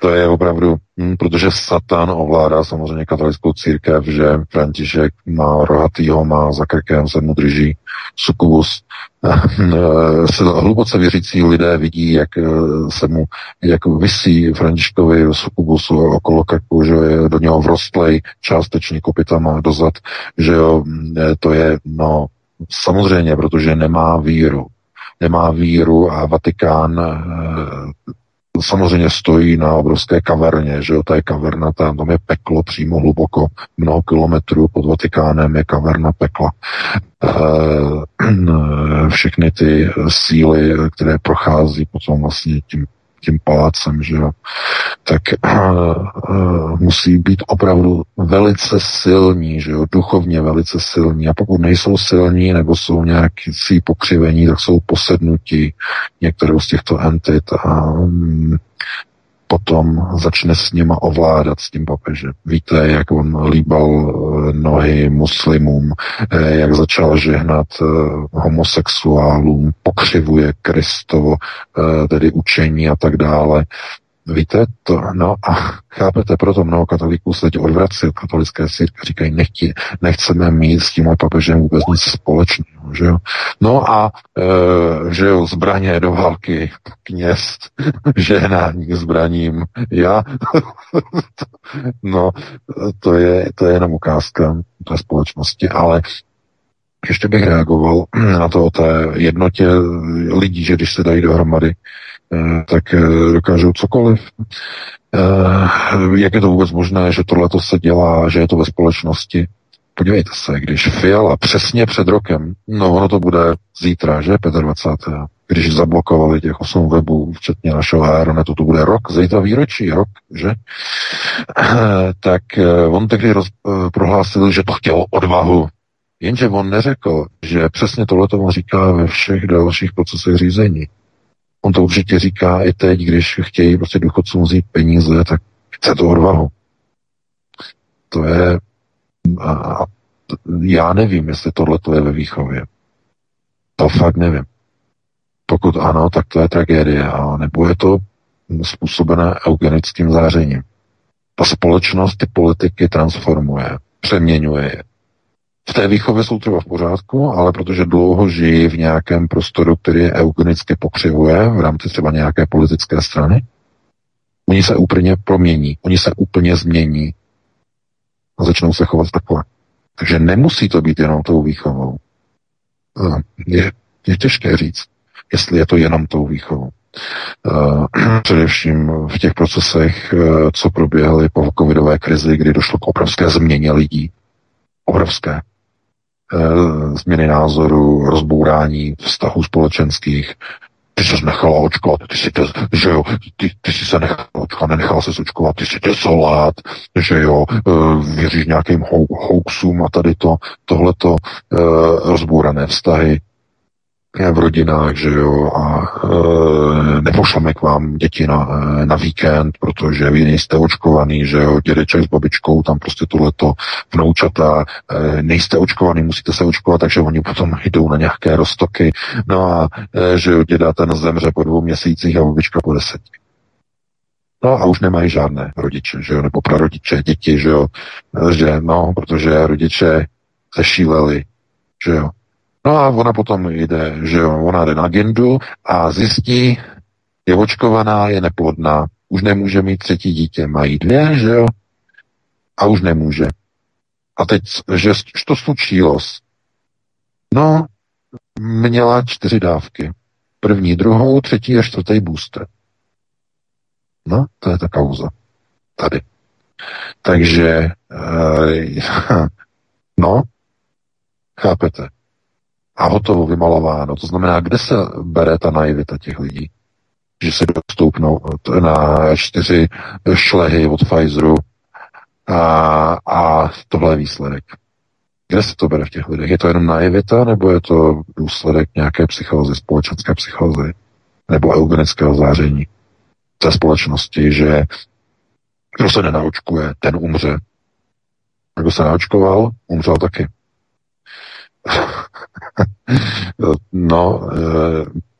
to je opravdu, hm, protože Satan ovládá samozřejmě katolickou církev, že František má rohatýho, má za krkem, se mu drží sukubus. Se hluboce věřící lidé vidí, jak eh, se mu, jak vysí Františkovi sukubusu okolo krku, že je do něho vrostlej částečně kopitama dozad, že jo, hm, eh, to je, no, samozřejmě, protože nemá víru. Nemá víru a Vatikán eh, samozřejmě stojí na obrovské kaverně, že jo, ta je kaverna, tam, tam je peklo přímo hluboko, mnoho kilometrů pod Vatikánem je kaverna pekla. E, <clears throat> všechny ty síly, které prochází potom vlastně tím, tím palácem, že jo, tak e, musí být opravdu velice silní, že jo, duchovně velice silní. A pokud nejsou silní nebo jsou nějaký pokřivení, tak jsou posednutí některou z těchto entit a mm, potom začne s nima ovládat s tím papežem. Víte, jak on líbal eh, nohy muslimům, eh, jak začal žehnat eh, homosexuálům, pokřivuje Kristovo, tedy učení a tak dále. Víte, to, no a chápete, proto mnoho katolíků se teď odvrací od katolické církve, říkají, nechti, nechceme mít s tímhle papežem vůbec nic společného, že jo. No a, e, že jo, zbraně do války, kněz, <laughs> žehnání k zbraním, já, <laughs> no, to je, to je jenom ukázka té společnosti, ale ještě bych reagoval <clears throat> na to o té jednotě lidí, že když se dají dohromady, tak eh, dokážou cokoliv. Eh, Jak je to vůbec možné, že tohle se dělá, že je to ve společnosti? Podívejte se, když Fiala přesně před rokem, no ono to bude zítra, že 25. když zablokovali těch 8 webů, včetně našeho Aeronetu, to bude rok, zítra výročí, rok, že? tak eh, on tehdy roz, eh, prohlásil, že to chtělo odvahu. Jenže on neřekl, že přesně tohle on říká ve všech dalších procesech řízení. On to určitě říká i teď, když chtějí prostě důchodcům vzít peníze, tak chce to odvahu. To je... A já nevím, jestli tohle je ve výchově. To fakt nevím. Pokud ano, tak to je tragédie, a nebo je to způsobené eugenickým zářením. Ta společnost ty politiky transformuje, přeměňuje je. V té výchově jsou třeba v pořádku, ale protože dlouho žijí v nějakém prostoru, který je eugenicky pokřivuje v rámci třeba nějaké politické strany, oni se úplně promění, oni se úplně změní a začnou se chovat takhle. Takže nemusí to být jenom tou výchovou. Je, je těžké říct, jestli je to jenom tou výchovou. Uh, <clears throat> především v těch procesech, uh, co proběhly po covidové krizi, kdy došlo k obrovské změně lidí. Obrovské. Uh, změny názoru, rozbourání vztahů společenských, ty jsi nechala očkovat, ty jsi, te, že jo, ty, ty jsi se nechal očkovat, nenechal se očkovat, ty jsi desolát, že jo, věříš nějakým hoaxům a tady to, tohleto rozbourané vztahy, v rodinách, že jo, a e, nepošleme k vám děti na, e, na víkend, protože vy nejste očkovaný, že jo, dědeček s babičkou, tam prostě tohleto vnoučata, e, nejste očkovaný, musíte se očkovat, takže oni potom jdou na nějaké roztoky, no a e, že jo, děda ten zemře po dvou měsících a babička po deseti. No a už nemají žádné rodiče, že jo, nebo prarodiče, děti, že jo, že no, protože rodiče zešíleli, že jo, No a ona potom jde, že ona jde na agendu a zjistí, je očkovaná, je neplodná, už nemůže mít třetí dítě, mají dvě, že jo, a už nemůže. A teď, že to slučilo? No, měla čtyři dávky. První, druhou, třetí a čtvrtý booster. No, to je ta kauza. Tady. Takže, e, <laughs> no, chápete a hotovo vymalováno. To znamená, kde se bere ta naivita těch lidí? Že se dostoupnou na čtyři šlehy od Pfizeru a, a tohle je výsledek. Kde se to bere v těch lidech? Je to jenom naivita, nebo je to důsledek nějaké psychózy, společenské psychózy, nebo eugenického záření té společnosti, že kdo se nenaočkuje, ten umře. Kdo se naočkoval, umřel taky. <laughs> no, e,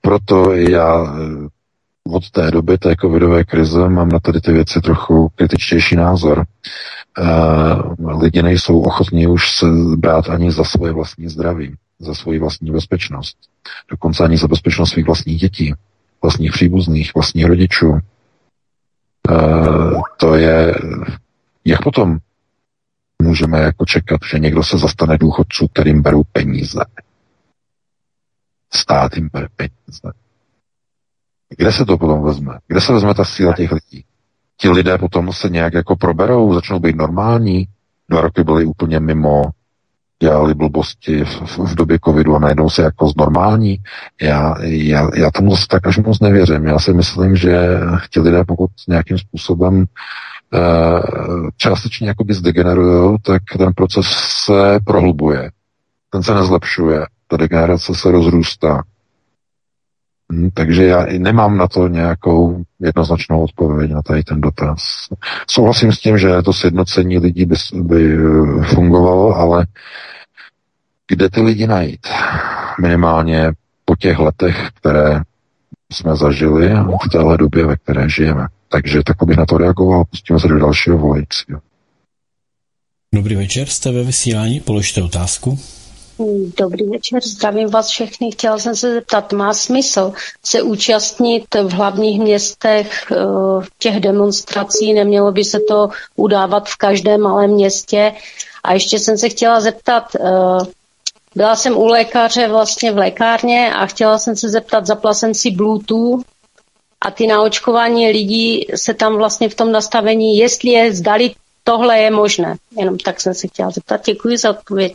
proto já e, od té doby té covidové krize mám na tady ty věci trochu kritičtější názor. E, lidi nejsou ochotní už se brát ani za svoje vlastní zdraví, za svoji vlastní bezpečnost. Dokonce ani za bezpečnost svých vlastních dětí, vlastních příbuzných, vlastních rodičů. To je, jak potom můžeme jako čekat, že někdo se zastane důchodců, kterým berou peníze. Stát jim bere peníze. Kde se to potom vezme? Kde se vezme ta síla těch lidí? Ti lidé potom se nějak jako proberou, začnou být normální. Dva roky byli úplně mimo, dělali blbosti v, v, v době covidu a najednou se jako znormální. Já, já, já tomu tak až moc nevěřím. Já si myslím, že ti lidé, pokud nějakým způsobem částečně jakoby zdegenerují, tak ten proces se prohlubuje. Ten se nezlepšuje. Ta degenerace se rozrůstá. Hm, takže já nemám na to nějakou jednoznačnou odpověď na tady ten dotaz. Souhlasím s tím, že to sjednocení lidí by, by eh, fungovalo, ale kde ty lidi najít? Minimálně po těch letech, které jsme zažili a v téhle době, ve které žijeme. Takže tak bych na to reagoval, pustíme se do dalšího volajícího. Dobrý večer, jste ve vysílání, položte otázku. Dobrý večer, zdravím vás všechny. Chtěla jsem se zeptat, má smysl se účastnit v hlavních městech eh, těch demonstrací? Nemělo by se to udávat v každém malém městě? A ještě jsem se chtěla zeptat, eh, byla jsem u lékaře vlastně v lékárně a chtěla jsem se zeptat, zapla jsem si Bluetooth a ty naočkování lidí se tam vlastně v tom nastavení, jestli je, zdali tohle je možné. Jenom tak jsem se chtěla zeptat. Děkuji za odpověď.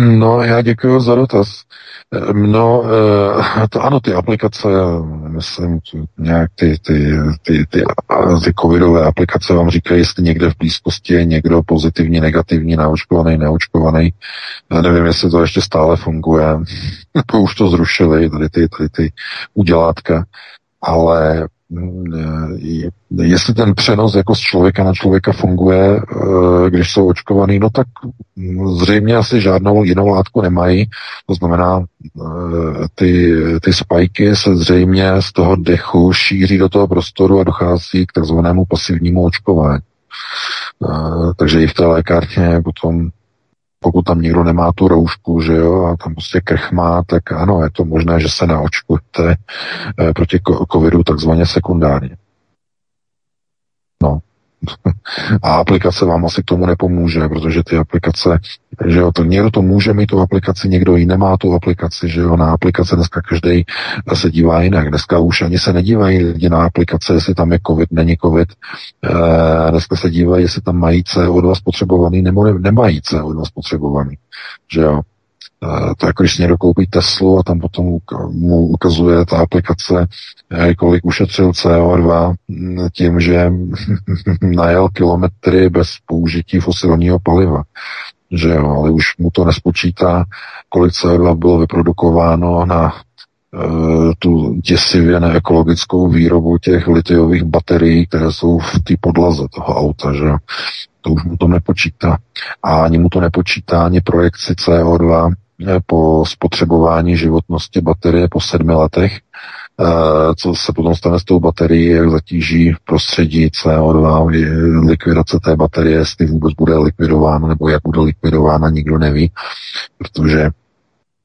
No, já děkuji za dotaz. No, eh, to ano, ty aplikace, myslím, nějak ty, ty, ty, ty, ty covidové aplikace vám říkají, jestli někde v blízkosti je někdo pozitivní, negativní, naočkovaný, neočkovaný. Já nevím, jestli to ještě stále funguje. <laughs> Už to zrušili, tady ty, tady ty udělátka. Ale jestli ten přenos jako z člověka na člověka funguje, eh, když jsou očkovaný, no tak zřejmě asi žádnou jinou látku nemají. To znamená, eh, ty, ty spajky se zřejmě z toho dechu šíří do toho prostoru a dochází k takzvanému pasivnímu očkování. Takže i v té lékárně potom pokud tam někdo nemá tu roušku, že jo, a tam prostě krch má, tak ano, je to možné, že se naočkujete eh, proti covidu takzvaně sekundárně. No, <laughs> a aplikace vám asi k tomu nepomůže, protože ty aplikace, že jo, to někdo to může mít tu aplikaci, někdo ji nemá tu aplikaci, že jo, na aplikace dneska každý se dívá jinak. Dneska už ani se nedívají lidi na aplikace, jestli tam je covid, není covid. E, dneska se dívají, jestli tam mají CO2 spotřebovaný nebo ne, nemají CO2 spotřebovaný, že jo. Eh, to jako když někdo koupí Teslu a tam potom mu ukazuje ta aplikace, eh, kolik ušetřil CO2 mm, tím, že <laughs> najel kilometry bez použití fosilního paliva. Že jo, ale už mu to nespočítá, kolik CO2 bylo vyprodukováno na uh, tu děsivě neekologickou výrobu těch litiových baterií, které jsou v té podlaze toho auta, že to už mu to nepočítá. A ani mu to nepočítá ani projekci CO2 po spotřebování životnosti baterie po sedmi letech, eh, co se potom stane s tou baterií, jak zatíží prostředí CO2, likvidace té baterie, jestli vůbec bude likvidována, nebo jak bude likvidována, nikdo neví, protože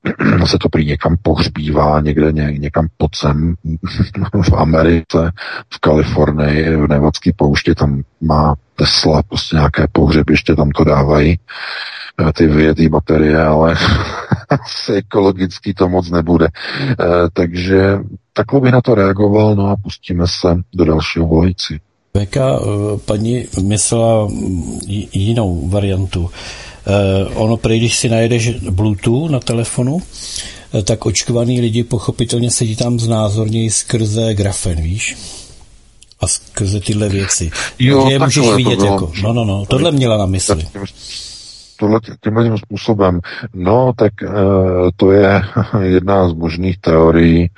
<clears throat> se to prý někam pohřbívá, někde ně, někam pod sem <laughs> v Americe, v Kalifornii, v Nevadské pouště, tam má Tesla prostě nějaké pohřebiště, tam to dávají ty vyjetý baterie, ale <laughs> asi ekologický to moc nebude. E, takže takhle by na to reagoval, no a pustíme se do dalšího volající. Veka, eh, paní myslela jinou variantu. Ono prý, když si najedeš Bluetooth na telefonu, tak očkovaný lidi pochopitelně sedí tam znázorněji skrze grafen, víš? A skrze tyhle věci. Jo, je můžeš vidět jako, no, no, no, tohle měla na mysli tohle tímhle způsobem. No, tak e, to je <laughs> jedna z možných teorií.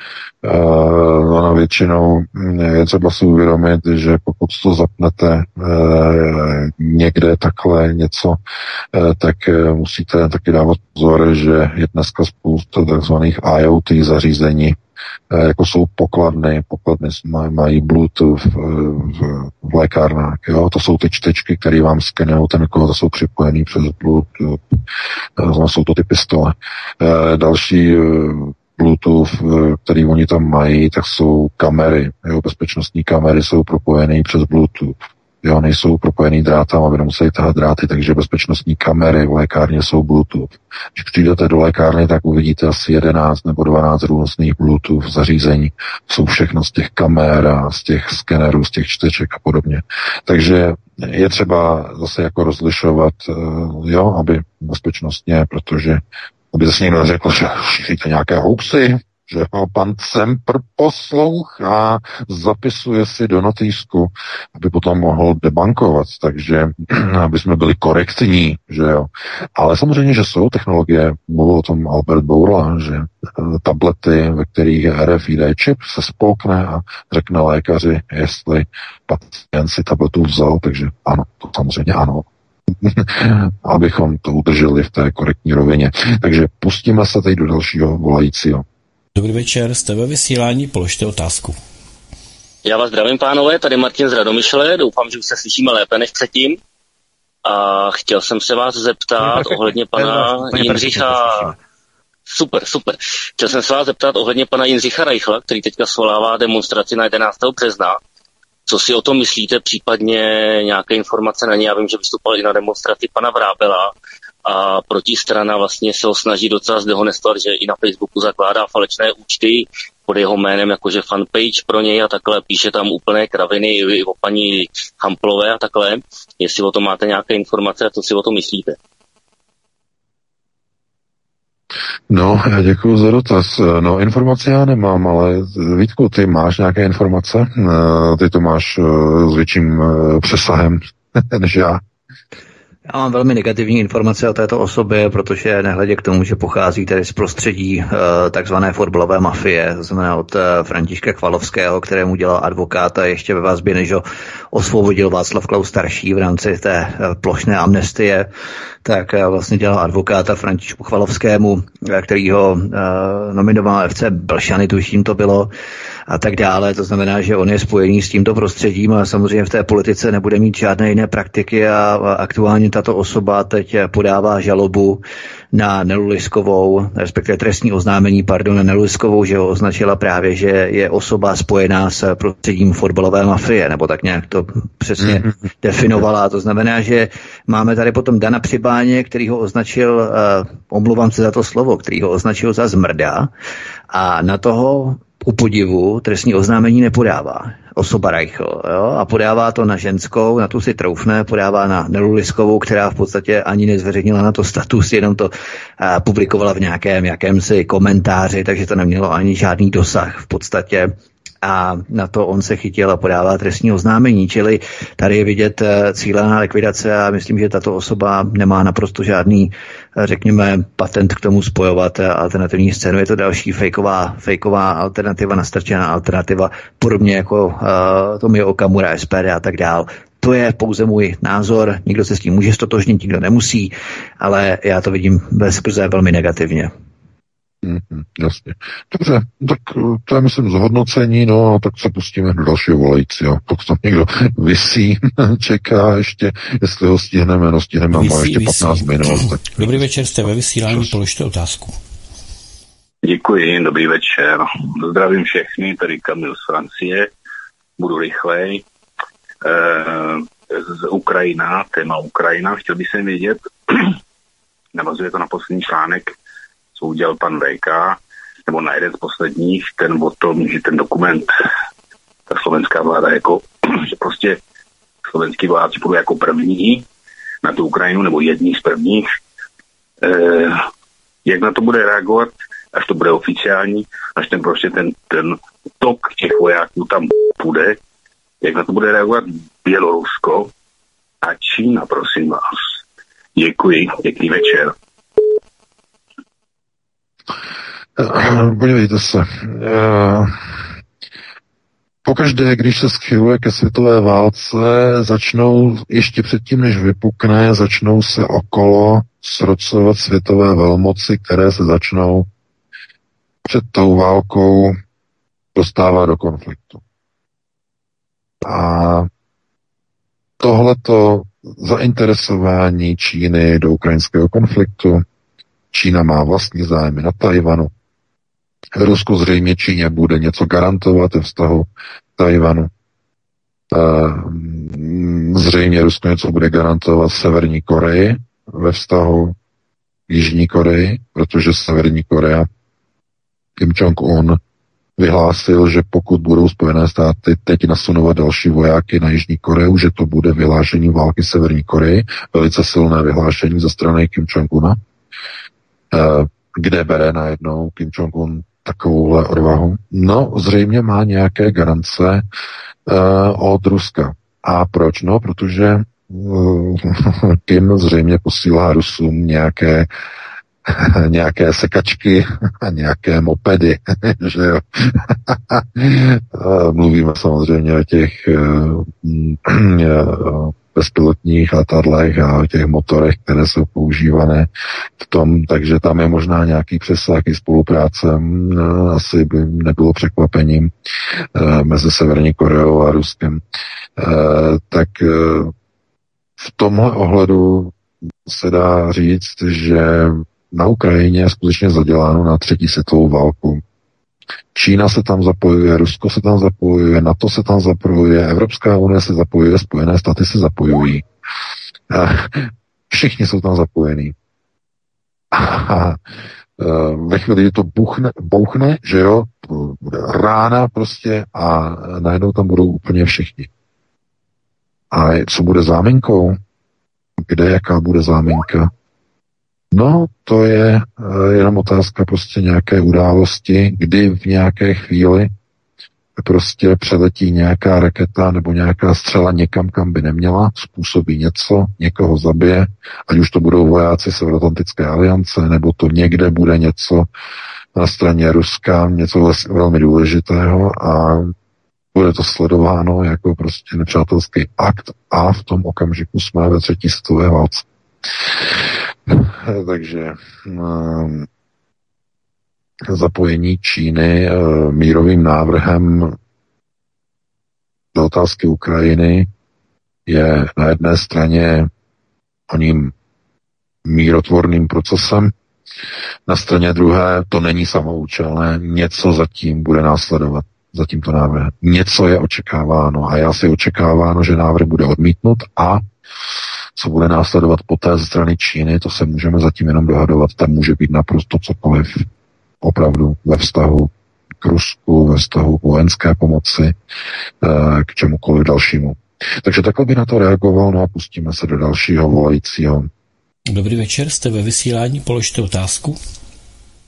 E, ona většinou hm, je třeba si uvědomit, že pokud to zapnete e, někde takhle něco, e, tak e, musíte taky dávat pozor, že je dneska spousta takzvaných IoT zařízení, jako jsou pokladny, pokladny mají Bluetooth v, v, v lékárnách, jo? to jsou ty čtečky, které vám skenují ten kód, jsou připojený přes Bluetooth, znamená, jsou to ty pistole. Eh, další eh, Bluetooth, který oni tam mají, tak jsou kamery, jo? bezpečnostní kamery jsou propojené přes Bluetooth. Jo, nejsou propojený drátám, aby nemuseli tahat dráty, takže bezpečnostní kamery v lékárně jsou Bluetooth. Když přijdete do lékárny, tak uvidíte asi 11 nebo 12 různých Bluetooth zařízení. Jsou všechno z těch kamer a z těch skenerů, z těch čteček a podobně. Takže je třeba zase jako rozlišovat, eh, jo, aby bezpečnostně, protože aby zase někdo řekl, že šíříte nějaké hoaxy, že ho pan Cempr poslouchá, zapisuje si do notýsku, aby potom mohl debankovat, takže <clears throat> aby jsme byli korektní, že jo. Ale samozřejmě, že jsou technologie, mluvil o tom Albert Bourla, že eh, tablety, ve kterých je RFID čip, se spolkne a řekne lékaři, jestli pacient si tabletu vzal, takže ano, to samozřejmě ano, <laughs> abychom to udrželi v té korektní rovině. Takže pustíme se teď do dalšího volajícího. Dobrý večer, jste ve vysílání, položte otázku. Já vás zdravím, pánové, tady Martin z Radomyšle, doufám, že už se slyšíme lépe než předtím. A chtěl jsem se vás zeptat ohledně pana Jindřicha... Super, super. Chtěl jsem se vás zeptat ohledně pana Jindřicha Reichla, který teďka svolává demonstraci na 11. března. Co si o tom myslíte, případně nějaké informace na ně? Já vím, že vystupoval i na demonstraci pana Vrábela a protistrana vlastně se ho snaží docela zdehonestovat, že i na Facebooku zakládá falečné účty pod jeho jménem, jakože fanpage pro něj a takhle, píše tam úplné kraviny i o paní Hamplové a takhle. Jestli o tom máte nějaké informace a co si o tom myslíte? No, já děkuji za dotaz. No, informace já nemám, ale Vítku, ty máš nějaké informace? Eh, ty to máš eh, s větším eh, přesahem <laughs> než já. Já mám velmi negativní informace o této osobě, protože nehledě k tomu, že pochází tedy z prostředí uh, takzvané fotbalové mafie, to znamená od uh, Františka Kvalovského, kterému dělal advokáta ještě ve vazbě, než ho osvobodil Václav Klaus starší v rámci té uh, plošné amnestie, tak vlastně dělal advokáta Františku Chvalovskému, uh, který ho nominoval FC Belšany, tuším to bylo, a tak dále. To znamená, že on je spojený s tímto prostředím a samozřejmě v té politice nebude mít žádné jiné praktiky a, a aktuálně tato osoba teď podává žalobu na Neluliskovou, respektive trestní oznámení, pardon, na Neluliskovou, že ho označila právě, že je osoba spojená s prostředím fotbalové mafie, nebo tak nějak to přesně mm-hmm. definovala. To znamená, že máme tady potom Dana Přibáně, který ho označil, uh, omluvám se za to slovo, který ho označil za zmrda a na toho u podivu trestní oznámení nepodává osoba Reichl, jo? a podává to na ženskou, na tu si troufne, podává na Neluliskovou, která v podstatě ani nezveřejnila na to status, jenom to a, publikovala v nějakém jakémsi komentáři, takže to nemělo ani žádný dosah v podstatě a na to on se chytil a podává trestní oznámení. Čili tady je vidět eh, cílená likvidace a myslím, že tato osoba nemá naprosto žádný, eh, řekněme, patent k tomu spojovat eh, alternativní scénu. Je to další fejková, fejková alternativa, nastrčená alternativa, podobně jako uh, Tomio Okamura, SPD a tak dál. To je pouze můj názor, nikdo se s tím může stotožnit, nikdo nemusí, ale já to vidím bez velmi negativně. Mm, jasně. Dobře, tak eh, to je myslím zhodnocení, no a tak se pustíme do dalšího volajícího. Pokud tam někdo vysí, <laughs> čeká ještě, jestli ho stihneme, no stihneme, má ještě 15 vysí. minut. Tak... Dobrý večer, jste ve vysílání, položte otázku. Děkuji, dobrý večer. Zdravím všechny, tady Kamil z Francie, budu rychlej. E, z Ukrajina, téma Ukrajina, chtěl bych jsem vědět, <clears throat> navazuje to na poslední článek co udělal pan VK, nebo na jeden z posledních, ten o tom, že ten dokument, ta slovenská vláda jako, <clears throat> že prostě slovenský vládci budou jako první na tu Ukrajinu, nebo jední z prvních. E, jak na to bude reagovat, až to bude oficiální, až ten prostě ten, ten tok těch vojáků tam půjde, jak na to bude reagovat Bělorusko a Čína, prosím vás. Děkuji, pěkný večer. Eh, <clears throat> podívejte se. Eh, pokaždé, když se schyluje ke světové válce, začnou, ještě předtím, než vypukne, začnou se okolo srocovat světové velmoci, které se začnou před tou válkou dostávat do konfliktu. A tohleto zainteresování Číny do ukrajinského konfliktu, Čína má vlastní zájmy na Tajvanu. Rusko zřejmě Číně bude něco garantovat ve vztahu Tajvanu. Zřejmě Rusko něco bude garantovat Severní Koreji ve vztahu Jižní Koreji, protože Severní Korea Kim Jong-un vyhlásil, že pokud budou Spojené státy teď nasunovat další vojáky na Jižní Koreu, že to bude vyhlášení války Severní Koreji, velice silné vyhlášení ze strany Kim Jong-una. Eh, kde bere najednou Kim Jong-un takovouhle odvahu? No, zřejmě má nějaké garance uh, od Ruska. A proč? No, protože uh, <laughs> Kim zřejmě posílá Rusům nějaké <laughs> nějaké sekačky a nějaké mopedy, <laughs> že jo. Mluvíme samozřejmě o těch <clears throat> bezpilotních letadlech a těch motorech, které jsou používané v tom, takže tam je možná nějaký přesah i spolupráce. Asi by nebylo překvapením eh, mezi Severní Koreou a Ruskem. Eh, tak eh, v tomhle ohledu se dá říct, že na Ukrajině je skutečně zaděláno na třetí světovou válku. Čína se tam zapojuje, Rusko se tam zapojuje, NATO se tam zapojuje, Evropská unie se zapojuje, Spojené státy se zapojují. Všichni jsou tam zapojení. A e, ve chvíli, kdy to buchne, bouchne, že jo, bude rána prostě a najednou tam budou úplně všichni. A co bude záminkou? Kde jaká bude záminka? No, to je jenom otázka prostě nějaké události, kdy v nějaké chvíli prostě přeletí nějaká raketa nebo nějaká střela někam, kam by neměla, způsobí něco, někoho zabije, ať už to budou vojáci Severoatlantické aliance, nebo to někde bude něco na straně Ruska, něco velmi důležitého a bude to sledováno jako prostě nepřátelský akt a v tom okamžiku jsme ve třetí světové válce. <laughs> Takže um, zapojení Číny uh, mírovým návrhem do otázky Ukrajiny je na jedné straně oním mírotvorným procesem, na straně druhé to není samoučelné, něco zatím bude následovat za tímto návrhem. Něco je očekáváno a já si očekáváno, že návrh bude odmítnut a co bude následovat poté ze strany Číny, to se můžeme zatím jenom dohadovat. Tam může být naprosto cokoliv opravdu ve vztahu k Rusku, ve vztahu k vojenské pomoci, eh, k čemukoliv dalšímu. Takže takhle by na to reagoval, no a pustíme se do dalšího volajícího. Dobrý večer, jste ve vysílání, položte otázku.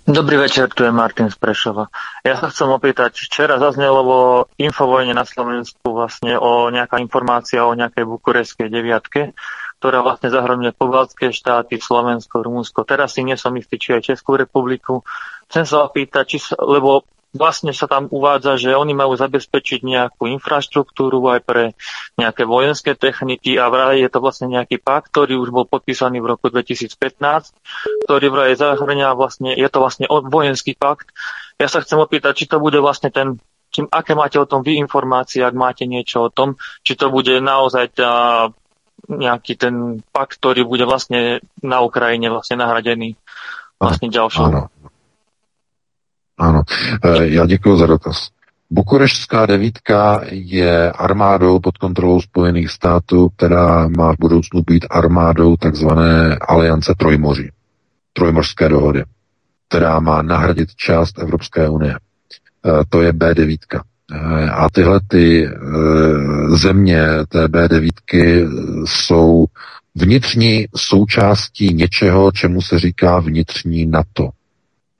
Dobrý večer, tu je Martin z Prešova. Ja sa chcem opýtať, včera zaznelo vo Infovojne na Slovensku vlastne o nejaká informácia o nejakej bukureskej deviatke, ktorá vlastne zahrňuje pobaltské štáty, Slovensko, Rumunsko. Teraz si nie som istý, či aj Českú republiku. Chcem sa opýtať, či sa, lebo vlastne sa tam uvádza, že oni majú zabezpečiť nejakú infraštruktúru aj pre nejaké vojenské techniky a vraj je to vlastne nejaký pakt, ktorý už bol podpísaný v roku 2015, ktorý vraj zahrňa vlastne, je to vlastne vojenský pakt. Ja sa chcem opýtať, či to bude vlastne ten čím, aké máte o tom vy informácie, ak máte niečo o tom, či to bude naozaj tá, nejaký ten pakt, ktorý bude vlastne na Ukrajine vlastne nahradený vlastne ďalšou. Áno. Ano, e, já děkuji za dotaz. Bukureštská devítka je armádou pod kontrolou Spojených států, která má v budoucnu být armádou takzvané aliance Trojmoří, Trojmořské dohody, která má nahradit část Evropské unie. E, to je B9. A tyhle ty země té B9 jsou vnitřní součástí něčeho, čemu se říká vnitřní NATO.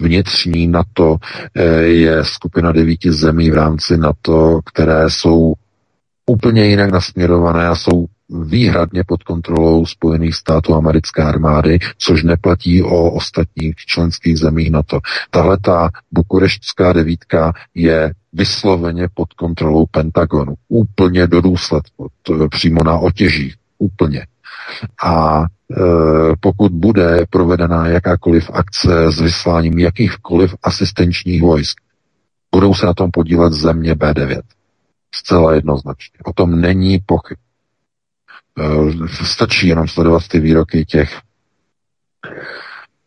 Vnitřní NATO eh, je skupina devíti zemí v rámci NATO, které jsou úplně jinak nasměrované a jsou výhradně pod kontrolou Spojených států americké armády, což neplatí o ostatních členských zemích NATO. Tahle ta bukureštská devítka je vysloveně pod kontrolou Pentagonu. Úplně do důsledku, to přímo na otěží, úplně. A Eh, pokud bude provedena jakákoliv akce s vysláním jakýchkoliv asistenčních vojsk, budou se na tom podílet země B9. Zcela jednoznačně. O tom není pochyb. Eh, stačí jenom sledovat ty výroky těch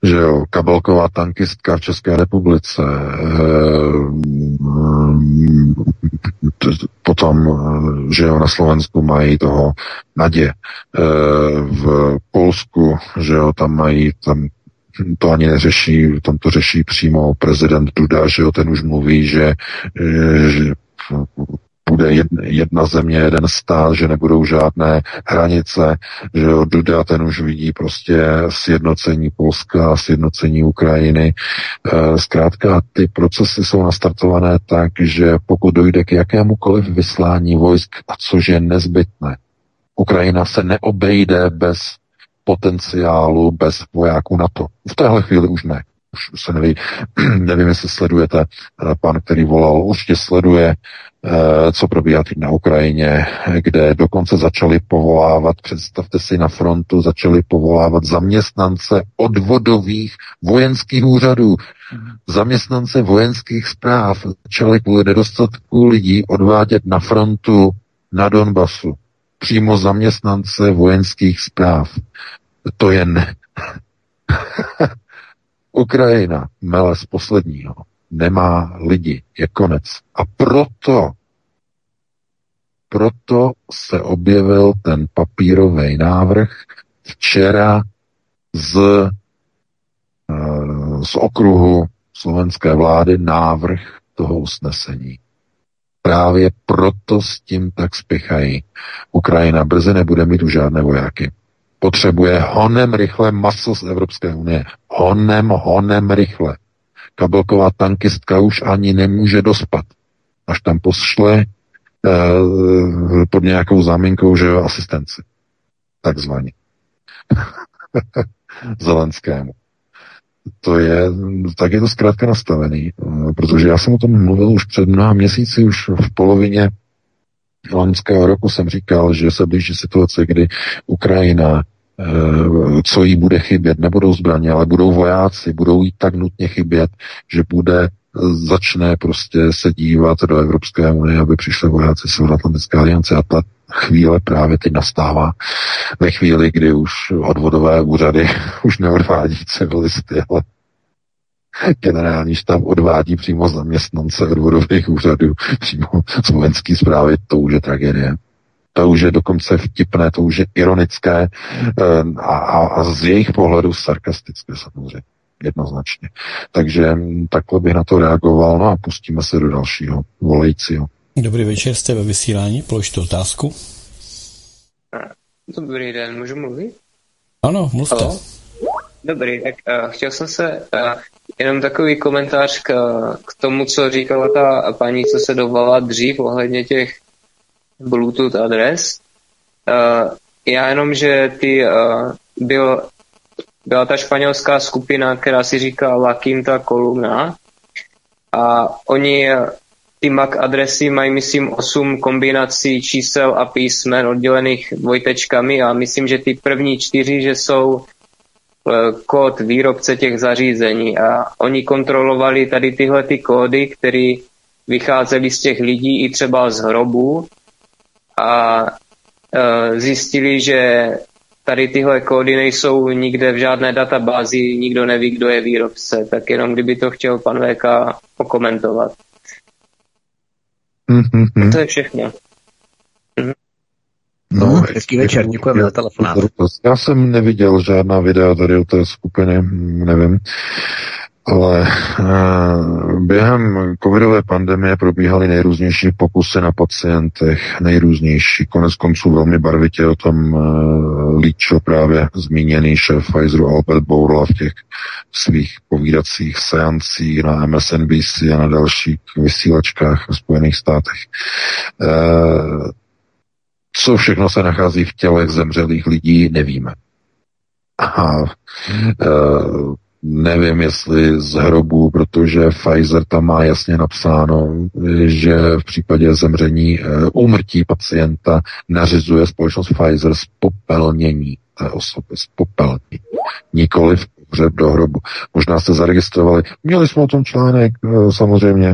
že jo, kabelková tankistka v České republice, eh, potom, eh, že jo, na Slovensku mají toho Nadě, v Polsku, že jo, tam mají, tam to ani neřeší, tam to řeší přímo prezident Duda, že jo, ten už mluví, že, že bude jedna země, jeden stát, že nebudou žádné hranice, že jo, Duda ten už vidí prostě sjednocení Polska, sjednocení Ukrajiny. E, zkrátka ty procesy jsou nastartované tak, že pokud dojde k jakémukoliv vyslání vojsk, a což je nezbytné, Ukrajina se neobejde bez potenciálu, bez vojáků NATO. V téhle chvíli už ne už se neví, <clears throat> nevím, jestli sledujete eh, pan, který volal, určitě sleduje, co probíhá teď na Ukrajině, kde dokonce začali povolávat, představte si na frontu, začali povolávat zaměstnance odvodových vojenských úřadů, zaměstnance vojenských zpráv, začali kvůli nedostatku lidí odvádět na frontu na Donbasu. Přímo zaměstnance vojenských zpráv. To je ne... <laughs> Ukrajina, mele z posledního, nemá lidi, je konec. A proto, proto se objevil ten papírový návrh včera z, eh, z okruhu slovenské vlády návrh toho usnesení. Právě proto s tím tak spěchají. Ukrajina brzy nebude mít už žádné vojáky. Potřebuje honem rychle maso z Evropské unie. Honem, honem rychle. Kabelková tankistka už ani nemůže dospat. Až tam pošle eh, pod nějakou záminkou, že jo, asistenci. Takzvaně. <laughs> Zelenskému. To je, tak je to zkrátka nastavený, eh, protože já jsem o tom mluvil už před mnoha měsíci, už v polovině loňského roku jsem říkal, že se blíží situace, kdy Ukrajina co jí bude chybět. Nebudou zbraně, ale budou vojáci, budou jí tak nutně chybět, že bude začne prostě se dívat do Evropské unie, aby přišli vojáci Severoatlantické aliance a ta chvíle právě teď nastává. Ve chvíli, kdy už odvodové úřady <laughs> už neodvádí civilisty, ale generální štáb odvádí přímo zaměstnance odvodových úřadů, přímo z vojenské zprávy, to už je tragédie to už je dokonce vtipné, to už je ironické eh, a, a, a z jejich pohledu sarkastické samozřejmě, jednoznačně. Takže takhle bych na to reagoval, no a pustíme se do dalšího volajícího. Dobrý večer, jste ve vysílání, položte otázku. Dobrý den, můžu mluvit? Ano, mluvte. Halo? Dobrý, tak uh, chtěl jsem se uh, jenom takový komentář k, k tomu, co říkala ta paní, co se dovala dřív ohledně těch Bluetooth adres. Uh, já jenom, že ty uh, byl, byla ta španělská skupina, která si říká La Quinta Columna a oni ty MAC adresy mají, myslím, 8 kombinací čísel a písmen oddělených dvojtečkami a myslím, že ty první čtyři, že jsou kód výrobce těch zařízení. A oni kontrolovali tady tyhle ty kódy, které vycházely z těch lidí i třeba z hrobů a e, zjistili, že tady tyhle kódy nejsou nikde v žádné databázi, nikdo neví, kdo je výrobce, tak jenom kdyby to chtěl pan VK okomentovat. Mm-hmm. To je všechno. Mm-hmm. No, hezký večer, děkujeme za telefonát. Já jsem neviděl žádná videa tady o té skupiny, nevím. Ale uh, během covidové pandemie probíhaly nejrůznější pokusy na pacientech, nejrůznější. Konec konců velmi barvitě o tom uh, líčil právě zmíněný šéf Pfizeru Albert Bourla v těch svých povídacích seancích na MSNBC a na dalších vysílačkách v Spojených státech. Uh, co všechno se nachází v tělech zemřelých lidí, nevíme. A uh, nevím, jestli z hrobu, protože Pfizer tam má jasně napsáno, že v případě zemření úmrtí pacienta nařizuje společnost Pfizer spopelnění té osoby, spopelnění. Nikoli v pohřeb do hrobu. Možná jste zaregistrovali. Měli jsme o tom článek eh, samozřejmě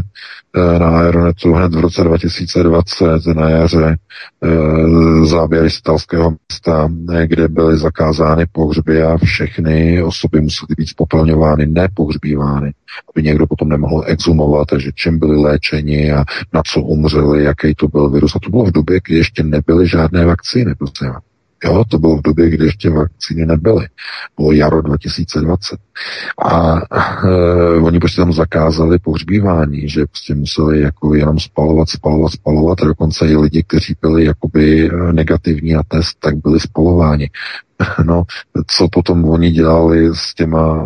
eh, na Aeronetu hned v roce 2020 na jaře eh, záběry z italského města, kde byly zakázány pohřby a všechny osoby musely být spopelňovány, nepohřbívány, aby někdo potom nemohl exumovat, že čím byli léčeni a na co umřeli, jaký to byl virus. A to bylo v době, kdy ještě nebyly žádné vakcíny, prosím. Jo, to bylo v době, kdy ještě vakcíny nebyly. Bylo jaro 2020. A e, oni prostě tam zakázali pohřbívání, že prostě museli jako jenom spalovat, spalovat, spalovat a dokonce i lidi, kteří byli jakoby e, negativní na test, tak byli spalováni. <laughs> No, co potom oni dělali s těma,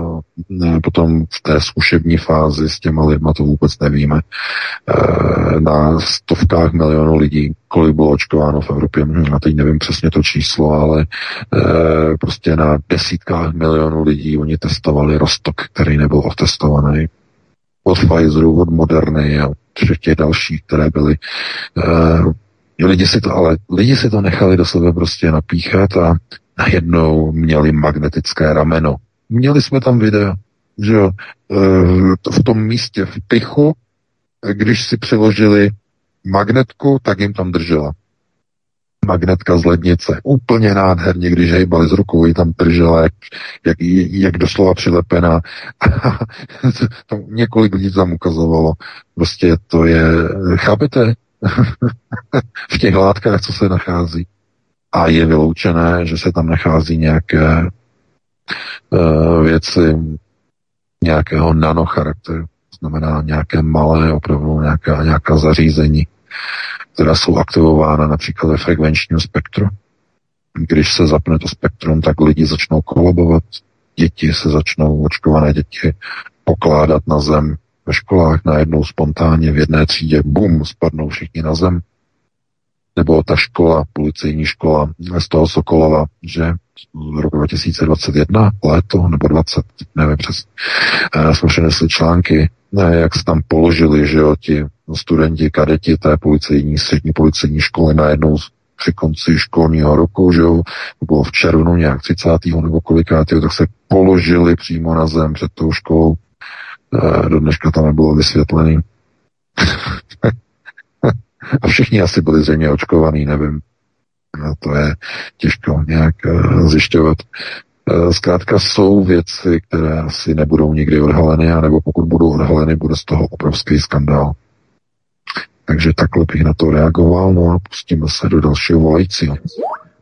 ne, potom v té zkušební fázi s těma lidma, to vůbec nevíme. E, na stovkách milionů lidí, kolik bylo očkováno v Evropě, hm, a teď nevím přesně to číslo, ale e, prostě na desítkách milionů lidí oni testovali rostok, který nebyl otestovaný od Pfizeru, od Moderny a všech těch dalších, které byly e, lidi si to, ale lidi si to nechali do sebe prostě napíchat a najednou měli magnetické rameno. Měli jsme tam video, že jo, e, v tom místě v Tychu, když si přiložili magnetku, tak jim tam držela. Magnetka z lednice. Úplně nádherně, když hejbali z rukou, ji tam držela, jak, jak, jak doslova přilepená. <laughs> tam několik lidí tam ukazovalo. Prostě to je, chápete? <laughs> v těch látkách, co se nachází a je vyloučené, že se tam nachází nějaké uh, věci nějakého nanocharakteru, znamená nějaké malé, opravdu nějaká, nějaká zařízení, která jsou aktivována například ve frekvenčním spektru. když se zapne to spektrum, tak lidi začnou kolabovat, děti se začnou, očkované děti, pokládat na zem ve školách najednou spontánně v jedné třídě, bum, spadnou všichni na zem. Nebo ta škola, policejní škola z toho Sokolova, že v roku 2021, léto nebo 20, nevím přes, eh, jsme přinesli články, ne, jak se tam položili, že jo, ti studenti, kadeti té policejní, střední policejní školy najednou při konci školního roku, že jo, to bylo v červnu nějak 30. nebo kolikátého, tak se položili přímo na zem před tou školou. E, do dneška tam nebylo vysvětlený. <laughs> A všichni asi byli zřejmě očkovaný, nevím. No, to je těžko nějak uh, zjišťovat. Uh, zkrátka jsou věci, které asi nebudou nikdy odhaleny, anebo pokud budou odhaleny, bude z toho obrovský skandál. Takže takhle bych na to reagoval, no a pustíme se do dalšího volajícího.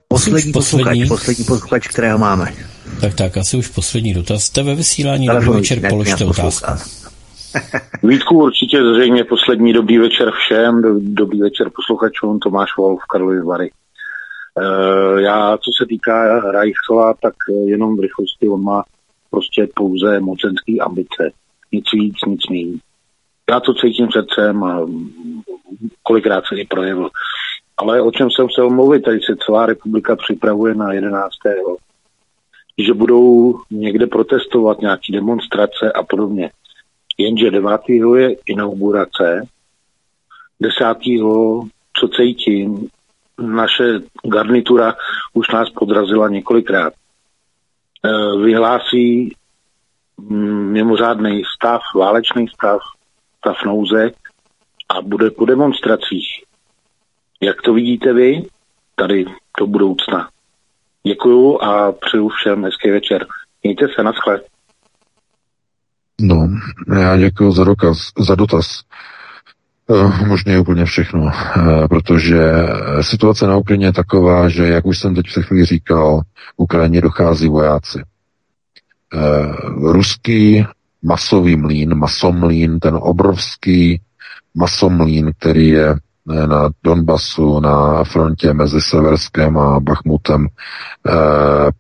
Poslední, poslední posluchač, poslední posluchač, kterého máme. Tak tak, asi už poslední dotaz. Jste ve vysílání, dobrý večer, položte otázku. Vítku, určitě zřejmě poslední dobrý večer všem, dobrý večer posluchačům, Tomáš Wolf, Karlovy Vary. E, já, co se týká Reichsela, tak jenom v rychlosti on má prostě pouze mocenský ambice. Nic víc, nic méně. Já to cítím srdcem a kolikrát se i projevil. Ale o čem jsem se mluvit, tady se celá republika připravuje na 11. Že budou někde protestovat nějaké demonstrace a podobně. Jenže 9. je inaugurace, 10. co cítím, naše garnitura už nás podrazila několikrát. E, vyhlásí mm, mimořádný stav, válečný stav, stav nouze a bude po demonstracích. Jak to vidíte vy tady do budoucna? Děkuju a přeju všem hezký večer. Mějte se, na schled. No, já děkuji za, dokaz, za dotaz. Uh, možná úplně všechno, uh, protože situace na Ukrajině je taková, že, jak už jsem teď před chvíli říkal, Ukrajině dochází vojáci. Uh, ruský masový mlín, masomlín, ten obrovský masomlín, který je na Donbasu, na frontě mezi Severskem a Bachmutem eh,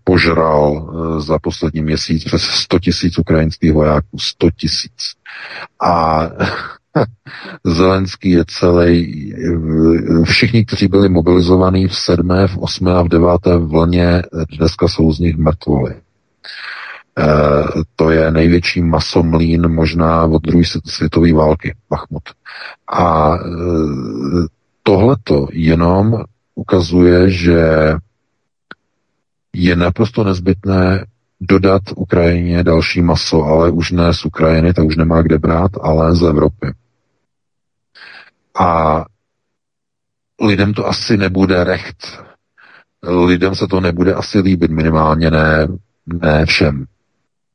požral eh, za poslední měsíc přes 100 tisíc ukrajinských vojáků. 100 tisíc. A <laughs> Zelenský je celý, všichni, kteří byli mobilizovaní v sedmé, v osmé a v deváté vlně, dneska jsou z nich mrtvoli. Eh, to je největší masomlín možná od druhé světové války, Bachmut. A eh, tohleto jenom ukazuje, že je naprosto nezbytné dodat Ukrajině další maso, ale už ne z Ukrajiny, tak už nemá kde brát, ale z Evropy. A lidem to asi nebude recht. Lidem se to nebude asi líbit, minimálně ne, ne všem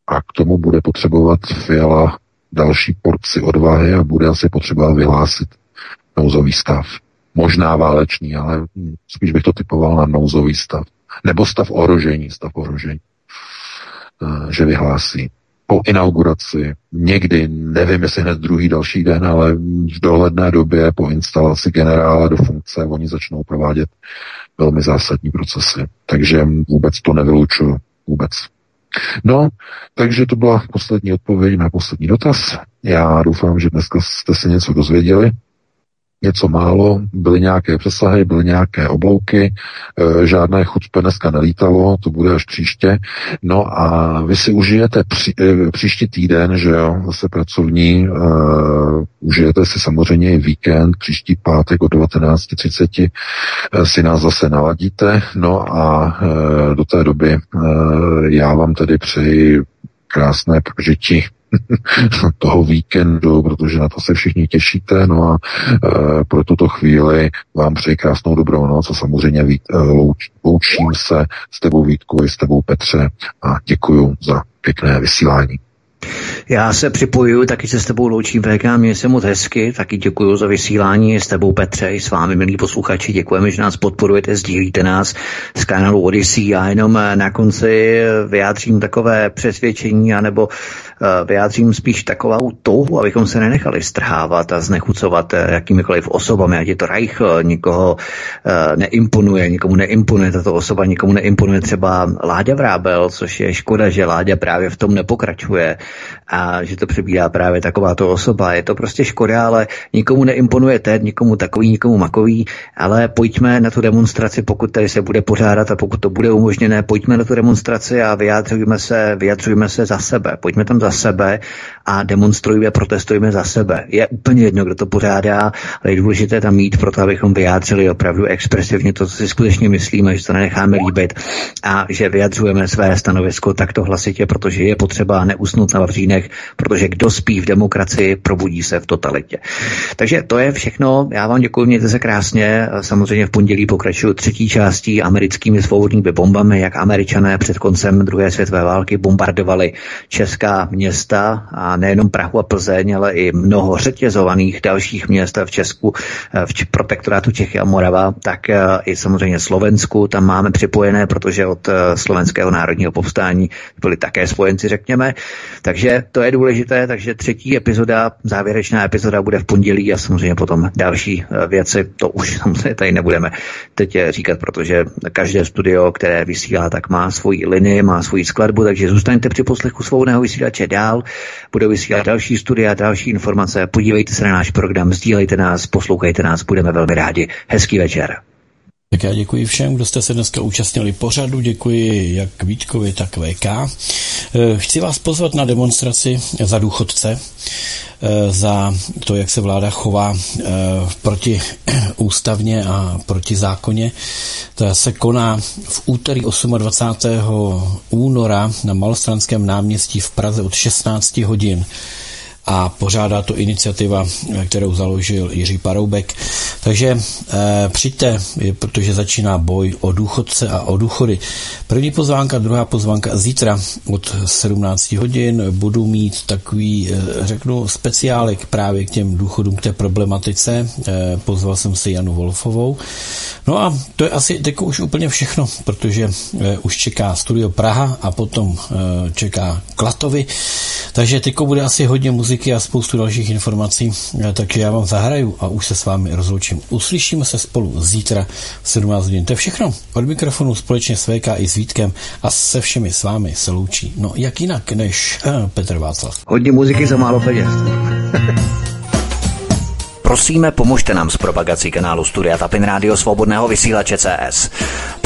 a k tomu bude potřebovat Fiala další porci odvahy a bude asi potřeba vyhlásit nouzový stav. Možná válečný, ale spíš bych to typoval na nouzový stav. Nebo stav ohrožení, stav ohrožení, eh, že vyhlásí. Po inauguraci, někdy, nevím, jestli hned druhý další den, ale v dohledné době po instalaci generála do funkce oni začnou provádět velmi zásadní procesy. Takže vůbec to nevylučuju. Vůbec. No, takže to byla poslední odpověď na poslední dotaz. Já doufám, že dneska jste se něco dozvěděli něco málo, byly nějaké přesahy, byly nějaké oblouky, e, žádné chucpe dneska nelítalo, to bude až příště. No a vy si užijete při, e, příští týden, že jo, zase pracovní, e, užijete si samozřejmě i víkend, příští pátek o 19.30 e, si nás zase naladíte, no a e, do té doby e, já vám tedy přeji krásné prožití <laughs> toho víkendu, protože na to se všichni těšíte. No a e, pro tuto chvíli vám přeji krásnou dobrou noc a samozřejmě vít, e, louč, loučím se s tebou Vítku i s tebou Petře a děkuji za pěkné vysílání. Já se připojuju, taky se s tebou loučím, VK, mě se moc hezky, taky děkuji za vysílání s tebou Petře, i s vámi, milí posluchači, děkujeme, že nás podporujete, sdílíte nás z kanálu Odyssey. Já jenom na konci vyjádřím takové přesvědčení, anebo Eh, vyjádřím spíš takovou touhu, abychom se nenechali strhávat a znechucovat eh, jakýmikoliv osobami, ať je to Reich, eh, nikoho neimponuje, nikomu neimponuje tato osoba, nikomu neimponuje třeba Láďa Vrábel, což je škoda, že Láďa právě v tom nepokračuje a že to přebírá právě takováto osoba. Je to prostě škoda, ale nikomu neimponuje teď, nikomu takový, nikomu makový, ale pojďme na tu demonstraci, pokud tady se bude pořádat a pokud to bude umožněné, pojďme na tu demonstraci a vyjádřujme se, vyjádřujme se za sebe. Pojďme tam za sebe a demonstrujeme, protestujeme za sebe. Je úplně jedno, kdo to pořádá, ale je důležité tam mít proto, abychom vyjádřili opravdu expresivně to, co si skutečně myslíme, že to nenecháme líbit a že vyjadřujeme své stanovisko takto hlasitě, protože je potřeba neusnout na vavřínech, protože kdo spí v demokracii, probudí se v totalitě. Takže to je všechno. Já vám děkuji, mějte se krásně. Samozřejmě v pondělí pokračuju třetí částí americkými svobodnými bombami, jak američané před koncem druhé světové války bombardovali česká města a nejenom Prahu a Plzeň, ale i mnoho řetězovaných dalších měst v Česku, v protektorátu Čechy a Morava, tak eh, i samozřejmě Slovensku. Tam máme připojené, protože od eh, slovenského národního povstání byli také spojenci, řekněme. Takže to je důležité, takže třetí epizoda, závěrečná epizoda bude v pondělí a samozřejmě potom další eh, věci, to už <laughs> samozřejmě tady nebudeme teď říkat, protože každé studio, které vysílá, tak má svoji linii, má svoji skladbu, takže zůstaňte při poslechu svobodného vysílače dál, budou vysílat další studia, další informace, podívejte se na náš program, sdílejte nás, poslouchejte nás, budeme velmi rádi. Hezký večer. Tak já děkuji všem, kdo jste se dneska účastnili pořadu, děkuji jak Vítkovi, tak VK. Eh, chci vás pozvat na demonstraci za důchodce, eh, za to, jak se vláda chová eh, proti <clears throat> ústavně a proti zákoně. To se koná v úterý 28. února na Malostranském náměstí v Praze od 16 hodin a pořádá to iniciativa, kterou založil Jiří Paroubek. Takže e, přijďte, protože začíná boj o důchodce a o důchody. První pozvánka, druhá pozvánka zítra od 17 hodin budu mít takový, e, řeknu, speciálek právě k těm důchodům, k té problematice. E, pozval jsem si Janu Wolfovou. No a to je asi teď už úplně všechno, protože e, už čeká Studio Praha a potom e, čeká Klatovy. Takže teď bude asi hodně muziky a spoustu dalších informací, e, takže já vám zahraju a už se s vámi rozloučím. Uslyšíme se spolu zítra v 17 hodin. To je všechno. Od mikrofonu společně s VK i s Vítkem a se všemi s vámi se loučí. No jak jinak než Petr Václav. Hodně muziky za málo peněz. Prosíme, pomožte nám s propagací kanálu Studia Tapin Rádio Svobodného vysílače CS.